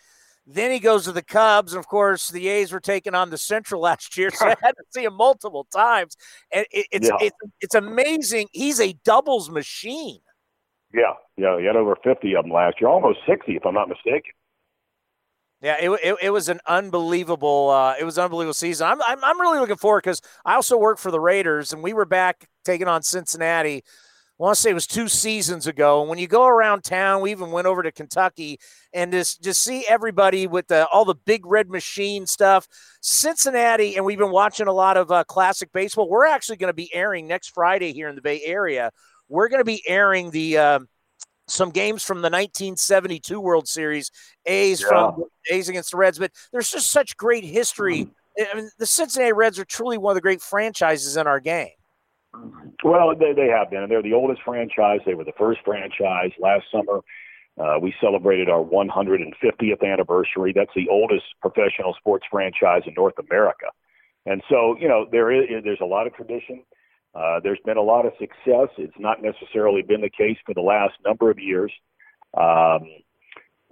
Then he goes to the Cubs, and of course, the A's were taking on the Central last year, so I had to see him multiple times. And it, it's, yeah. it's it's amazing. He's a doubles machine. Yeah, yeah, he had over fifty of them last year, almost sixty, if I'm not mistaken. Yeah, it, it, it was an unbelievable uh, it was unbelievable season. I'm I'm, I'm really looking forward because I also work for the Raiders, and we were back taking on Cincinnati I want to say it was two seasons ago. And when you go around town, we even went over to Kentucky and just just see everybody with the all the big red machine stuff. Cincinnati, and we've been watching a lot of uh, classic baseball. We're actually going to be airing next Friday here in the Bay Area. We're going to be airing the. Uh, some games from the 1972 World Series, A's yeah. from A's against the Reds, but there's just such great history. I mean, the Cincinnati Reds are truly one of the great franchises in our game. Well, they, they have been, and they're the oldest franchise. They were the first franchise last summer. Uh, we celebrated our 150th anniversary. That's the oldest professional sports franchise in North America, and so you know there is there's a lot of tradition. Uh, there's been a lot of success. It's not necessarily been the case for the last number of years, um,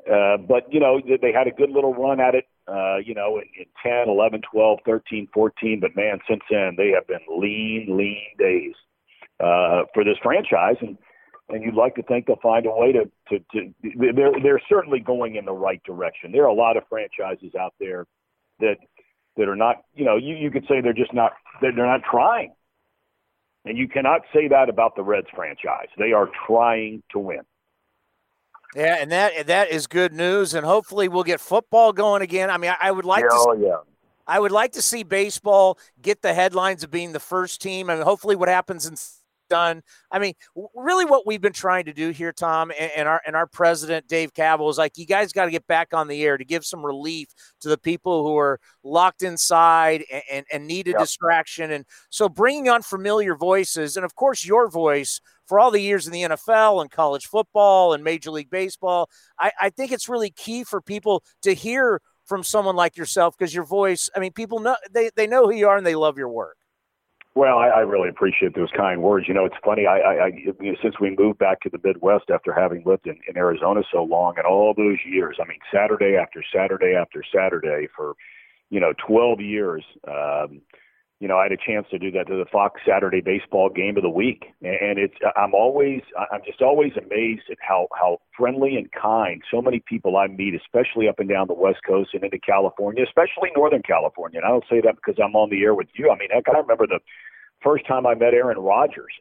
uh, but you know they had a good little run at it uh, you know, in, in 10, 11, 12, 13, 14. But man, since then, they have been lean, lean days uh, for this franchise. And, and you'd like to think they'll find a way to, to, to they're, they're certainly going in the right direction. There are a lot of franchises out there that, that are not, you know, you, you could say they're just not, they're not trying. And you cannot say that about the Reds franchise. They are trying to win. Yeah, and that that is good news, and hopefully we'll get football going again. I mean, I, I would like to. Oh, yeah. I would like to see baseball get the headlines of being the first team, and hopefully, what happens in done. I mean, really, what we've been trying to do here, Tom, and, and our and our president Dave Kaval is like, you guys got to get back on the air to give some relief to the people who are locked inside and and, and need a yep. distraction. And so, bringing on familiar voices, and of course, your voice for all the years in the NFL and college football and Major League Baseball, I, I think it's really key for people to hear from someone like yourself because your voice. I mean, people know they they know who you are and they love your work. Well, I, I really appreciate those kind words. You know, it's funny. I, I, I since we moved back to the Midwest after having lived in, in Arizona so long, and all those years, I mean, Saturday after Saturday after Saturday for, you know, 12 years. Um, you know, I had a chance to do that to the Fox Saturday baseball game of the week, and it's I'm always I'm just always amazed at how how friendly and kind so many people I meet, especially up and down the West Coast and into California, especially Northern California. And I don't say that because I'm on the air with you. I mean, heck, I remember the first time I met Aaron Rodgers,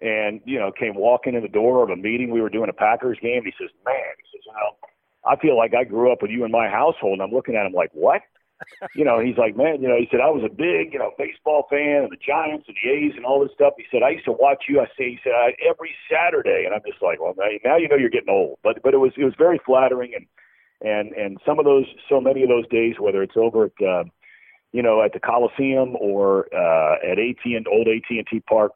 and you know, came walking in the door of a meeting. We were doing a Packers game. He says, "Man," he says, "You know, I feel like I grew up with you in my household." And I'm looking at him like, "What?" You know, he's like, man, you know, he said I was a big, you know, baseball fan of the Giants and the A's and all this stuff. He said I used to watch you. I say, he said I, every Saturday, and I'm just like, well, now, now you know you're getting old. But but it was it was very flattering, and and and some of those, so many of those days, whether it's over at, uh, you know, at the Coliseum or uh, at AT and old AT and T Park,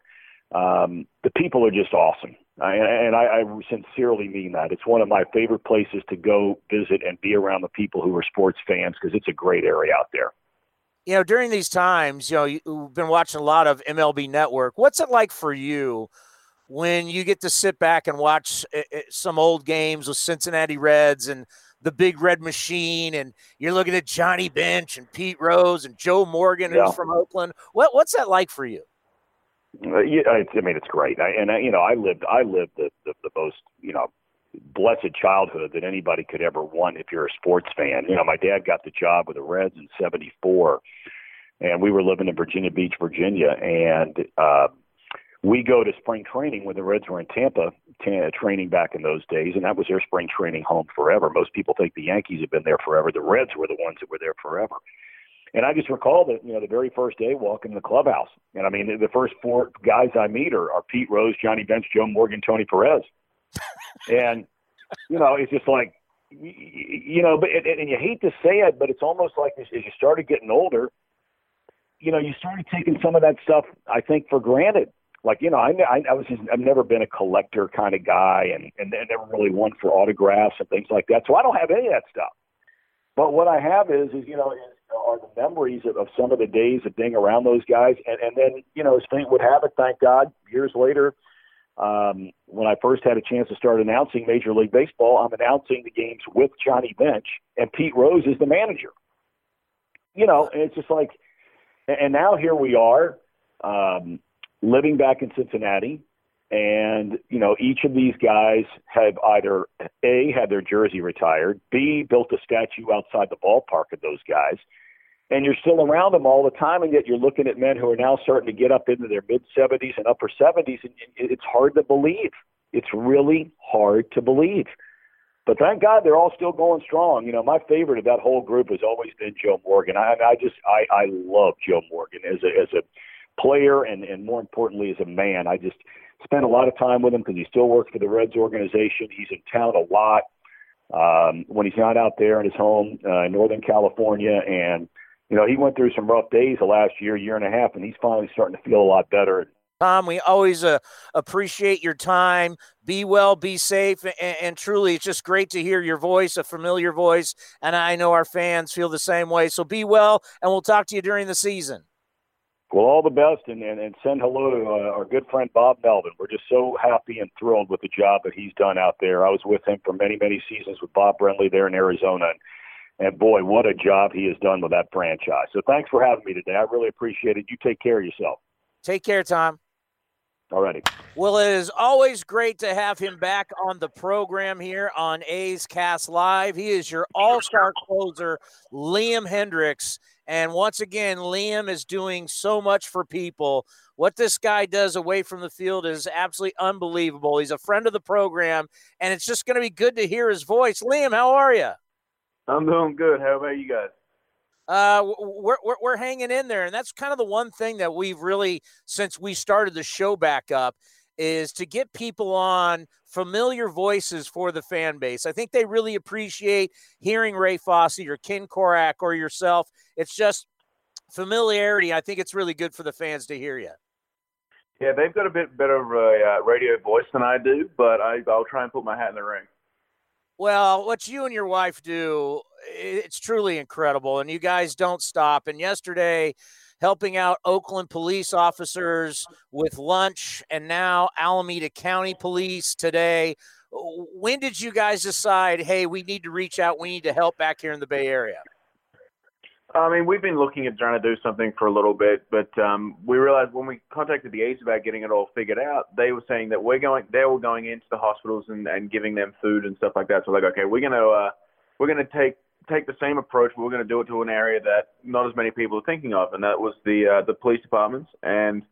um, the people are just awesome. I, and I, I sincerely mean that. It's one of my favorite places to go visit and be around the people who are sports fans because it's a great area out there. You know, during these times, you know, you've been watching a lot of MLB Network. What's it like for you when you get to sit back and watch eh, eh, some old games with Cincinnati Reds and the Big Red Machine, and you're looking at Johnny Bench and Pete Rose and Joe Morgan, who's from Oakland? What, what's that like for you? Yeah, I, I mean, it's great. I, and I, you know, I lived, I lived the, the the most, you know, blessed childhood that anybody could ever want if you're a sports fan. You know, my dad got the job with the Reds in '74, and we were living in Virginia Beach, Virginia, and uh, we go to spring training when the Reds were in Tampa t- training back in those days, and that was their spring training home forever. Most people think the Yankees have been there forever. The Reds were the ones that were there forever. And I just recall that, you know, the very first day walking in the clubhouse. And I mean, the, the first four guys I meet are, are Pete Rose, Johnny Bench, Joe Morgan, Tony Perez. and, you know, it's just like, you know, but and, and you hate to say it, but it's almost like as, as you started getting older, you know, you started taking some of that stuff, I think, for granted. Like, you know, I, I, I was just, I've never been a collector kind of guy and, and never really one for autographs and things like that. So I don't have any of that stuff. But what I have is, is you know, is, are the memories of, of some of the days of being around those guys. And, and then, you know, as fate would have it, thank God, years later, um, when I first had a chance to start announcing Major League Baseball, I'm announcing the games with Johnny Bench, and Pete Rose is the manager. You know, and it's just like, and now here we are, um, living back in Cincinnati, and you know, each of these guys have either a had their jersey retired, b built a statue outside the ballpark of those guys, and you're still around them all the time, and yet you're looking at men who are now starting to get up into their mid 70s and upper 70s, and it's hard to believe. It's really hard to believe. But thank God they're all still going strong. You know, my favorite of that whole group has always been Joe Morgan. I, I just I, I love Joe Morgan as a as a player and and more importantly as a man. I just spent a lot of time with him because he still works for the Reds organization. He's in town a lot um, when he's not out there in his home uh, in Northern California and you know, he went through some rough days the last year, year and a half, and he's finally starting to feel a lot better. Tom, we always uh, appreciate your time. Be well, be safe, and, and, truly, it's just great to hear your voice, a familiar voice, and I know our fans feel the same way. So be well, and we'll talk to you during the season. Well, all the best, and, and, and send hello to uh, our good friend Bob Melvin. We're just so happy and thrilled with the job that he's done out there. I was with him for many, many seasons with Bob Brenly there in Arizona, and and boy, what a job he has done with that franchise. So thanks for having me today. I really appreciate it. You take care of yourself. Take care, Tom. All righty. Well, it is always great to have him back on the program here on A's Cast Live. He is your all star closer, Liam Hendriks. And once again, Liam is doing so much for people. What this guy does away from the field is absolutely unbelievable. He's a friend of the program, and it's just going to be good to hear his voice. Liam, how are you? I'm doing good. How about you guys? Uh, we're, we're, we're hanging in there. And that's kind of the one thing that we've really, since we started the show back up, is to get people on familiar voices for the fan base. I think they really appreciate hearing Ray Fosse or Ken Korach or yourself. It's just familiarity. I think it's really good for the fans to hear you. Yeah, they've got a bit better of a uh, radio voice than I do, but I, I'll try and put my hat in the ring. Well, what you and your wife do, it's truly incredible. And you guys don't stop. And yesterday, helping out Oakland police officers with lunch, and now Alameda County Police today. When did you guys decide, hey, we need to reach out, we need to help back here in the Bay Area? I mean, we've been looking at trying to do something for a little bit, but um, we realized when we contacted the A's about getting it all figured out, they were saying that we're going, they were going into the hospitals and, and giving them food and stuff like that. So like, okay, we're gonna uh, we're gonna take take the same approach, but we're gonna do it to an area that not as many people are thinking of, and that was the uh, the police departments. And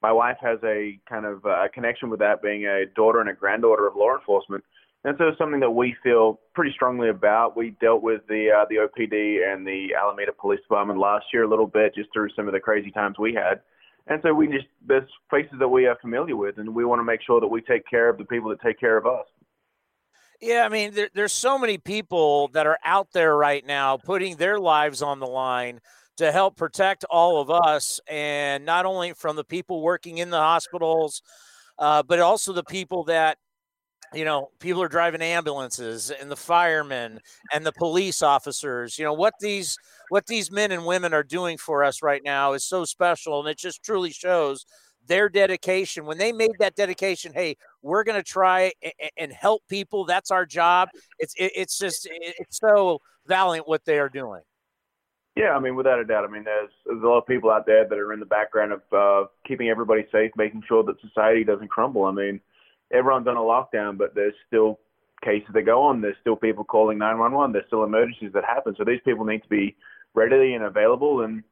my wife has a kind of uh, a connection with that, being a daughter and a granddaughter of law enforcement. And so it's something that we feel pretty strongly about. We dealt with the uh, the OPD and the Alameda Police Department last year a little bit, just through some of the crazy times we had. And so we just there's faces that we are familiar with, and we want to make sure that we take care of the people that take care of us. Yeah, I mean, there, there's so many people that are out there right now putting their lives on the line to help protect all of us, and not only from the people working in the hospitals, uh, but also the people that you know, people are driving ambulances and the firemen and the police officers. You know, what these what these men and women are doing for us right now is so special and it just truly shows their dedication when they made that dedication hey we're going to try and help people that's our job it's it's just it's so valiant what they are doing yeah, I mean, without a doubt. I mean, there's, there's a lot of people out there that are in the background of uh, keeping everybody safe, making sure that society doesn't crumble. I mean, everyone's on a lockdown, but there's still cases that go on. There's still people calling 911. There's still emergencies that happen. So these people need to be readily and available. And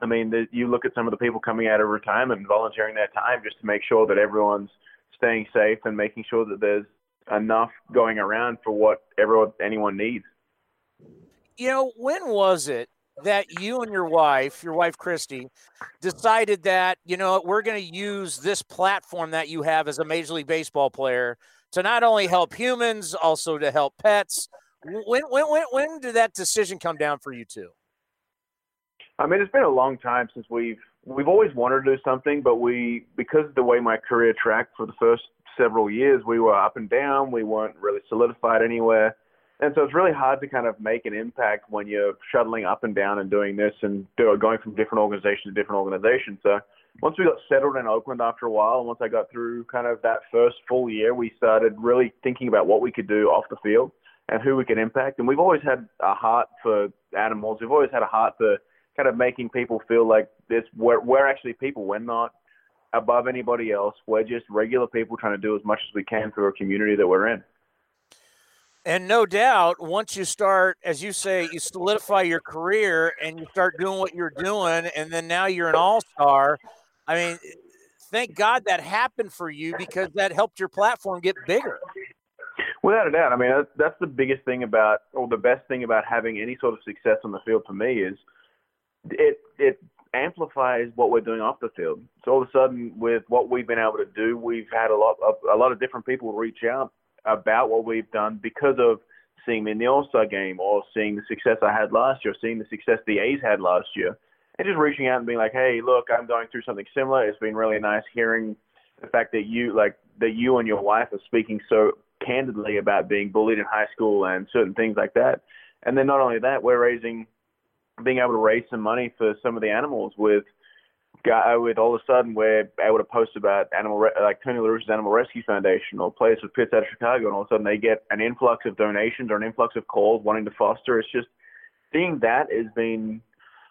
I mean, the, you look at some of the people coming out of retirement and volunteering their time just to make sure that everyone's staying safe and making sure that there's enough going around for what everyone anyone needs. You know, when was it that you and your wife, your wife Christy, decided that, you know, we're going to use this platform that you have as a Major League Baseball player to not only help humans, also to help pets. When when when when did that decision come down for you two? I mean, it's been a long time since we've we've always wanted to do something, but we because of the way my career tracked for the first several years, we were up and down. We weren't really solidified anywhere. And so it's really hard to kind of make an impact when you're shuttling up and down and doing this and do, going from different organization to different organization. So once we got settled in Oakland after a while, and once I got through kind of that first full year, we started really thinking about what we could do off the field and who we could impact. And we've always had a heart for animals. We've always had a heart for kind of making people feel like this. We're, we're actually people. We're not above anybody else. We're just regular people trying to do as much as we can for a community that we're in. And no doubt, once you start, as you say, you solidify your career and you start doing what you're doing, and then now you're an all star. I mean, thank God that happened for you because that helped your platform get bigger. Without a doubt. I mean, that's the biggest thing about, or the best thing about having any sort of success on the field for me is it it amplifies what we're doing off the field. So all of a sudden, with what we've been able to do, we've had a lot of a lot of different people reach out about what we've done because of seeing me in the All Star game or seeing the success I had last year, seeing the success the A's had last year, and just reaching out and being like, "Hey, look, I'm going through something similar. It's been really nice hearing the fact that you like that you and your wife are speaking so candidly about being bullied in high school and certain things like that." And then not only that, we're raising, being able to raise some money for some of the animals with Uh, with all of a sudden we're able to post about animal re- like Tony La Russa's Animal Rescue Foundation or Players with Pits out of Chicago, and all of a sudden they get an influx of donations or an influx of calls wanting to foster. It's just seeing that has been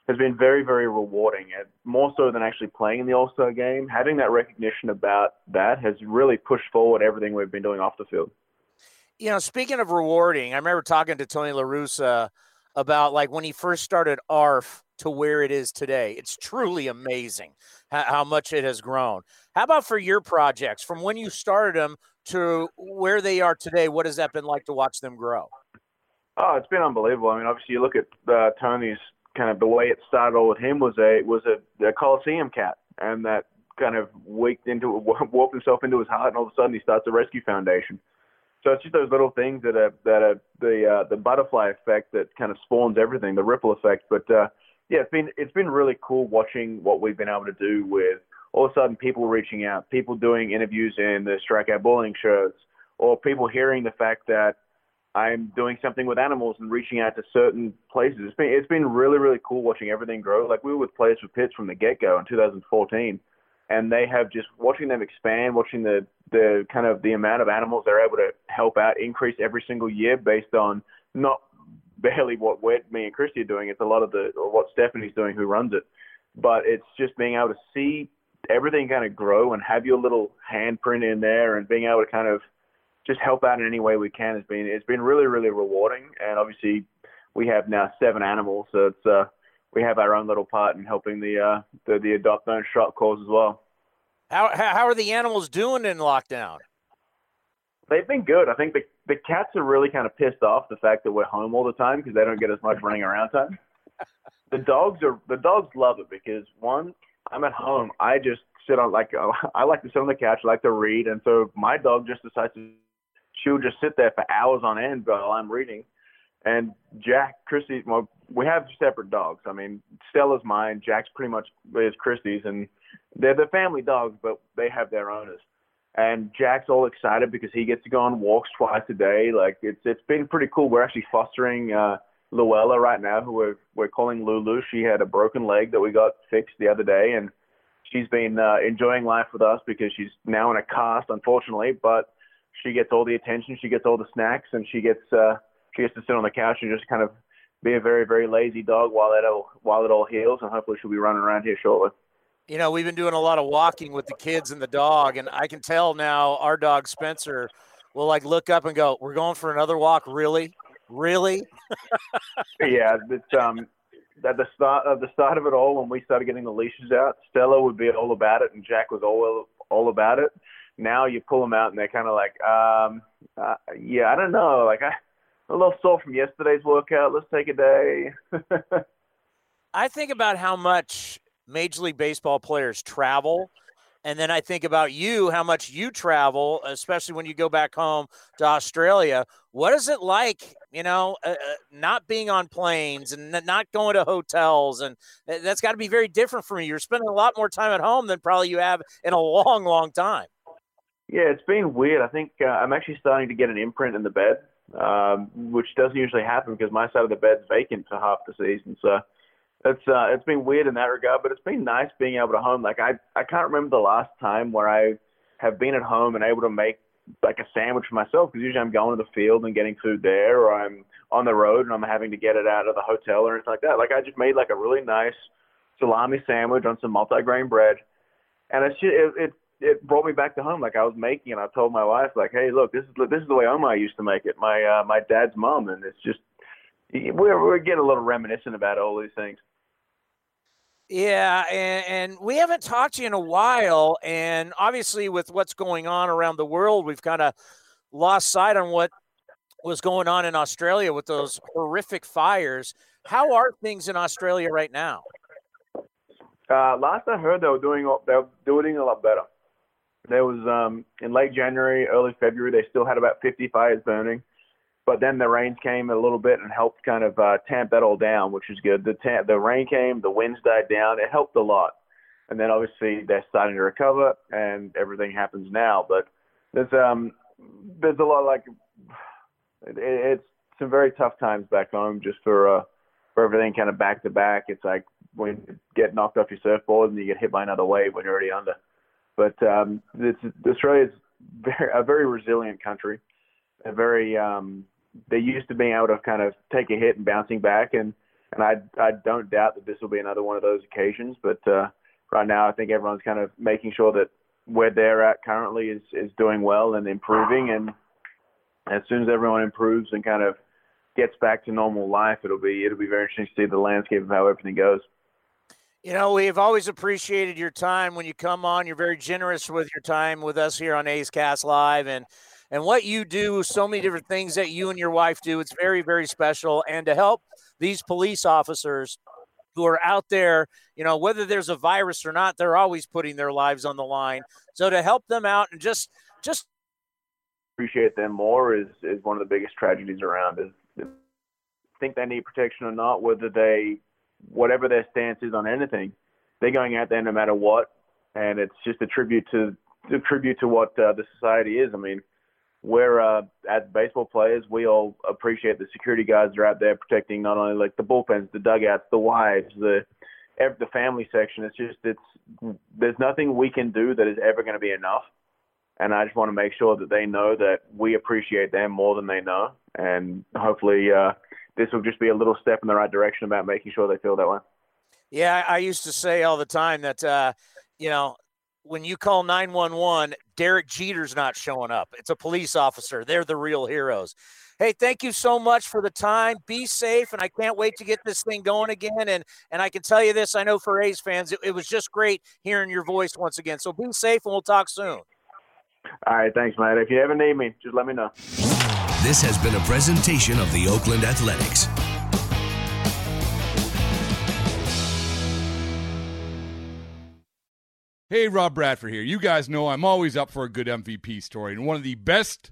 has been very very rewarding, and more so than actually playing in the All Star game. Having that recognition about that has really pushed forward everything we've been doing off the field. You know, speaking of rewarding, I remember talking to Tony La Russa about like when he first started ARF to where it is today. It's truly amazing how, how, much it has grown. How about for your projects from when you started them to where they are today? What has that been like to watch them grow? Oh, it's been unbelievable. I mean, obviously, you look at uh, Tony's kind of the way it started all with him was a was a, a Coliseum cat, and that kind of waked into warped himself into his heart, and all of a sudden he starts a rescue foundation. So it's just those little things that are that are the uh, the butterfly effect that kind of spawns everything, the ripple effect. But uh, yeah, it's been it's been really cool watching what we've been able to do with all of a sudden people reaching out, people doing interviews in the strikeout bullying shows, or people hearing the fact that I'm doing something with animals and reaching out to certain places. It's been it's been really really cool watching everything grow. Like we were with Players with Pits from the get go in 2014 and they have just watching them expand, watching the the kind of the amount of animals they're able to help out increase every single year based on not barely what we're, me and Christy are doing. It's a lot of the or what Stephanie's doing, who runs it. But it's just being able to see everything kind of grow and have your little handprint in there, and being able to kind of just help out in any way we can has been it's been really really rewarding. And obviously, we have now seven animals, so it's uh we have our own little part in helping the uh, the, the adopt don't shop cause as well. How how are the animals doing in lockdown? They've been good. I think the the cats are really kind of pissed off the fact that we're home all the time because they don't get as much running around time. the dogs are the dogs love it because one, I'm at home. I just sit on like I like to sit on the couch, I like to read, and so my dog just decides to she'll just sit there for hours on end while I'm reading. And Jack, Christy, well, we have separate dogs. I mean, Stella's mine. Jack's pretty much is Christy's, and they're the family dogs, but they have their owners. And Jack's all excited because he gets to go on walks twice a day. Like it's it's been pretty cool. We're actually fostering uh, Luella right now, who we're we're calling Lulu. She had a broken leg that we got fixed the other day, and she's been uh, enjoying life with us because she's now in a cast, unfortunately. But she gets all the attention, she gets all the snacks, and she gets uh, she gets to sit on the couch and just kind of be a very very lazy dog while it all while it all heals, and hopefully she'll be running around here shortly. You know, we've been doing a lot of walking with the kids and the dog, and I can tell now our dog Spencer will like look up and go, "We're going for another walk, really, really." yeah, it's um at the start of the start of it all when we started getting the leashes out, Stella would be all about it, and Jack was all all about it. Now you pull them out, and they're kind of like, um, uh, yeah, I don't know, like I a little sore from yesterday's workout. Let's take a day. I think about how much Major League Baseball players travel And then I think about you, how much you travel, especially when you go back home to Australia. What is it like, you know, uh, uh not being on planes and not going to hotels? And that's got to be very different for you. You're spending a lot more time at home than probably you have in a long, long time. Yeah, it's been weird. I think uh, I'm actually starting to get an imprint in the bed, um, which doesn't usually happen because my side of the bed's vacant for half the season. So it's uh, it's been weird in that regard, but it's been nice being able to home. Like I I can't remember the last time where I have been at home and able to make like a sandwich for myself because usually I'm going to the field and getting food there, or I'm on the road and I'm having to get it out of the hotel or anything like that. Like I just made like a really nice salami sandwich on some multigrain bread, and it's just, it, it it brought me back to home. Like I was making, and I told my wife like, hey, look, this is this is the way Oma used to make it. My uh, my dad's mom, and it's just we're we're getting a little reminiscent about all these things. Yeah, and, and, we haven't talked to you in a while. And obviously, with what's going on around the world, we've kind of lost sight on what was going on in Australia with those horrific fires. How are things in Australia right now? Uh, last I heard, they were doing they were doing a lot better. There was um, in late January, early February, they still had about 50 fires burning but then the rains came a little bit and helped kind of uh, tamp that all down, which is good. The tam- the rain came, the winds died down, it helped a lot. And then obviously they're starting to recover, and everything happens now. But there's um there's a lot like it, it's some very tough times back home just for uh for everything kind of back to back. It's like when you get knocked off your surfboard and you get hit by another wave when you're already under. But um, this Australia's very, a very resilient country, a very um, they used to being able to kind of take a hit and bouncing back, and and I I don't doubt that this will be another one of those occasions. But uh, right now, I think everyone's kind of making sure that where they're at currently is is doing well and improving, and as soon as everyone improves and kind of gets back to normal life, it'll be it'll be very interesting to see the landscape of how everything goes. You know, we've always appreciated your time when you come on. You're very generous with your time with us here on A's Cast Live, and and what you do, so many different things that you and your wife do. It's very, very special. And to help these police officers who are out there, you know, whether there's a virus or not, they're always putting their lives on the line. So to help them out and just, just appreciate them more is is one of the biggest tragedies around. Is think they need protection or not, whether they, whatever their stance is on anything, they're going out there no matter what, and it's just a tribute to a tribute to what uh, the society is. I mean, we're uh, as baseball players, we all appreciate the security guards are out there protecting not only like the bullpens, the dugouts, the wives, the the family section. It's just it's there's nothing we can do that is ever going to be enough. And I just want to make sure that they know that we appreciate them more than they know. And hopefully, uh, this will just be a little step in the right direction about making sure they feel that way. Yeah, I used to say all the time that, uh, you know, when you call 911, Derek Jeter's not showing up. It's a police officer. They're the real heroes. Hey, thank you so much for the time. Be safe, and I can't wait to get this thing going again. And and I can tell you this: I know for A's fans, it, it was just great hearing your voice once again. So be safe, and we'll talk soon. All right, thanks, man. If you ever need me, just let me know. This has been a presentation of the Oakland Athletics. Hey, Rob Bradford here. You guys know I'm always up for a good MVP story, and one of the best